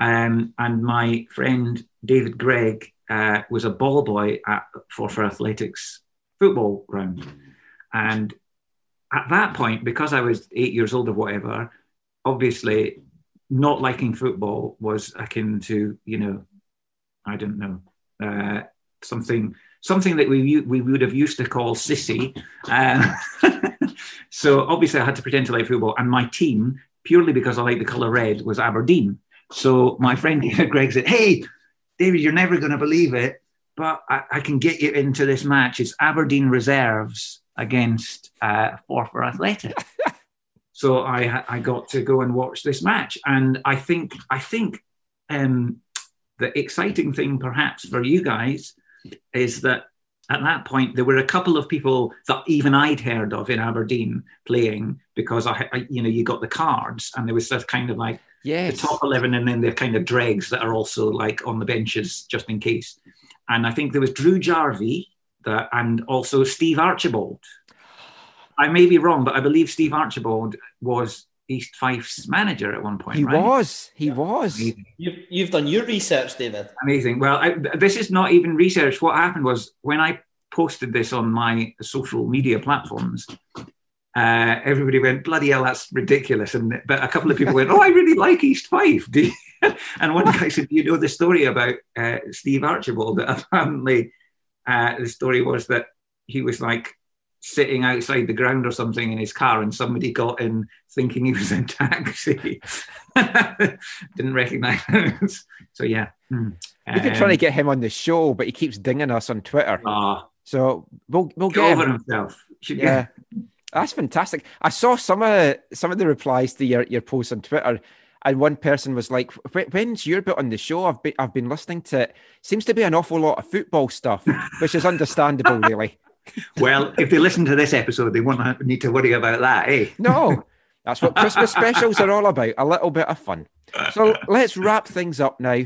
um, and my friend David Gregg uh, was a ball boy at Forfar Athletics football ground, and at that point, because I was eight years old or whatever, obviously not liking football was akin to you know, I don't know, uh, something something that we we would have used to call sissy. Um, so obviously, I had to pretend to like football, and my team, purely because I like the color red, was Aberdeen. So my friend Greg said, "Hey, David, you're never going to believe it, but I, I can get you into this match. It's Aberdeen reserves against uh, Forfar Athletic." so I I got to go and watch this match, and I think I think um, the exciting thing, perhaps for you guys, is that at that point there were a couple of people that even I'd heard of in Aberdeen playing because I, I you know, you got the cards, and there was that kind of like Yes. the top eleven, and then the kind of dregs that are also like on the benches just in case. And I think there was Drew Jarvie, that, and also Steve Archibald. I may be wrong, but I believe Steve Archibald was East Fife's manager at one point. He right? was. He was. You've, you've done your research, David. Amazing. Well, I, this is not even research. What happened was when I posted this on my social media platforms, uh, everybody went, bloody hell, that's ridiculous. And but a couple of people went, oh, I really like East Fife. Do you? and one guy said, Do you know the story about uh, Steve Archibald? That apparently uh, the story was that he was like sitting outside the ground or something in his car and somebody got in thinking he was in taxi. Didn't recognize him. so yeah. Hmm. We've been Um, trying to get him on the show, but he keeps dinging us on Twitter. so we'll we'll Get get over him. himself. Should Yeah, that's fantastic. I saw some of some of the replies to your, your posts on Twitter, and one person was like, "When's your bit on the show? I've been I've been listening to it. Seems to be an awful lot of football stuff, which is understandable, really." Well, if they listen to this episode, they won't need to worry about that, eh? No, that's what Christmas specials are all about. A little bit of fun. So let's wrap things up now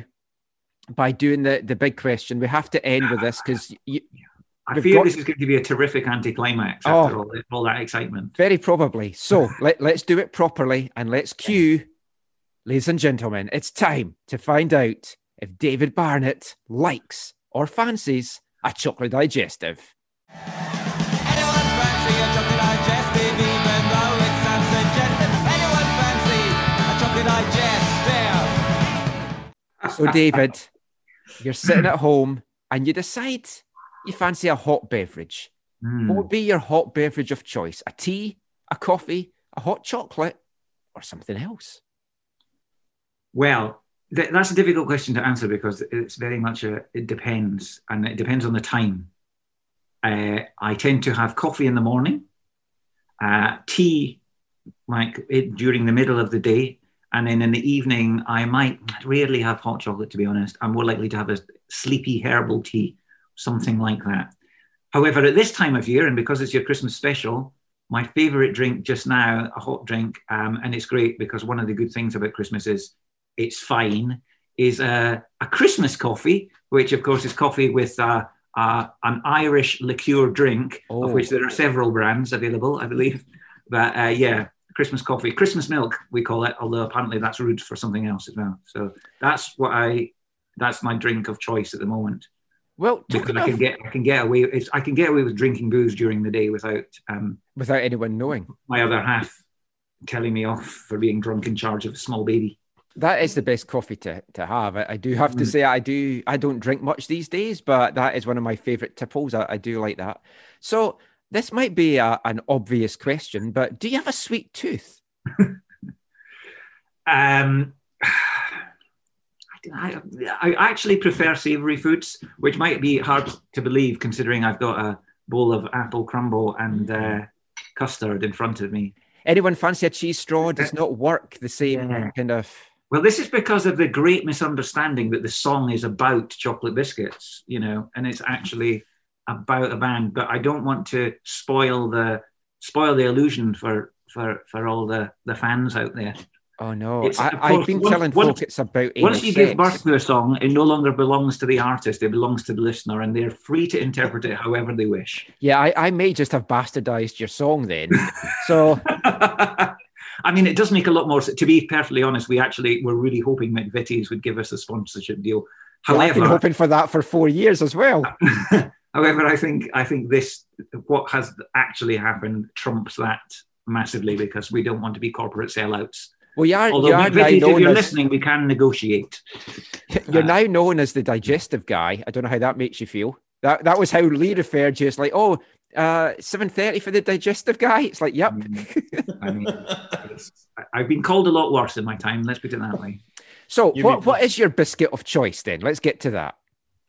by doing the, the big question. We have to end with this because you, I fear got- this is going to be a terrific anticlimax Oh. after all, that- all that excitement. Very probably. So let, let's do it properly and let's cue, ladies and gentlemen, it's time to find out if David Barnett likes or fancies a chocolate digestive. So, David, you're sitting at home and you decide you fancy a hot beverage. Hmm. What would be your hot beverage of choice? A tea, a coffee, a hot chocolate, or something else? Well, th- that's a difficult question to answer because it's very much a, it depends, and it depends on the time. Uh, I tend to have coffee in the morning, uh, tea like it, during the middle of the day, and then in the evening I might rarely have hot chocolate. To be honest, I'm more likely to have a sleepy herbal tea, something like that. However, at this time of year, and because it's your Christmas special, my favorite drink just now, a hot drink, um, and it's great because one of the good things about Christmas is it's fine, is a, a Christmas coffee, which of course is coffee with uh, uh, an Irish liqueur drink, Oh. of which there are several brands available, I believe. But uh, yeah, Christmas coffee, Christmas milk, we call it, although apparently that's rude for something else as well. So that's what I, that's my drink of choice at the moment. Well, because I can get I can get away it's, I can get away with drinking booze during the day without um, Without anyone knowing. my other half telling me off for being drunk in charge of a small baby. That is the best coffee to, to have. I, I do have to Mm. say I do I don't drink much these days, but that is one of my favorite tipples. I, I do like that. So this might be a, an obvious question, but do you have a sweet tooth? Um, I, I actually prefer savoury foods, which might be hard to believe considering I've got a bowl of apple crumble and uh, custard in front of me. Anyone fancy a cheese straw? Does not work the same kind of. Well, this is because of the great misunderstanding that the song is about chocolate biscuits, you know, and it's actually about a band. But I don't want to spoil the spoil the illusion for for for all the the fans out there. Oh no! It's, I, I've been once- telling once- folk it's about Once you give birth to a song, it no longer belongs to the artist; it belongs to the listener, and they're free to interpret it however they wish. Yeah, I, I may just have bastardized your song then. So I mean, it does make a lot more. To be perfectly honest, we actually were really hoping McVitie's would give us a sponsorship deal. Well, I've been hoping for that for four years as well. However, I think I think this what has actually happened trumps that massively because we don't want to be corporate sellouts. Well, you are, Although you are if you're as, listening, we can negotiate. you're uh, now known as the digestive guy. I don't know how that makes you feel. That that was how Lee referred to you. It's like, oh, uh, 7.30 for the digestive guy. It's like, yep. I mean, I've been called a lot worse in my time. Let's put it that way. So, You what, what is your biscuit of choice then? Let's get to that.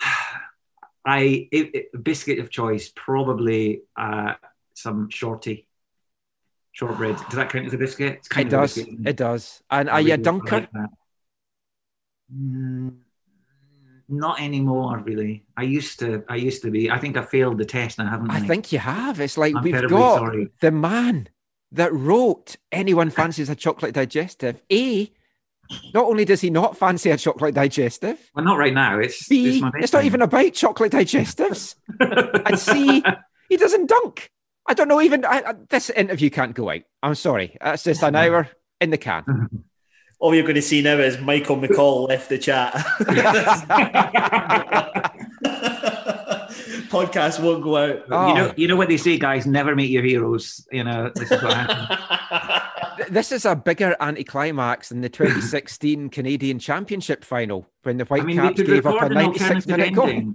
I it, it- biscuit of choice probably uh, some shorty, shortbread. Does that count as a biscuit? It's It of does. biscuit, isn't It does. And I are you a dunker? like. Mm, not anymore, really. I used to. I used to be. I think I failed the test. Now, haven't I? I think you have. It's like I'm we've got sorry. the man that wrote Anyone Fancies a Chocolate Digestive. A, not only does he not fancy a chocolate digestive, Well, not right now. It's B, it's, it's not even about chocolate digestives. and C, he doesn't dunk. I don't know even. I, I- this interview can't go out. I'm sorry. That's just an hour in the can. All you're going to see now is Michael McCall left the chat. Podcast won't go out. Oh. You know, oh. you know what they say, guys. Never meet your heroes. You know, this is what happens. Th- This is a bigger anticlimax than the 2016 Canadian Championship final when the I mean, we Whitecaps gave up a an 96 alternative minute goal.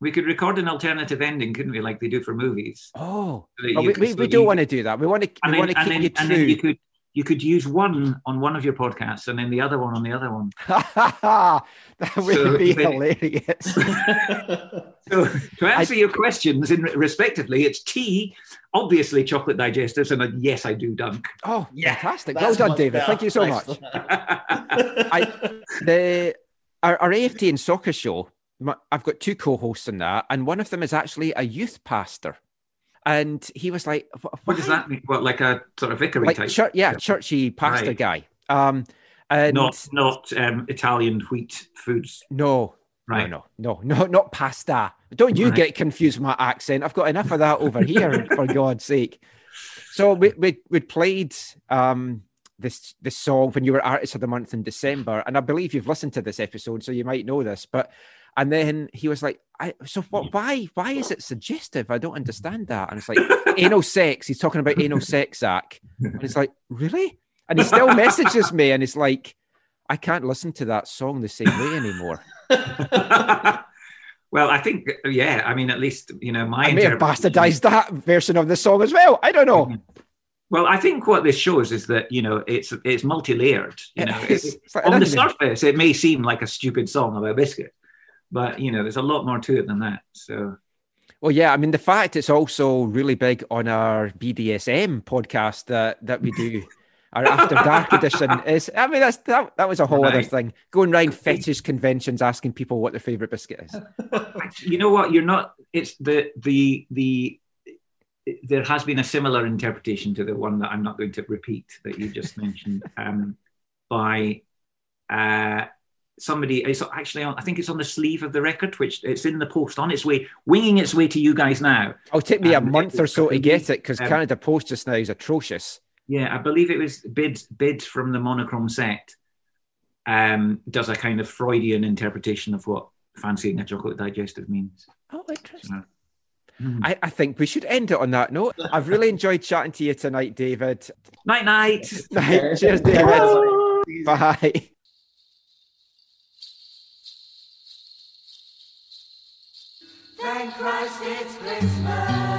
We could record an alternative ending, couldn't we, like they do for movies? Oh, So Well, we, we, we don't want to do that. We want to, and we then, want to and keep then, you and then you true. could you could use one on one of your podcasts and then the other one on the other one. that would So be then- hilarious. So to answer your questions, in respectively, it's tea, obviously chocolate digestives, and a, yes, I do dunk. Oh, fantastic! Well done, David. better. Thank you so Thanks much. I, the our, our AFTN soccer show. I've got two co-hosts in that, and one of them is actually a youth pastor. And he was like, What does that mean? What, like a sort of vicary Like type? chur- yeah, churchy pastor Right. guy. Um, and not not um, Italian wheat foods. No, Right. no, no, no, no, not pasta. Don't you Right. get confused with my accent. I've got enough of that over here, for God's sake. So we we we played um this this song when you were artist of the month in December, and I believe you've listened to this episode, so you might know this. But and then he was like, I, "So what? Why? Why is it suggestive? I don't understand that." And it's like anal sex. He's talking about anal sex, Zach, and it's like, really? And he still messages me, and it's like, I can't listen to that song the same way anymore. Well, I think yeah. I mean, at least you know my. I may have bastardized that version of the song as well. I don't know. Mm-hmm. Well, I think what this shows is that you know it's it's multi-layered. You know, It's- It- it's like on the surface, it may seem like a stupid song about biscuit, but you know, there's a lot more to it than that. So Well, yeah, I mean, the fact it's also really big on our BDSM podcast that that we do, our After Dark edition is. I mean, that's that, that was a whole other thing. Going round fetish conventions asking people what their favorite biscuit is. you know what? You're not. It's the the the. There has been a similar interpretation to the one that I'm not going to repeat that you just mentioned um, by uh, somebody. It's actually on. I think it's on the sleeve of the record, which it's in the post on its way, winging its way to you guys now. It'll take me a Um, month or so to get it because um, Canada Post just now is atrocious. Yeah, I believe it was bid bid from the monochrome set. Um, does a kind of Freudian interpretation of what fancying a chocolate digestive means. Oh, interesting. So, I, I think we should end it on that note. I've really enjoyed chatting to you tonight, David. night night. Night. Cheers, David. Bye. Thank Christ it's Christmas.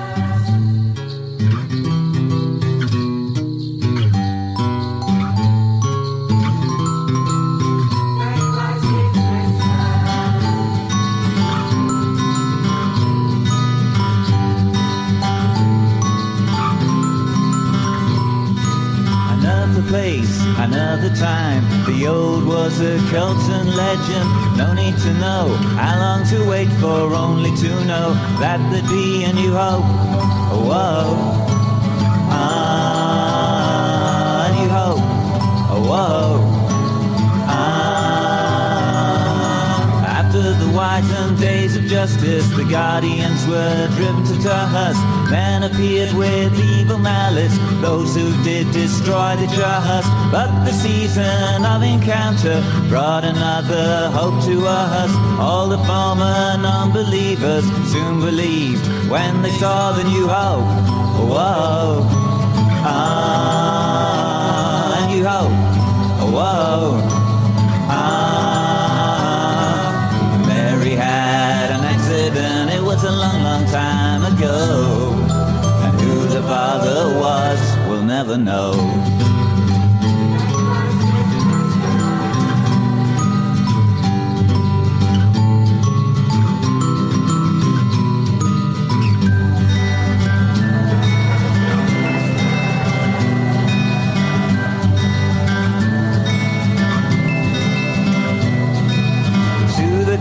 Another time. The old was a Celtan legend. No need to know how long to wait for, only to know that there'd be a new hope. Whoa. Ah, a new hope. Whoa. White and days of justice, the guardians were driven to trust. Men appeared with evil malice, those who did destroy the trust. But the season of encounter brought another hope to us. All the former non-believers soon believed when they saw the new hope. Whoa, ah, new hope. Whoa, we'll never know.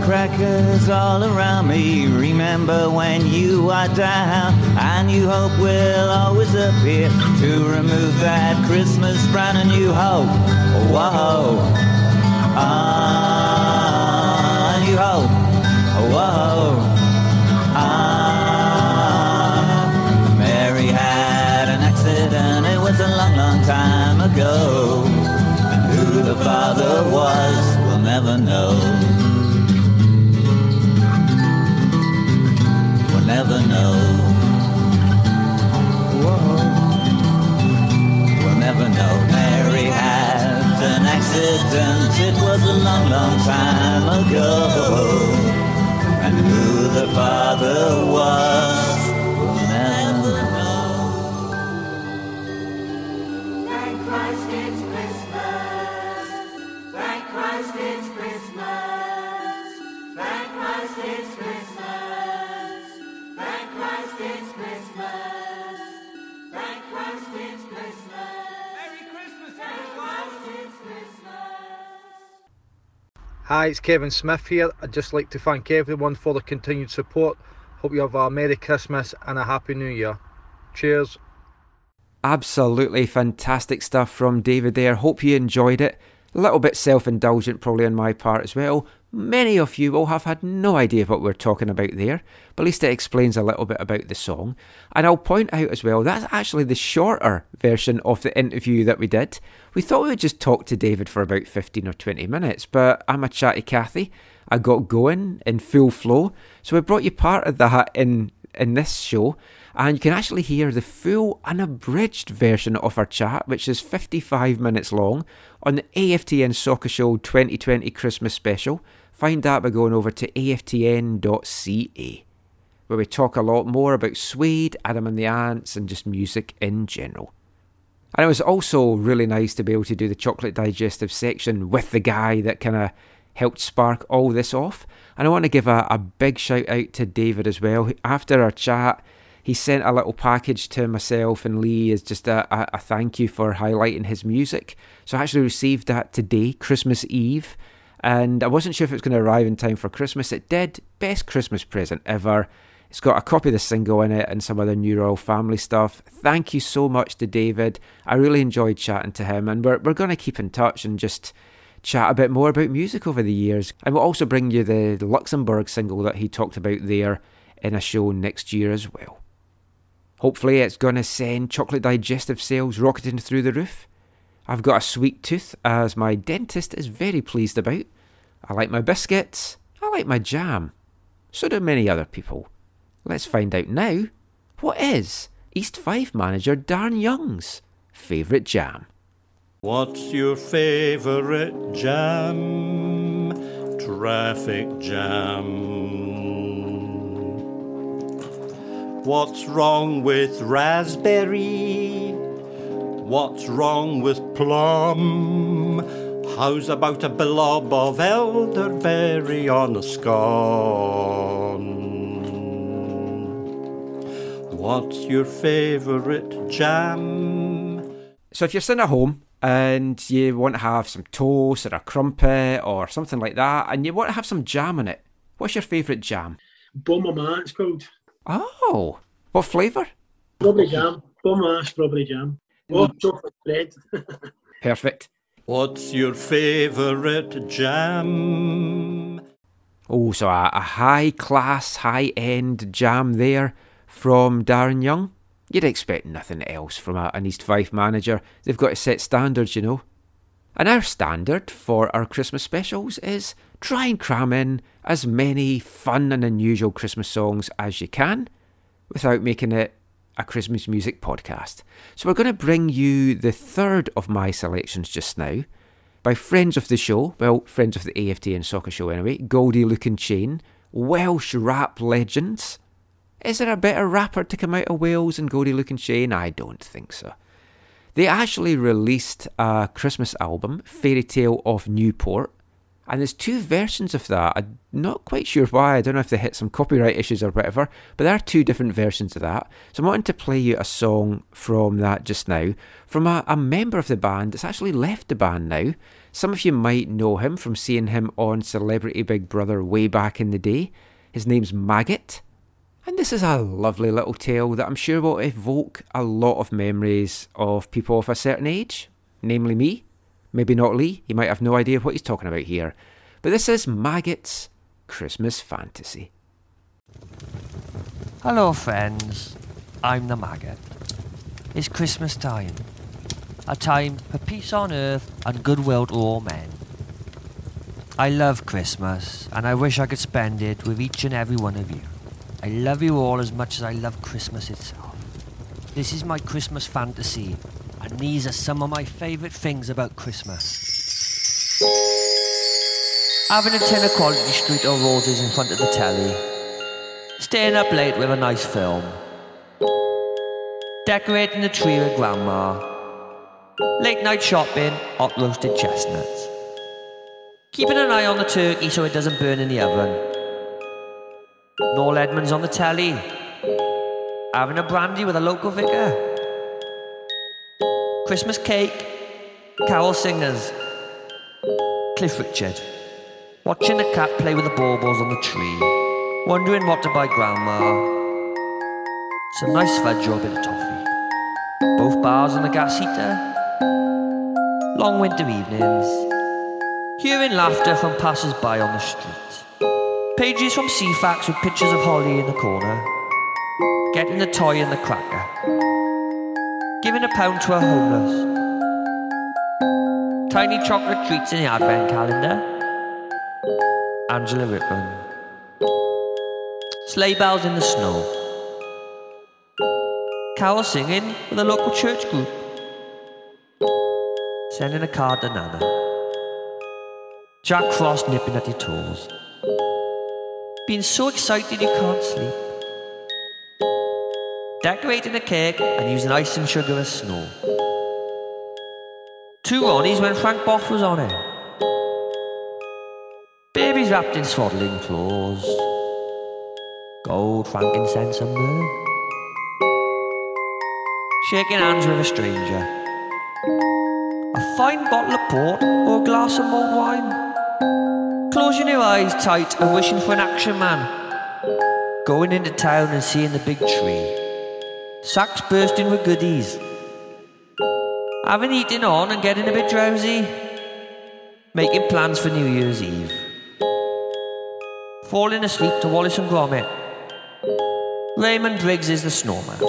To the crackers all around me. Remember when you are down, and you hope will always appear to remove that Christmas frown, and you hope, whoa, ah, you hope, whoa, ah. Mary had an accident, it was a long, long time ago. And who the father was, we'll never know. Never know. We'll never know. Mary had an accident, it was a long, long time ago. And who the father was, Hi, it's Kevin Smith here. I'd just like to thank everyone for the continued support. Hope you have a Merry Christmas and a Happy New Year. Cheers. Absolutely fantastic stuff from David there. Hope you enjoyed it. A little bit self indulgent, probably on my part as well. Many of you will have had no idea what we're talking about there, but at least it explains a little bit about the song. And I'll point out as well, that's actually the shorter version of the interview that we did. We thought we would just talk to David for about 15 or 20 minutes, but I'm a chatty Cathy. I got going in full flow, so we brought you part of that in, in this show and you can actually hear the full unabridged version of our chat, which is 55 minutes long, on the AFTN Soccer Show 2020 Christmas special. Find that by going over to aftn.ca, where we talk a lot more about Suede, Adam and the Ants, and just music in general. And it was also really nice to be able to do the chocolate digestive section with the guy that kind of helped spark all this off. And I want to give a, a big shout out to David as well. After our chat, he sent a little package to myself and Lee as just a, a, a, thank you for highlighting his music. So I actually received that today, Christmas Eve, and I wasn't sure if it was going to arrive in time for Christmas. It did. Best Christmas present ever. It's got a copy of the single in it and some other New Royal Family stuff. Thank you so much to David. I really enjoyed chatting to him, and we're, we're going to keep in touch and just chat a bit more about music over the years. And we'll also bring you the Luxembourg single that he talked about there in a show next year as well. Hopefully, it's going to send chocolate digestive sales rocketing through the roof. I've got a sweet tooth, as my dentist is very pleased about. I like my biscuits. I like my jam. So do many other people. Let's find out now what is East Fife manager Darren Young's favourite jam. What's your favourite jam? Traffic jam. What's wrong with raspberry? What's wrong with plum? How's about a blob of elderberry on a scone? What's your favourite jam? So if you're sitting at home and you want to have some toast or a crumpet or something like that, and you want to have some jam in it, what's your favourite jam? Bon Mama, it's called. Oh, what flavour? Strawberry jam. Bon Mama strawberry jam. Oh, mm. chocolate bread. Perfect. What's your favourite jam? Oh, so a, a high class, high end jam there from Darren Young. You'd expect nothing else from a, an East Fife manager. They've got to set standards, you know. And our standard for our Christmas specials is try and cram in as many fun and unusual Christmas songs as you can without making it a Christmas music podcast. So we're going to bring you the third of my selections just now by friends of the show, well, friends of the AFTN Soccer Show anyway, Goldie Lookin Chain, Welsh rap legends. Is there a better rapper to come out of Wales than Goldie Lookin Chain? I don't think so. They actually released a Christmas album, Fairy Tale of Newport, and there's two versions of that. I'm not quite sure why. I don't know if they hit some copyright issues or whatever, but there are two different versions of that. So I'm wanting to play you a song from that just now, from a, a member of the band that's actually left the band now. Some of you might know him from seeing him on Celebrity Big Brother way back in the day. His name's Maggot. And this is a lovely little tale that I'm sure will evoke a lot of memories of people of a certain age, namely me. Maybe not Lee, he might have no idea what he's talking about here. But this is Maggot's Christmas Fantasy. Hello, friends. I'm the maggot. It's Christmas time. A time for peace on earth and goodwill to all men. I love Christmas, and I wish I could spend it with each and every one of you. I love you all as much as I love Christmas itself. This is my Christmas fantasy, and these are some of my favourite things about Christmas. Having a tin of quality street of roses in front of the telly. Staying up late with a nice film. Decorating the tree with grandma. Late night shopping, hot roasted chestnuts. Keeping an eye on the turkey so it doesn't burn in the oven. Noel Edmonds on the telly. Having a brandy with a local vicar. Christmas cake. Carol singers. Cliff Richard. Watching the cat play with the baubles on the tree. Wondering what to buy grandma. Some nice fudge or a bit of toffee. Both bars on the gas heater. Long winter evenings. Hearing laughter from passers by on the street. Pages from Ceefax with pictures of Holly in the corner. Getting the toy and the cracker. Giving a pound to a homeless. Tiny chocolate treats in the advent calendar. Angela Rippon. Sleigh bells in the snow. Carol singing with a local church group. Sending a card to Nana. Jack Frost nipping at your toes. Being so excited you can't sleep. Decorating a cake and using ice and sugar as snow. Two Ronnies when Frank Bough was on it. Babies wrapped in swaddling clothes. Gold, frankincense, and myrrh. Shaking hands with a stranger. A fine bottle of port or a glass of mulled wine. Closing your eyes tight and wishing for an action man. Going into town and seeing the big tree. Sacks bursting with goodies. Having eaten on and getting a bit drowsy. Making plans for New Year's Eve. Falling asleep to Wallace and Gromit. Raymond Briggs is the snowman.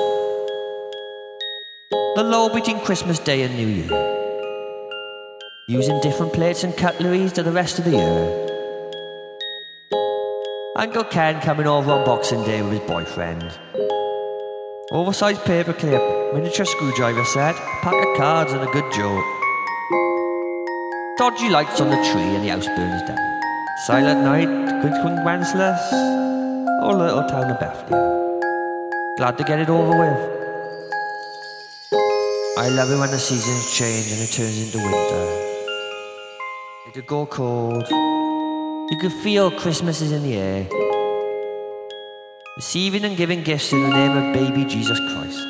The lull between Christmas Day and New Year. Using different plates and cutleries to the rest of the year. Uncle Ken coming over on Boxing Day with his boyfriend. Oversized paperclip, miniature screwdriver set, pack of cards and a good joke. Dodgy lights on the tree and the house burns down. Silent night, Good King Wenceslas, or little town of Bethlehem. Glad to get it over with. I love it when the seasons change and it turns into winter. It could go cold. You could feel Christmas is in the air. Receiving and giving gifts in the name of baby Jesus Christ.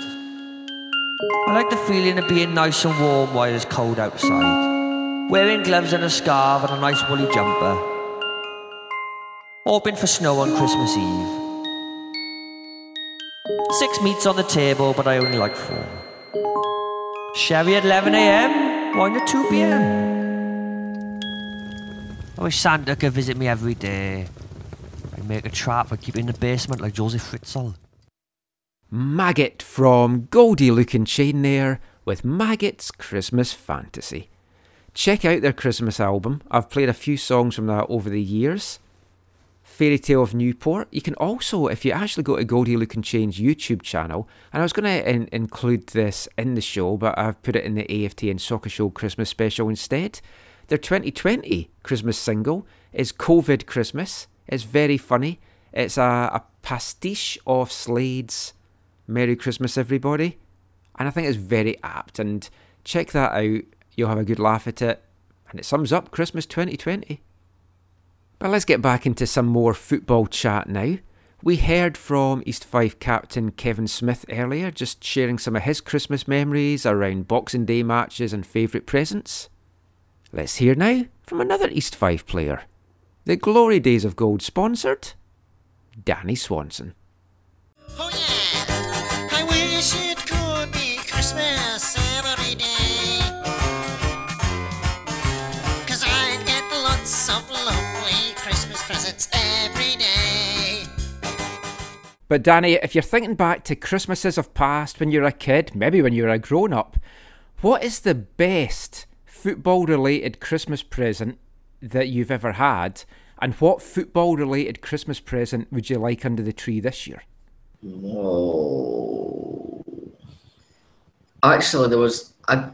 I like the feeling of being nice and warm while it's cold outside. Wearing gloves and a scarf and a nice woolly jumper. Hoping for snow on Christmas Eve. Six meats on the table, but I only like four. Sherry at 11am, wine at 2pm. I wish Santa could visit me every day. I make a trap and keep it in the basement like Joseph Fritzl. Maggot from Goldie Lookin Chain there with Maggot's Christmas Fantasy. Check out their Christmas album. I've played a few songs from that over the years. Fairy Tale of Newport. You can also, if you actually go to Goldie Lookin Chain's YouTube channel, and I was going to in- include this in the show, but I've put it in the AFTN Soccer Show Christmas special instead. Their 2020 Christmas single is COVID Christmas. It's very funny. It's a, a pastiche of Slade's Merry Christmas, everybody. And I think it's very apt. And check that out. You'll have a good laugh at it. And it sums up Christmas 2020. But let's get back into some more football chat now. We heard from East Fife captain Kevin Smith earlier, just sharing some of his Christmas memories around Boxing Day matches and favourite presents. Let's hear now from another East Fife player. The Glory Days of Gold sponsored Danny Swanson. Oh yeah! I wish it could be Christmas every day. Cause I get lots of lovely Christmas presents every day. But Danny, if you're thinking back to Christmases of past when you were a kid, maybe when you were a grown up, what is the best football related Christmas present that you've ever had? And what football related Christmas present would you like under the tree this year? Oh. Actually, there was I.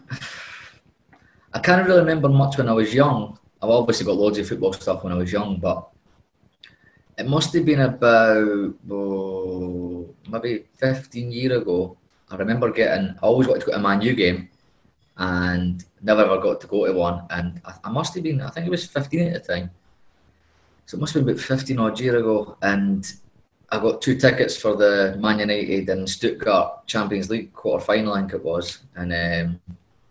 I can't really remember much when I was young. I've obviously got loads of football stuff when I was young, but it must have been about oh, maybe 15 years ago. I remember getting. I always wanted to go to a Man U game, and never ever got to go to one. And I, I must have been. I think it was 15 at the time. So it must have been about 15 odd year ago, and I got two tickets for the Man United and Stuttgart Champions League quarter final, I think it was, and um,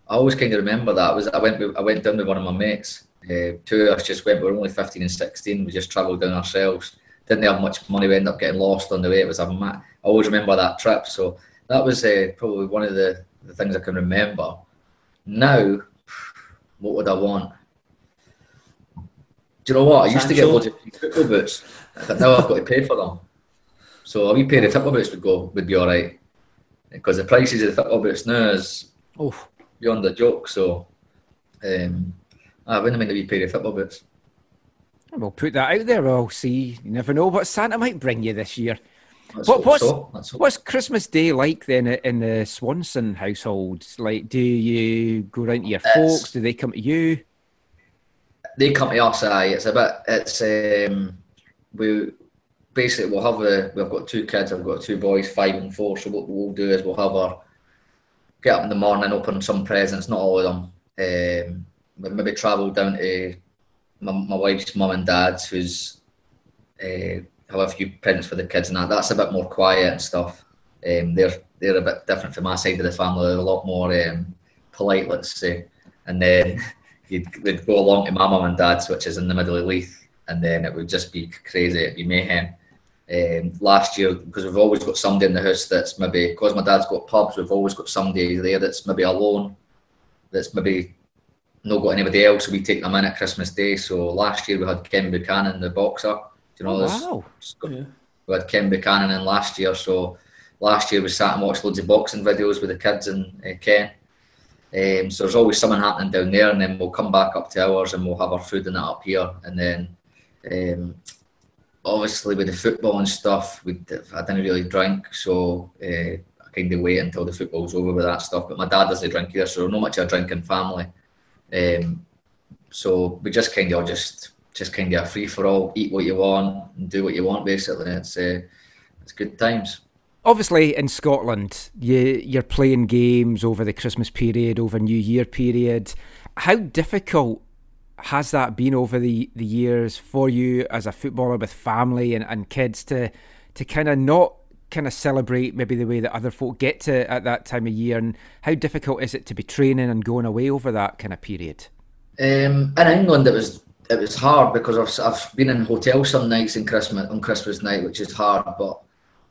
I always kind of remember that. It was I went I went down with one of my mates. Uh, two of us just went. We were only 15 and 16. We just travelled down ourselves. Didn't have much money. We ended up getting lost on the way. It was a ma- I always remember that trip. So that was uh, probably one of the, the things I can remember. Now, what would I want? Do you know what? I used to get loads of football boots, but now I've got to pay for them. So a wee pair of football boots would go would be all right, because the prices of the football boots now is Oof. beyond a joke. So um, I wouldn't mind a wee pair of football boots. We'll put that out there. We'll see. You never know what Santa might bring you this year. What, what's, what's Christmas Day like then in the Swanson household? Like, do you go round to your It's- folks? Do they come to you? they come to us. Aye, it's a bit. It's um, we basically we'll have a. We've got two kids. I've got two boys, five and four. So what we'll do is we'll have our get up in the morning, open some presents. Not all of them. Um, we maybe travel down to my, my wife's mum and dad's, who's uh, have a few presents for the kids and that. That's a bit more quiet and stuff. Um, they're they're a bit different from my side of the family. They're a lot more um, polite, let's say. And then you'd we'd go along to my mum and dad's, which is in the middle of Leith, and then it would just be crazy. It'd be mayhem. Um, last year, because we've always got somebody in the house that's maybe because my dad's got pubs, we've always got somebody there that's maybe alone, that's maybe not got anybody else. We take them in at Christmas Day. So last year we had Ken Buchanan, the boxer. Do you know Oh, this? wow. We had Ken Buchanan in last year. So last year we sat and watched loads of boxing videos with the kids and uh, Ken. Um, so there's always something happening down there, and then we'll come back up to ours and we'll have our food and that up here. And then um, obviously with the football and stuff, we I didn't really drink, so uh, I kind of wait until the football's over with that stuff. But my dad doesn't drink either, so not much of a drinking family. Um, so we just kind of just just kind of a free for all, eat what you want and do what you want. Basically, it's uh, it's good times. Obviously, in Scotland, you, you're playing games over the Christmas period, over New Year period. How difficult has that been over the, the years for you as a footballer with family and, and kids to to kind of not kind of celebrate maybe the way that other folk get to at that time of year? And how difficult is it to be training and going away over that kind of period? Um, in England, it was it was hard because I've, I've been in hotels some nights in Christmas on Christmas night, which is hard. But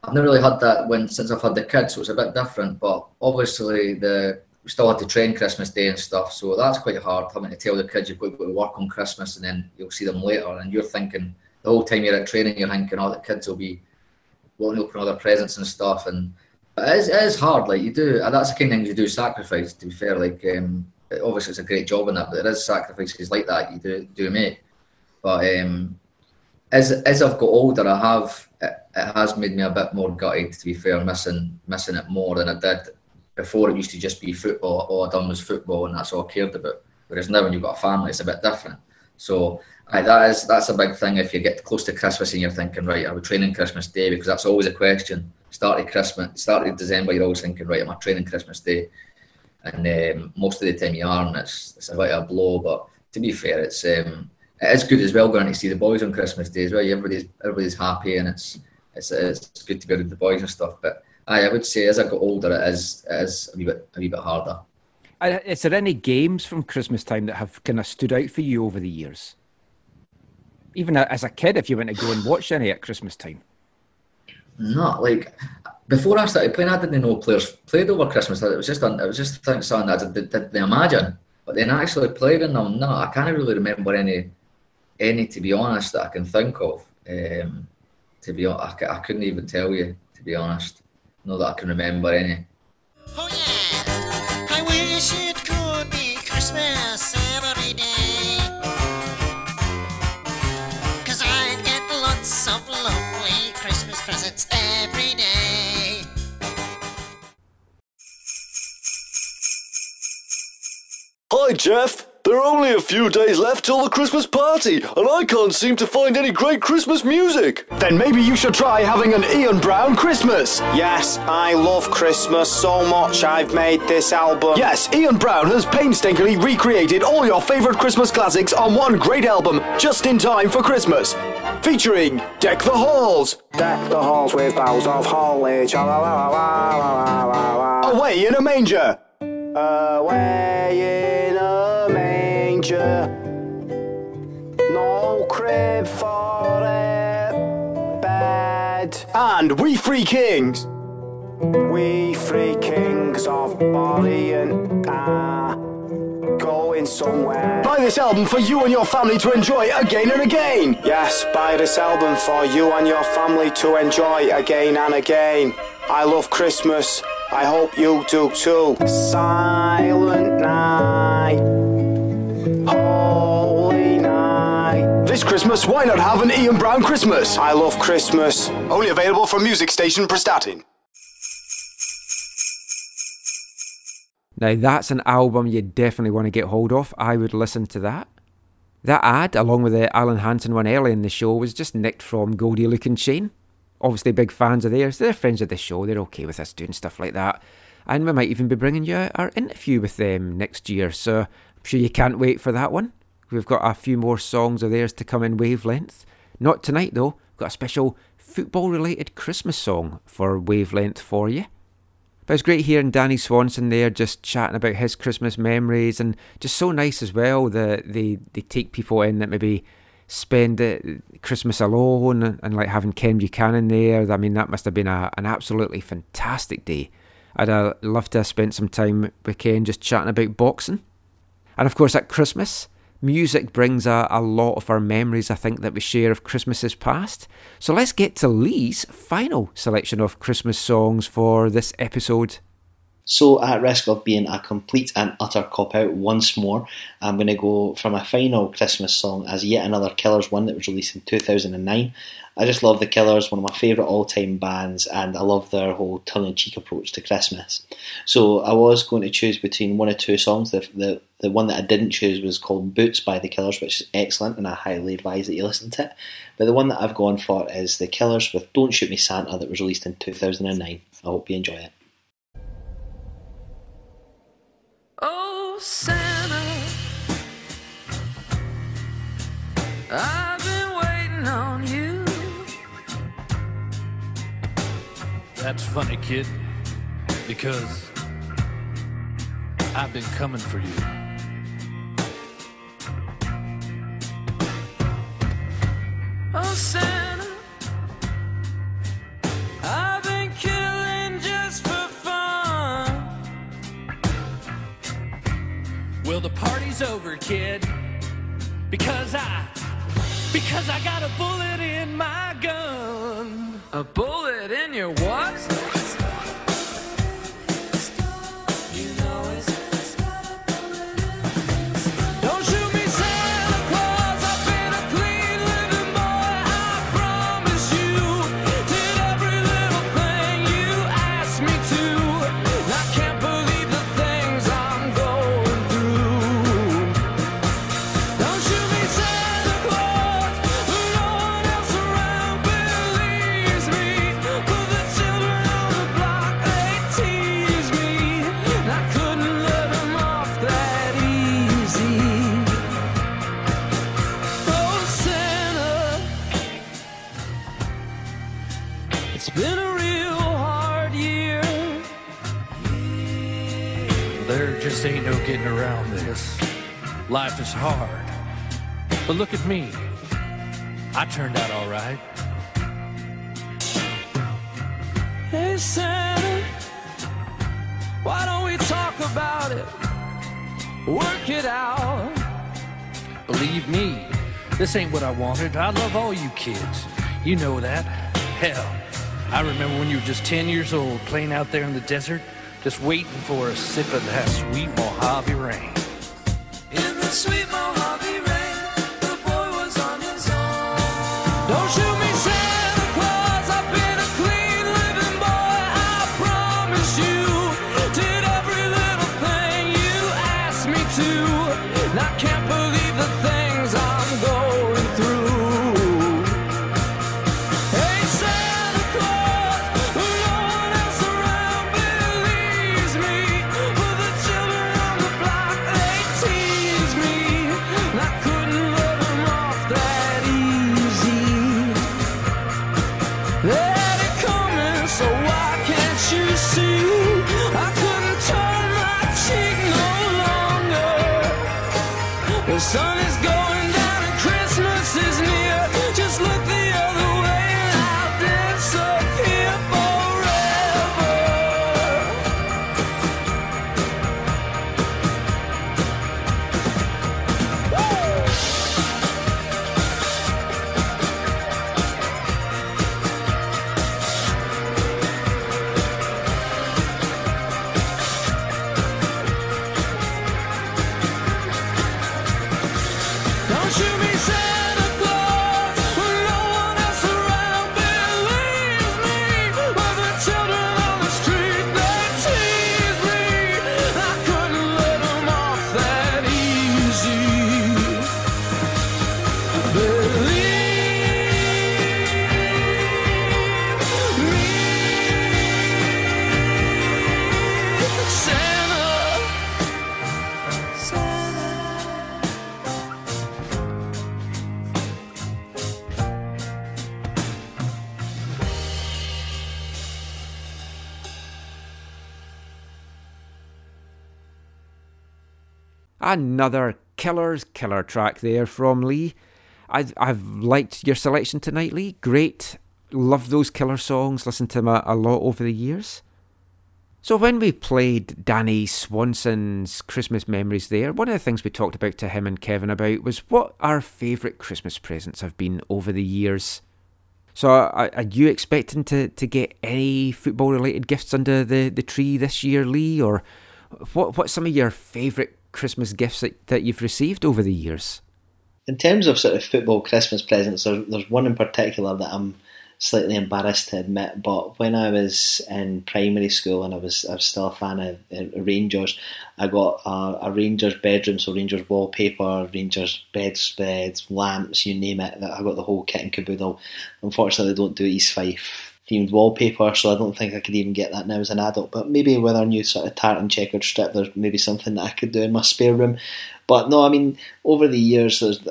I've never really had that when since I've had the kids, so it's a bit different. But obviously, the we still had to train Christmas Day and stuff, so that's quite hard having to tell the kids you've got to go to work on Christmas and then you'll see them later, and you're thinking the whole time you're at training, you're thinking, oh, the kids will be wanting to open all their presents and stuff, and it is, it is hard. Like you do, and that's the kind of things you do sacrifice. To be fair, like um, obviously it's a great job in that, but there is sacrifices like that you do do make. But um, as as I've got older, I have it, it has made me a bit more gutted. To be fair, missing missing it more than I did before. It used to just be football. All I done was football, and that's all I cared about. Whereas now, when you've got a family, it's a bit different. So that is that's a big thing. If you get close to Christmas and you're thinking, right, are we training Christmas Day? Because that's always a question. Start of Christmas, start of December, you're always thinking, right, am I training Christmas Day? And um, most of the time you are, and it's it's a bit of a blow. But to be fair, it's um, it is good as well going to see the boys on Christmas Day as well. Everybody's everybody's happy, and it's it's it's good to be with the boys and stuff. But aye, I would say as I got older, it is it is a wee bit a wee bit harder. Is there any games from Christmas time that have kind of stood out for you over the years? Even as a kid, if you went to go and watch any at Christmas time. Not like before I started playing, I didn't know players played over Christmas. It was just it was just something I did, did, imagine. But then actually playing them, no, I can't really remember any any to be honest that I can think of. Um, to be hon- I couldn't even tell you to be honest. Not that I can remember any. I Hi, Jeff. There are only a few days left till the Christmas party, and I can't seem to find any great Christmas music. Then maybe you should try having an Ian Brown Christmas. Yes, I love Christmas so much I've made this album. Yes, Ian Brown has painstakingly recreated all your favourite Christmas classics on one great album, just in time for Christmas. Featuring Deck the Halls, Deck the halls with boughs of holly. Away in a Manger, Away in No crib for a bed. and We Three Kings. We three kings of Orient are going somewhere. Buy this album for you and your family to enjoy again and again. Yes, buy this album for you and your family to enjoy again and again. I love Christmas. I hope you do too. Silent night. This Christmas, why not have an Ian Brown Christmas? I love Christmas. Only available from music station Prestatyn. Now, that's an album you definitely want to get hold of. I would listen to that. That ad, along with the Alan Hansen one earlier in the show, was just nicked from Goldie and Shane. Obviously, big fans of theirs. They're friends of the show. They're okay with us doing stuff like that. And we might even be bringing you our interview with them next year. So I'm sure you can't wait for that one. We've got a few more songs of theirs to come in wavelength. Not tonight, though. We've got a special football related Christmas song for wavelength for you. But it's great hearing Danny Swanson there just chatting about his Christmas memories and just so nice as well that they, they take people in that maybe spend Christmas alone and, and like having Ken Buchanan there. I mean, that must have been a, an absolutely fantastic day. I'd uh, love to have spent some time with Ken just chatting about boxing. And of course, at Christmas, music brings a, a lot of our memories, I think, that we share of Christmases past. So let's get to Lee's final selection of Christmas songs for this episode. So, at risk of being a complete and utter cop out once more, I'm going to go for my final Christmas song as yet another Killers one that was released in 2009. I just love the Killers, one of my favourite all time bands, and I love their whole tongue in cheek approach to Christmas. So, I was going to choose between one or two songs. The, the, the one that I didn't choose was called Boots by the Killers, which is excellent, and I highly advise that you listen to it. But the one that I've gone for is the Killers with Don't Shoot Me Santa that was released in 2009. I hope you enjoy it. Oh, Santa, I've That's funny, kid, because I've been coming for you. Oh, Santa, I've been killing just for fun. Well, the party's over, kid, because I Because I got a bullet in my gun. A bullet in your what? Getting around this. Life is hard. But look at me. I turned out all right. Hey, Santa, why don't we talk about it? Work it out. Believe me, this ain't what I wanted. I love all you kids. You know that. Hell, I remember when you were just 10 years old playing out there in the desert, just waiting for a sip of that sweet Mojave rain. In the sweet Mojave Another killer's killer track there from Lee. I've, I've liked your selection tonight, Lee. Great. Love those killer songs. Listened to them a, a lot over the years. So when we played Danny Swanson's Christmas memories there, one of the things we talked about to him and Kevin about was what our favourite Christmas presents have been over the years. So uh, are, are you expecting to, to get any football related gifts under the, the tree this year, Lee? Or what what's some of your favourite Christmas gifts that, that you've received over the years? In terms of sort of football Christmas presents, there's, there's one in particular that I'm slightly embarrassed to admit. But when I was in primary school and I was I was still a fan of uh, Rangers, I got a, a Rangers bedroom, so Rangers wallpaper, Rangers bedspreads, lamps, you name it. I got the whole kit and caboodle. Unfortunately, they don't do East Fife themed wallpaper, so I don't think I could even get that now as an adult. But maybe with our new sort of tartan checkered strip, there's maybe something that I could do in my spare room. But no, I mean, over the years, there's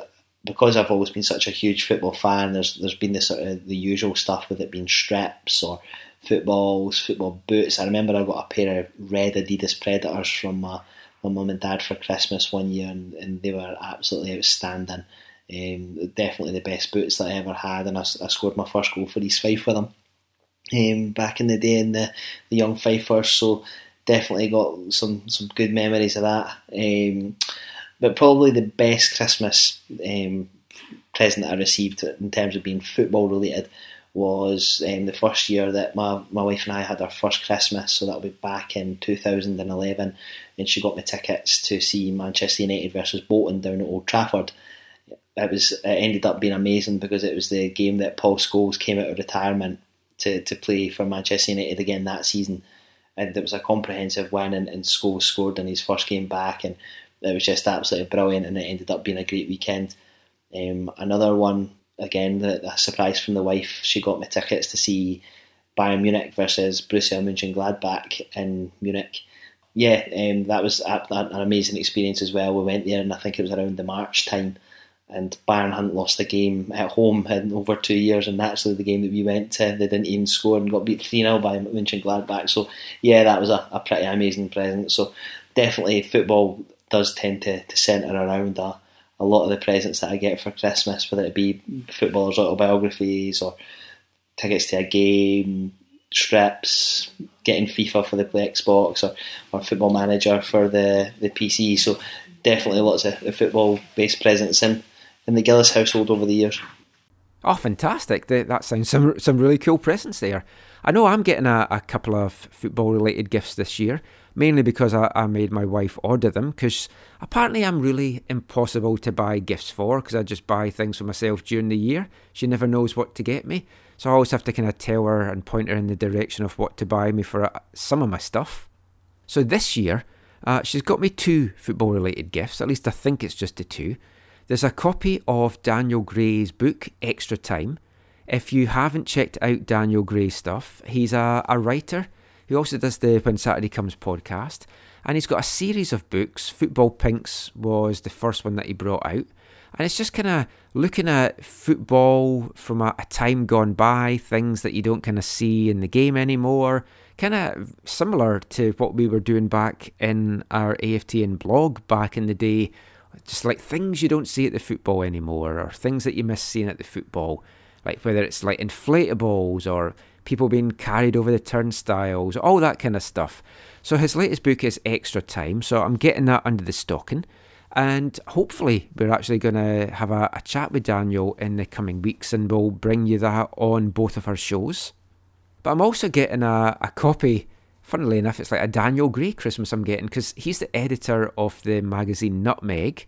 because I've always been such a huge football fan. There's there's been the sort of the usual stuff with it being strips or footballs, football boots. I remember I got a pair of red Adidas Predators from my my mum and dad for Christmas one year, and, and they were absolutely outstanding. Um, definitely the best boots that I ever had, and I, I scored my first goal for East Fife with them um, back in the day in the, the young Fifers. So definitely got some some good memories of that. Um, but probably the best Christmas um, present I received in terms of being football related was um, the first year that my, my wife and I had our first Christmas, so that'll be back in 2011, and she got me tickets to see Manchester United versus Bolton down at Old Trafford. It was it ended up being amazing because it was the game that Paul Scholes came out of retirement to, to play for Manchester United again that season, and it was a comprehensive win, and, and Scholes scored in his first game back, and it was just absolutely brilliant, and it ended up being a great weekend. Um, another one again, a surprise from the wife. She got me tickets to see Bayern Munich versus Bruce Borussia Mönchengladbach in Munich. Yeah, um, that was an amazing experience as well. We went there, and I think it was around the March time. And Bayern hadn't lost a game at home in over two years, and naturally the game that we went to, they didn't even score and got beat 3 0 by Mönchengladbach. So, yeah, that was a, a pretty amazing present. So, definitely football does tend to, to centre around a, a lot of the presents that I get for Christmas, whether it be footballers' autobiographies or tickets to a game, strips, getting FIFA for the Play Xbox or, or Football Manager for the, the PC. So definitely lots of football based presents in, in the Gillis household over the years. Oh, fantastic! That, sounds some some really cool presents there. I know I'm getting a, a couple of football related gifts this year, mainly because I, I made my wife order them. Because apparently I'm really impossible to buy gifts for, because I just buy things for myself during the year. She never knows what to get me, so I always have to kind of tell her and point her in the direction of what to buy me for uh, some of my stuff. So this year, uh, she's got me two football related gifts. At least I think it's just the two. There's a copy of Daniel Gray's book, Extra Time. If you haven't checked out Daniel Gray's stuff, he's a, a writer who also does the When Saturday Comes podcast. And he's got a series of books. Football Pinks was the first one that he brought out. And it's just kind of looking at football from a, a time gone by, things that you don't kind of see in the game anymore. Kind of similar to what we were doing back in our AFTN blog back in the day. Just like things you don't see at the football anymore, or things that you miss seeing at the football. Like whether it's like inflatables or people being carried over the turnstiles, all that kind of stuff. So his latest book is Extra Time, so I'm getting that under the stocking. And hopefully, we're actually going to have a, a chat with Daniel in the coming weeks and we'll bring you that on both of our shows. But I'm also getting a, a copy, funnily enough, it's like a Daniel Gray Christmas I'm getting because he's the editor of the magazine Nutmeg,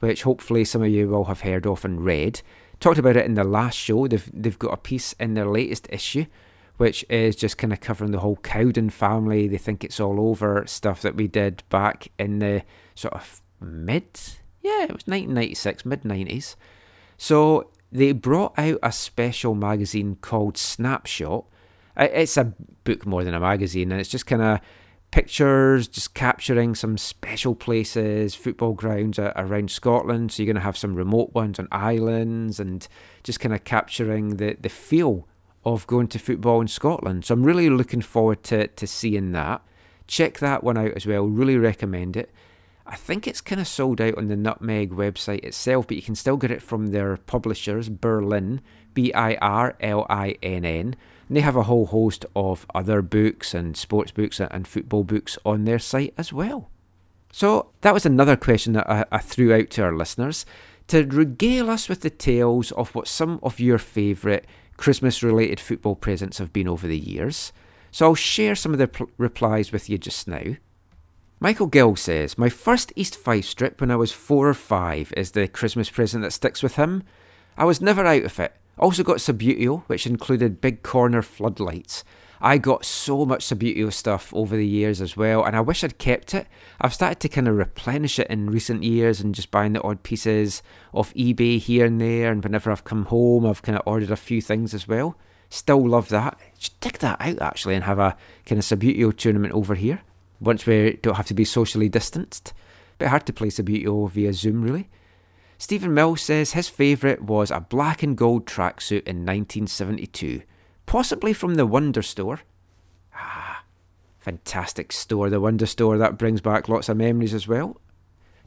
which hopefully some of you will have heard of and read. Talked about it in the last show. They've, they've got a piece in their latest issue which is just kind of covering the whole Cowden family. They think it's all over stuff that we did back in the sort of mid, yeah, it was 1996, mid 90s. So they brought out a special magazine called Snapshot. It's a book more than a magazine, and it's just kind of pictures, just capturing some special places, football grounds around Scotland. So you're going to have some remote ones on islands, and just kind of capturing the, the feel of going to football in Scotland. So I'm really looking forward to, to seeing that. Check that one out as well. Really recommend it. I think it's kind of sold out on the Nutmeg website itself, but you can still get it from their publishers, Birlinn, B I R L I N N. And they have a whole host of other books and sports books and football books on their site as well. So that was another question that I, I threw out to our listeners to regale us with the tales of what some of your favourite Christmas related football presents have been over the years. So I'll share some of the pl- replies with you just now. Michael Gill says, My first East Fife strip when I was four or five is the Christmas present that sticks with him. I was never out of it. Also got Subbuteo, which included big corner floodlights. I got so much Subbuteo stuff over the years as well, and I wish I'd kept it. I've started to kind of replenish it in recent years and just buying the odd pieces off eBay here and there. And whenever I've come home, I've kind of ordered a few things as well. Still love that. Should dig that out actually and have a kind of Subbuteo tournament over here once we don't have to be socially distanced. Bit hard to play Subbuteo via Zoom, really. Stephen Mills says his favourite was a black and gold tracksuit in 1972, possibly from the Wonder Store. Ah, fantastic store, the Wonder Store. That brings back lots of memories as well.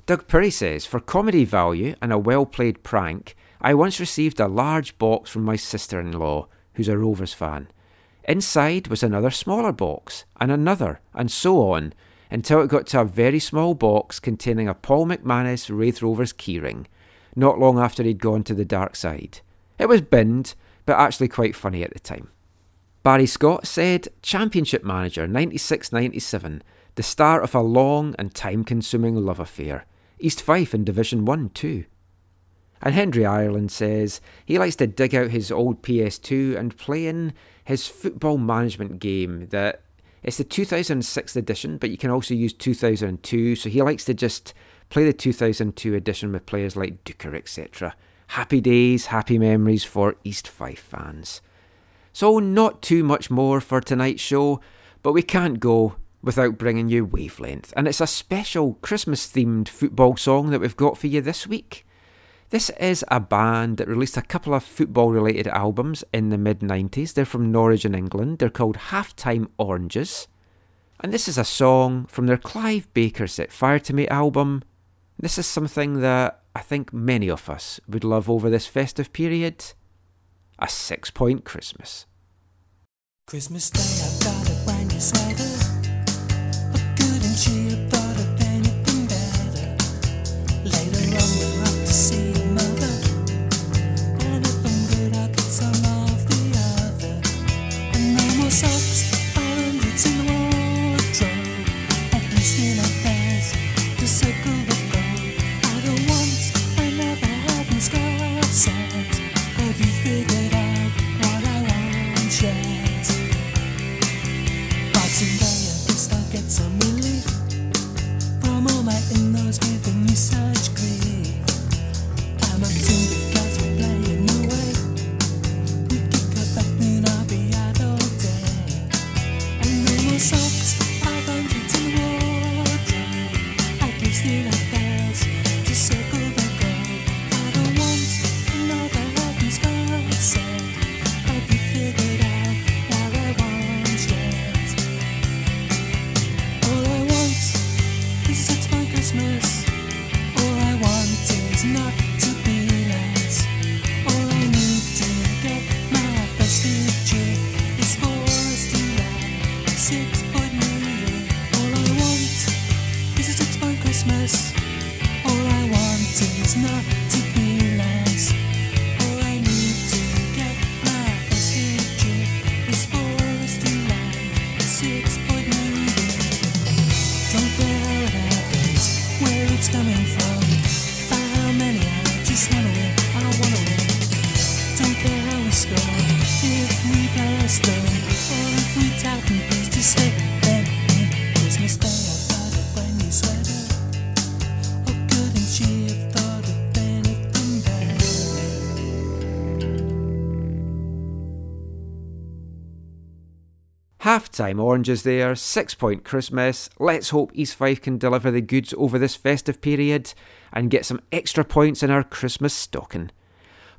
Doug Perry says, for comedy value and a well played prank, I once received a large box from my sister in law, who's a Rovers fan. Inside was another smaller box, and another, and so on, until it got to a very small box containing a Paul McManus Raith Rovers keyring. Not long after he'd gone to the dark side. It was binned, but actually quite funny at the time. Barry Scott said, Championship manager 96 97, the start of a long and time consuming love affair. East Fife in Division 1 too. And Henry Ireland says he likes to dig out his old PS2 and play in his football management game that it's the 2006 edition, but you can also use 2002. So he likes to just play the 2002 edition with players like Duker, etc. Happy days, happy memories for East Fife fans. So, not too much more for tonight's show, but we can't go without bringing you Wavelength, and it's a special Christmas themed football song that we've got for you this week. This is a band that released a couple of football related albums in the mid 90s. They're from Norwich in England. They're called Halftime Oranges. And this is a song from their Clive Baker Set Fire to Me album. This is something that I think many of us would love over this festive period. A six point Christmas. Christmas Day, I've got a brand new sweater. Halftime oranges there, six point Christmas. Let's hope East Fife can deliver the goods over this festive period and get some extra points in our Christmas stocking.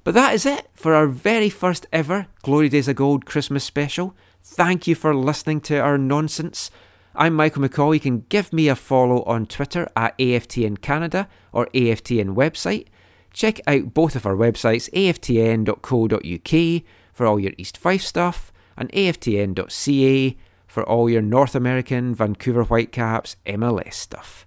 But that is it for our very first ever Glory Days of Gold Christmas special. Thank you for listening to our nonsense. I'm Michael McCall. You can give me a follow on Twitter at AFTN Canada or AFTN website. Check out both of our websites, aftn.co.uk for all your East Fife stuff and aftn.ca for all your North American Vancouver Whitecaps MLS stuff.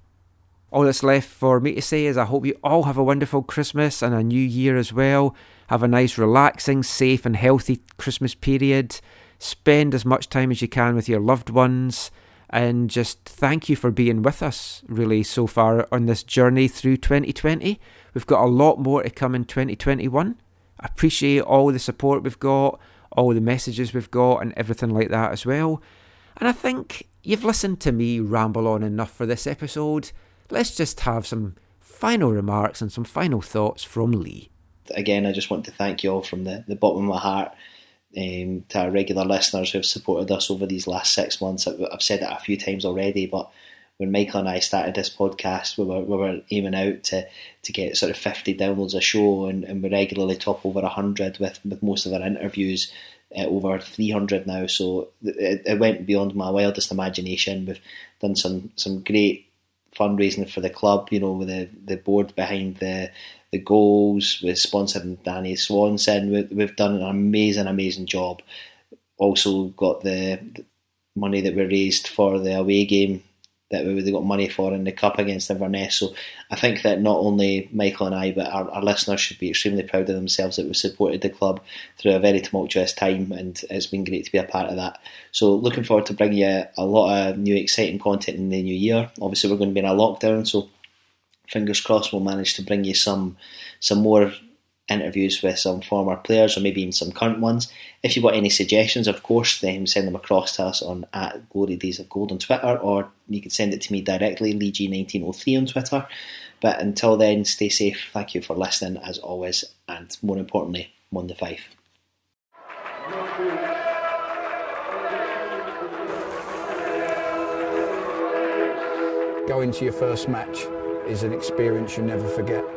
All that's left for me to say is I hope you all have a wonderful Christmas and a new year as well. Have a nice, relaxing, safe, and healthy Christmas period. Spend as much time as you can with your loved ones. And just thank you for being with us, really, so far on this journey through 2020. We've got a lot more to come in 2021. I appreciate all the support we've got, all the messages we've got, and everything like that as well. And I think you've listened to me ramble on enough for this episode. Let's just have some final remarks and some final thoughts from Lee. again, I just want to thank you all from the, the bottom of my heart um, to our regular listeners who have supported us over these last six months. I've, I've said it a few times already, but when Michael and I started this podcast, we were, we were aiming out to, to get sort of 50 downloads a show, and, and we regularly top over 100 with, with most of our interviews. Uh, over 300 now, so it, it went beyond my wildest imagination. We've done some some great fundraising for the club, you know, with the, the board behind the the goals, with sponsoring Danny Swanson. We, we've done an amazing, amazing job. Also got the, the money that we raised for the away game that we they got money for in the cup against Inverness. So I think that not only Michael and I, but our, our listeners should be extremely proud of themselves that we supported the club through a very tumultuous time, and it's been great to be a part of that. So looking forward to bringing you a lot of new exciting content in the new year. Obviously, we're going to be in a lockdown, so fingers crossed we'll manage to bring you some some more interviews with some former players or maybe even some current ones. If you've got any suggestions, of course, then send them across to us on at Glory Days of Gold on Twitter or you can send it to me directly, LeeG1903 on Twitter. But until then, stay safe. Thank you for listening as always, and more importantly, Mon the Fife. Going to your first match is an experience you never forget.